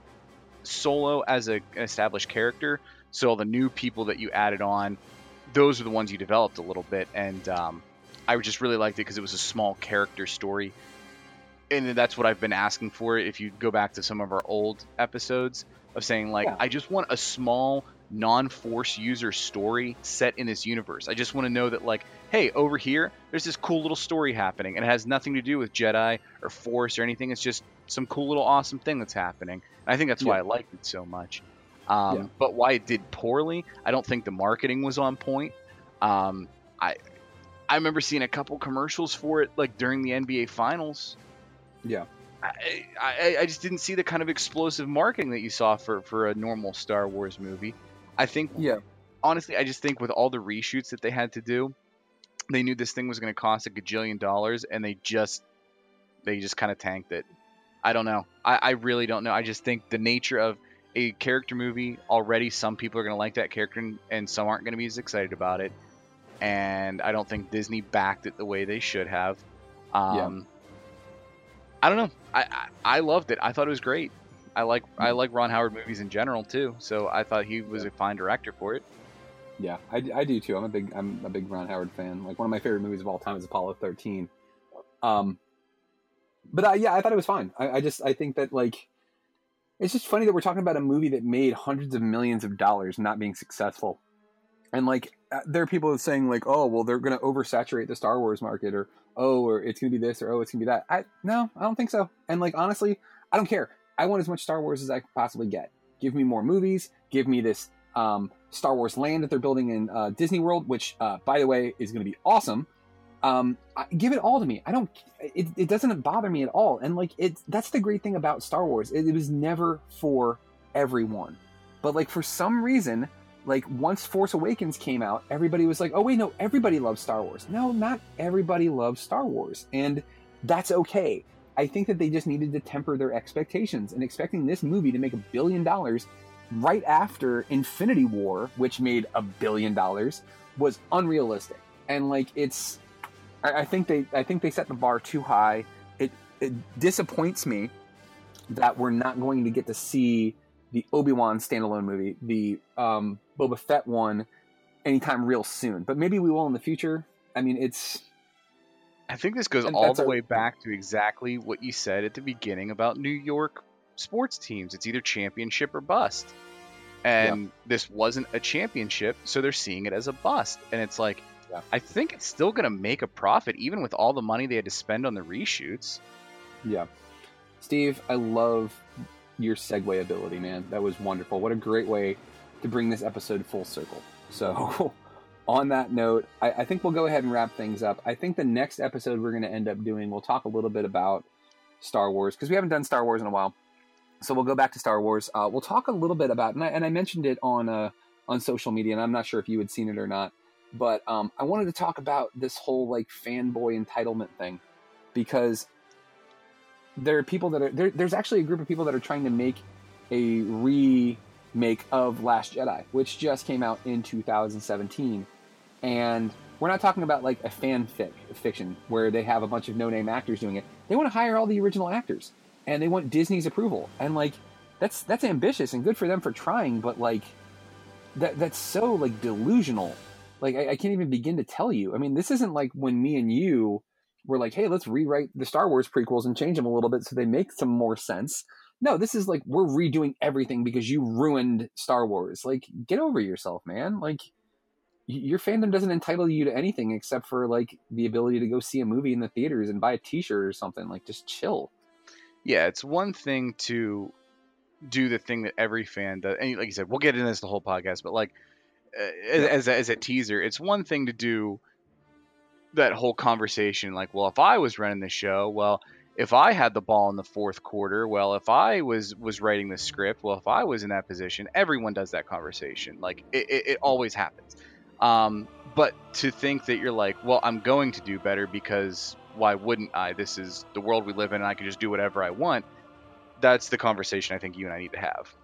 Speaker 4: Solo as a, an established character, so all the new people that you added on, those are the ones you developed a little bit, and um, I just really liked it because it was a small character story, and that's what I've been asking for. If you go back to some of our old episodes of saying like,
Speaker 3: Yeah.
Speaker 4: I just want a small non-force user story set in this universe. I just want to know that like, hey, over here, there's this cool little story happening, and it has nothing to do with Jedi or Force or anything. It's just some cool little awesome thing that's happening. And I think that's why I liked it so much. Um,
Speaker 3: Yeah.
Speaker 4: But why it did poorly, I don't think the marketing was on point. Um, I I remember seeing a couple commercials for it like during the NBA Finals.
Speaker 3: Yeah.
Speaker 4: I, I, I just didn't see the kind of explosive marketing that you saw for, for a normal Star Wars movie. I think,
Speaker 3: Yeah.
Speaker 4: honestly, I just think with all the reshoots that they had to do, they knew this thing was going to cost a gajillion dollars, and they just they just kind of tanked it. I don't know. I, I really don't know. I just think the nature of a character movie already, some people are going to like that character, and, and some aren't going to be as excited about it. And I don't think Disney backed it the way they should have. Um, I don't know. I, I I loved it. I thought it was great. I like I like Ron Howard movies in general too. So I thought he was a fine director for it.
Speaker 3: Yeah, I, I do too. I'm a big I'm a big Ron Howard fan. Like one of my favorite movies of all time is Apollo 13. Um, but I, yeah, I thought it was fine. I, I just I think that like it's just funny that we're talking about a movie that made hundreds of millions of dollars not being successful, and like there are people saying like, oh well, they're going to oversaturate the Star Wars market, or oh, or it's going to be this, or oh, it's going to be that. I no, I don't think so. And like honestly, I don't care. I want as much Star Wars as I possibly get. Give me more movies. Give me this um, Star Wars land that they're building in uh, Disney World, which, uh, by the way, is going to be awesome. Um, I, give it all to me. I don't. It, it doesn't bother me at all. And like it, that's the great thing about Star Wars. It, it was never for everyone, but like for some reason, like once Force Awakens came out, everybody was like, "Oh wait, no, everybody loves Star Wars." No, not everybody loves Star Wars, and that's okay. I think that they just needed to temper their expectations and expecting this movie to make a billion dollars right after Infinity War, which made a billion dollars, was unrealistic. And like it's, I, I think they I think they set the bar too high. It it disappoints me that we're not going to get to see the Obi Wan standalone movie, the um, Boba Fett one, anytime real soon. But maybe we will in the future. I mean, it's
Speaker 4: I think this goes all the
Speaker 3: a-
Speaker 4: way back to exactly what you said at the beginning about New York sports teams. It's either championship or bust. And this wasn't a championship, so they're seeing it as a bust. And it's like,
Speaker 3: Yeah.
Speaker 4: I think it's still going to make a profit, even with all the money they had to spend on the reshoots.
Speaker 3: Yeah. Steve, I love your segue ability, man. That was wonderful. What a great way to bring this episode full circle. So, on that note, I, I think we'll go ahead and wrap things up. I think the next episode we're going to end up doing, we'll talk a little bit about Star Wars because we haven't done Star Wars in a while. So we'll go back to Star Wars. Uh, we'll talk a little bit about, and I, and I mentioned it on uh, on social media, and I'm not sure if you had seen it or not, but um, I wanted to talk about this whole like fanboy entitlement thing because there are people that are there, there's actually a group of people that are trying to make a remake of Last Jedi, which just came out in 2017, and we're not talking about like a fanfic fiction where they have a bunch of no-name actors doing it. They want to hire all the original actors, and they want Disney's approval, and like that's that's ambitious and good for them for trying, but like that that's so like delusional. Like I, I can't even begin to tell you. I mean, this isn't like when me and you were like, hey, let's rewrite the Star Wars prequels and change them a little bit so they make some more sense. No, this is like we're redoing everything because you ruined Star Wars. Like, get over yourself, man. Like, your fandom doesn't entitle you to anything except for like the ability to go see a movie in the theaters and buy a T-shirt or something. Like, just chill.
Speaker 4: Yeah, it's one thing to do the thing that every fan does. And like you said, we'll get into this the whole podcast, but like uh, as, as, a, as a teaser, it's one thing to do that whole conversation like, well, if I was running the show, well, if I had the ball in the fourth quarter, well, if I was was writing the script, well, if I was in that position, everyone does that conversation. Like it, it, it always happens. Um, but to think that you're like, well, I'm going to do better because why wouldn't I? This is the world we live in, and I can just do whatever I want. That's the conversation I think you and I need to have.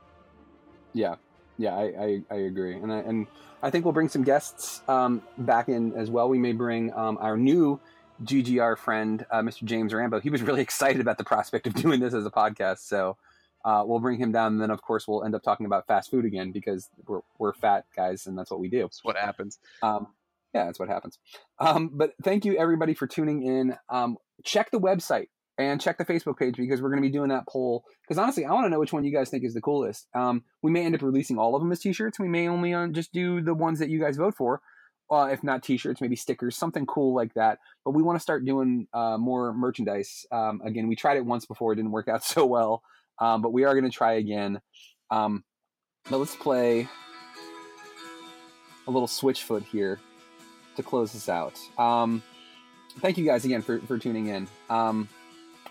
Speaker 3: Yeah, yeah, I, I, I agree, and I, and I think we'll bring some guests um, back in as well. We may bring um, our new GGR friend, uh, Mr. James Rambo. He was really excited about the prospect of doing this as a podcast, so uh, we'll bring him down. And then, of course, we'll end up talking about fast food again because we're we're fat guys, and that's what we do.
Speaker 4: That's what happens.
Speaker 3: Um, yeah, that's what happens. Um, but thank you everybody for tuning in. Um, check the website and check the Facebook page because we're going to be doing that poll. Because honestly, I want to know which one you guys think is the coolest. Um, we may end up releasing all of them as T-shirts. We may only uh, just do the ones that you guys vote for. Uh, if not T-shirts, maybe stickers, something cool like that. But we want to start doing uh, more merchandise. Um, again, we tried it once before; it didn't work out so well. Um, but we are going to try again. Um, but let's play a little switchfoot here to close this out. Um, thank you guys again for, for tuning in. Um,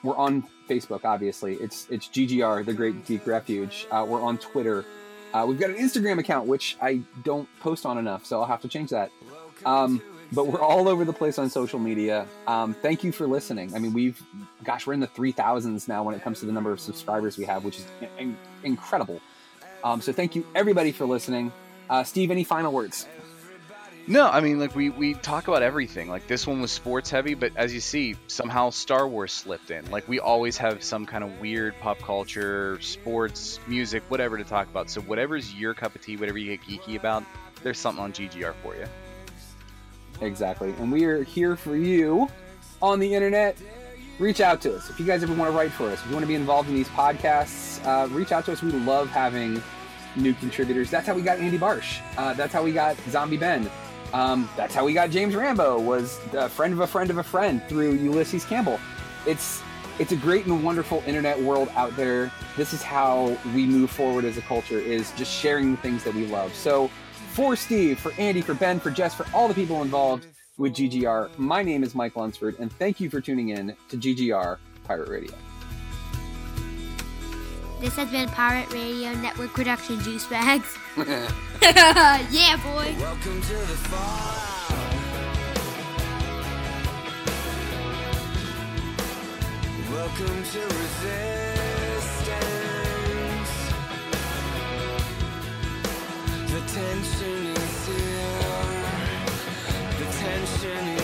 Speaker 3: we're on Facebook, obviously. It's it's GGR, the Great Geek Refuge. Uh, we're on Twitter. Uh, we've got an Instagram account, which I don't post on enough, so I'll have to change that. Um, but we're all over the place on social media. Um, thank you for listening. I mean, we've, gosh, we're in the 3000s now when it comes to the number of subscribers we have, which is in- incredible. Um, so thank you, everybody, for listening. Uh, Steve, any final words?
Speaker 4: No, I mean, like we we talk about everything. Like this one was sports heavy, but as you see, somehow Star Wars slipped in. Like we always have some kind of weird pop culture, sports, music, whatever to talk about. So whatever's your cup of tea, whatever you get geeky about, there's something on GGR for you.
Speaker 3: Exactly. And we are here for you on the internet. Reach out to us. If you guys ever want to write for us, if you want to be involved in these podcasts, uh, reach out to us. We love having new contributors. That's how we got Andy Barsh. Uh, that's how we got Zombie Ben. Um, that's how we got James Rambo, was a friend of a friend of a friend through Ulysses Campbell. It's it's a great and wonderful internet world out there. This is how we move forward as a culture is just sharing the things that we love. So for Steve, for Andy, for Ben, for Jess, for all the people involved with GGR, my name is Mike Lunsford, and thank you for tuning in to GGR Pirate Radio.
Speaker 11: This has been Pirate Radio Network production, Juice Bags. yeah, boy.
Speaker 12: Welcome to the. Welcome to resistance. The tension is here. The tension is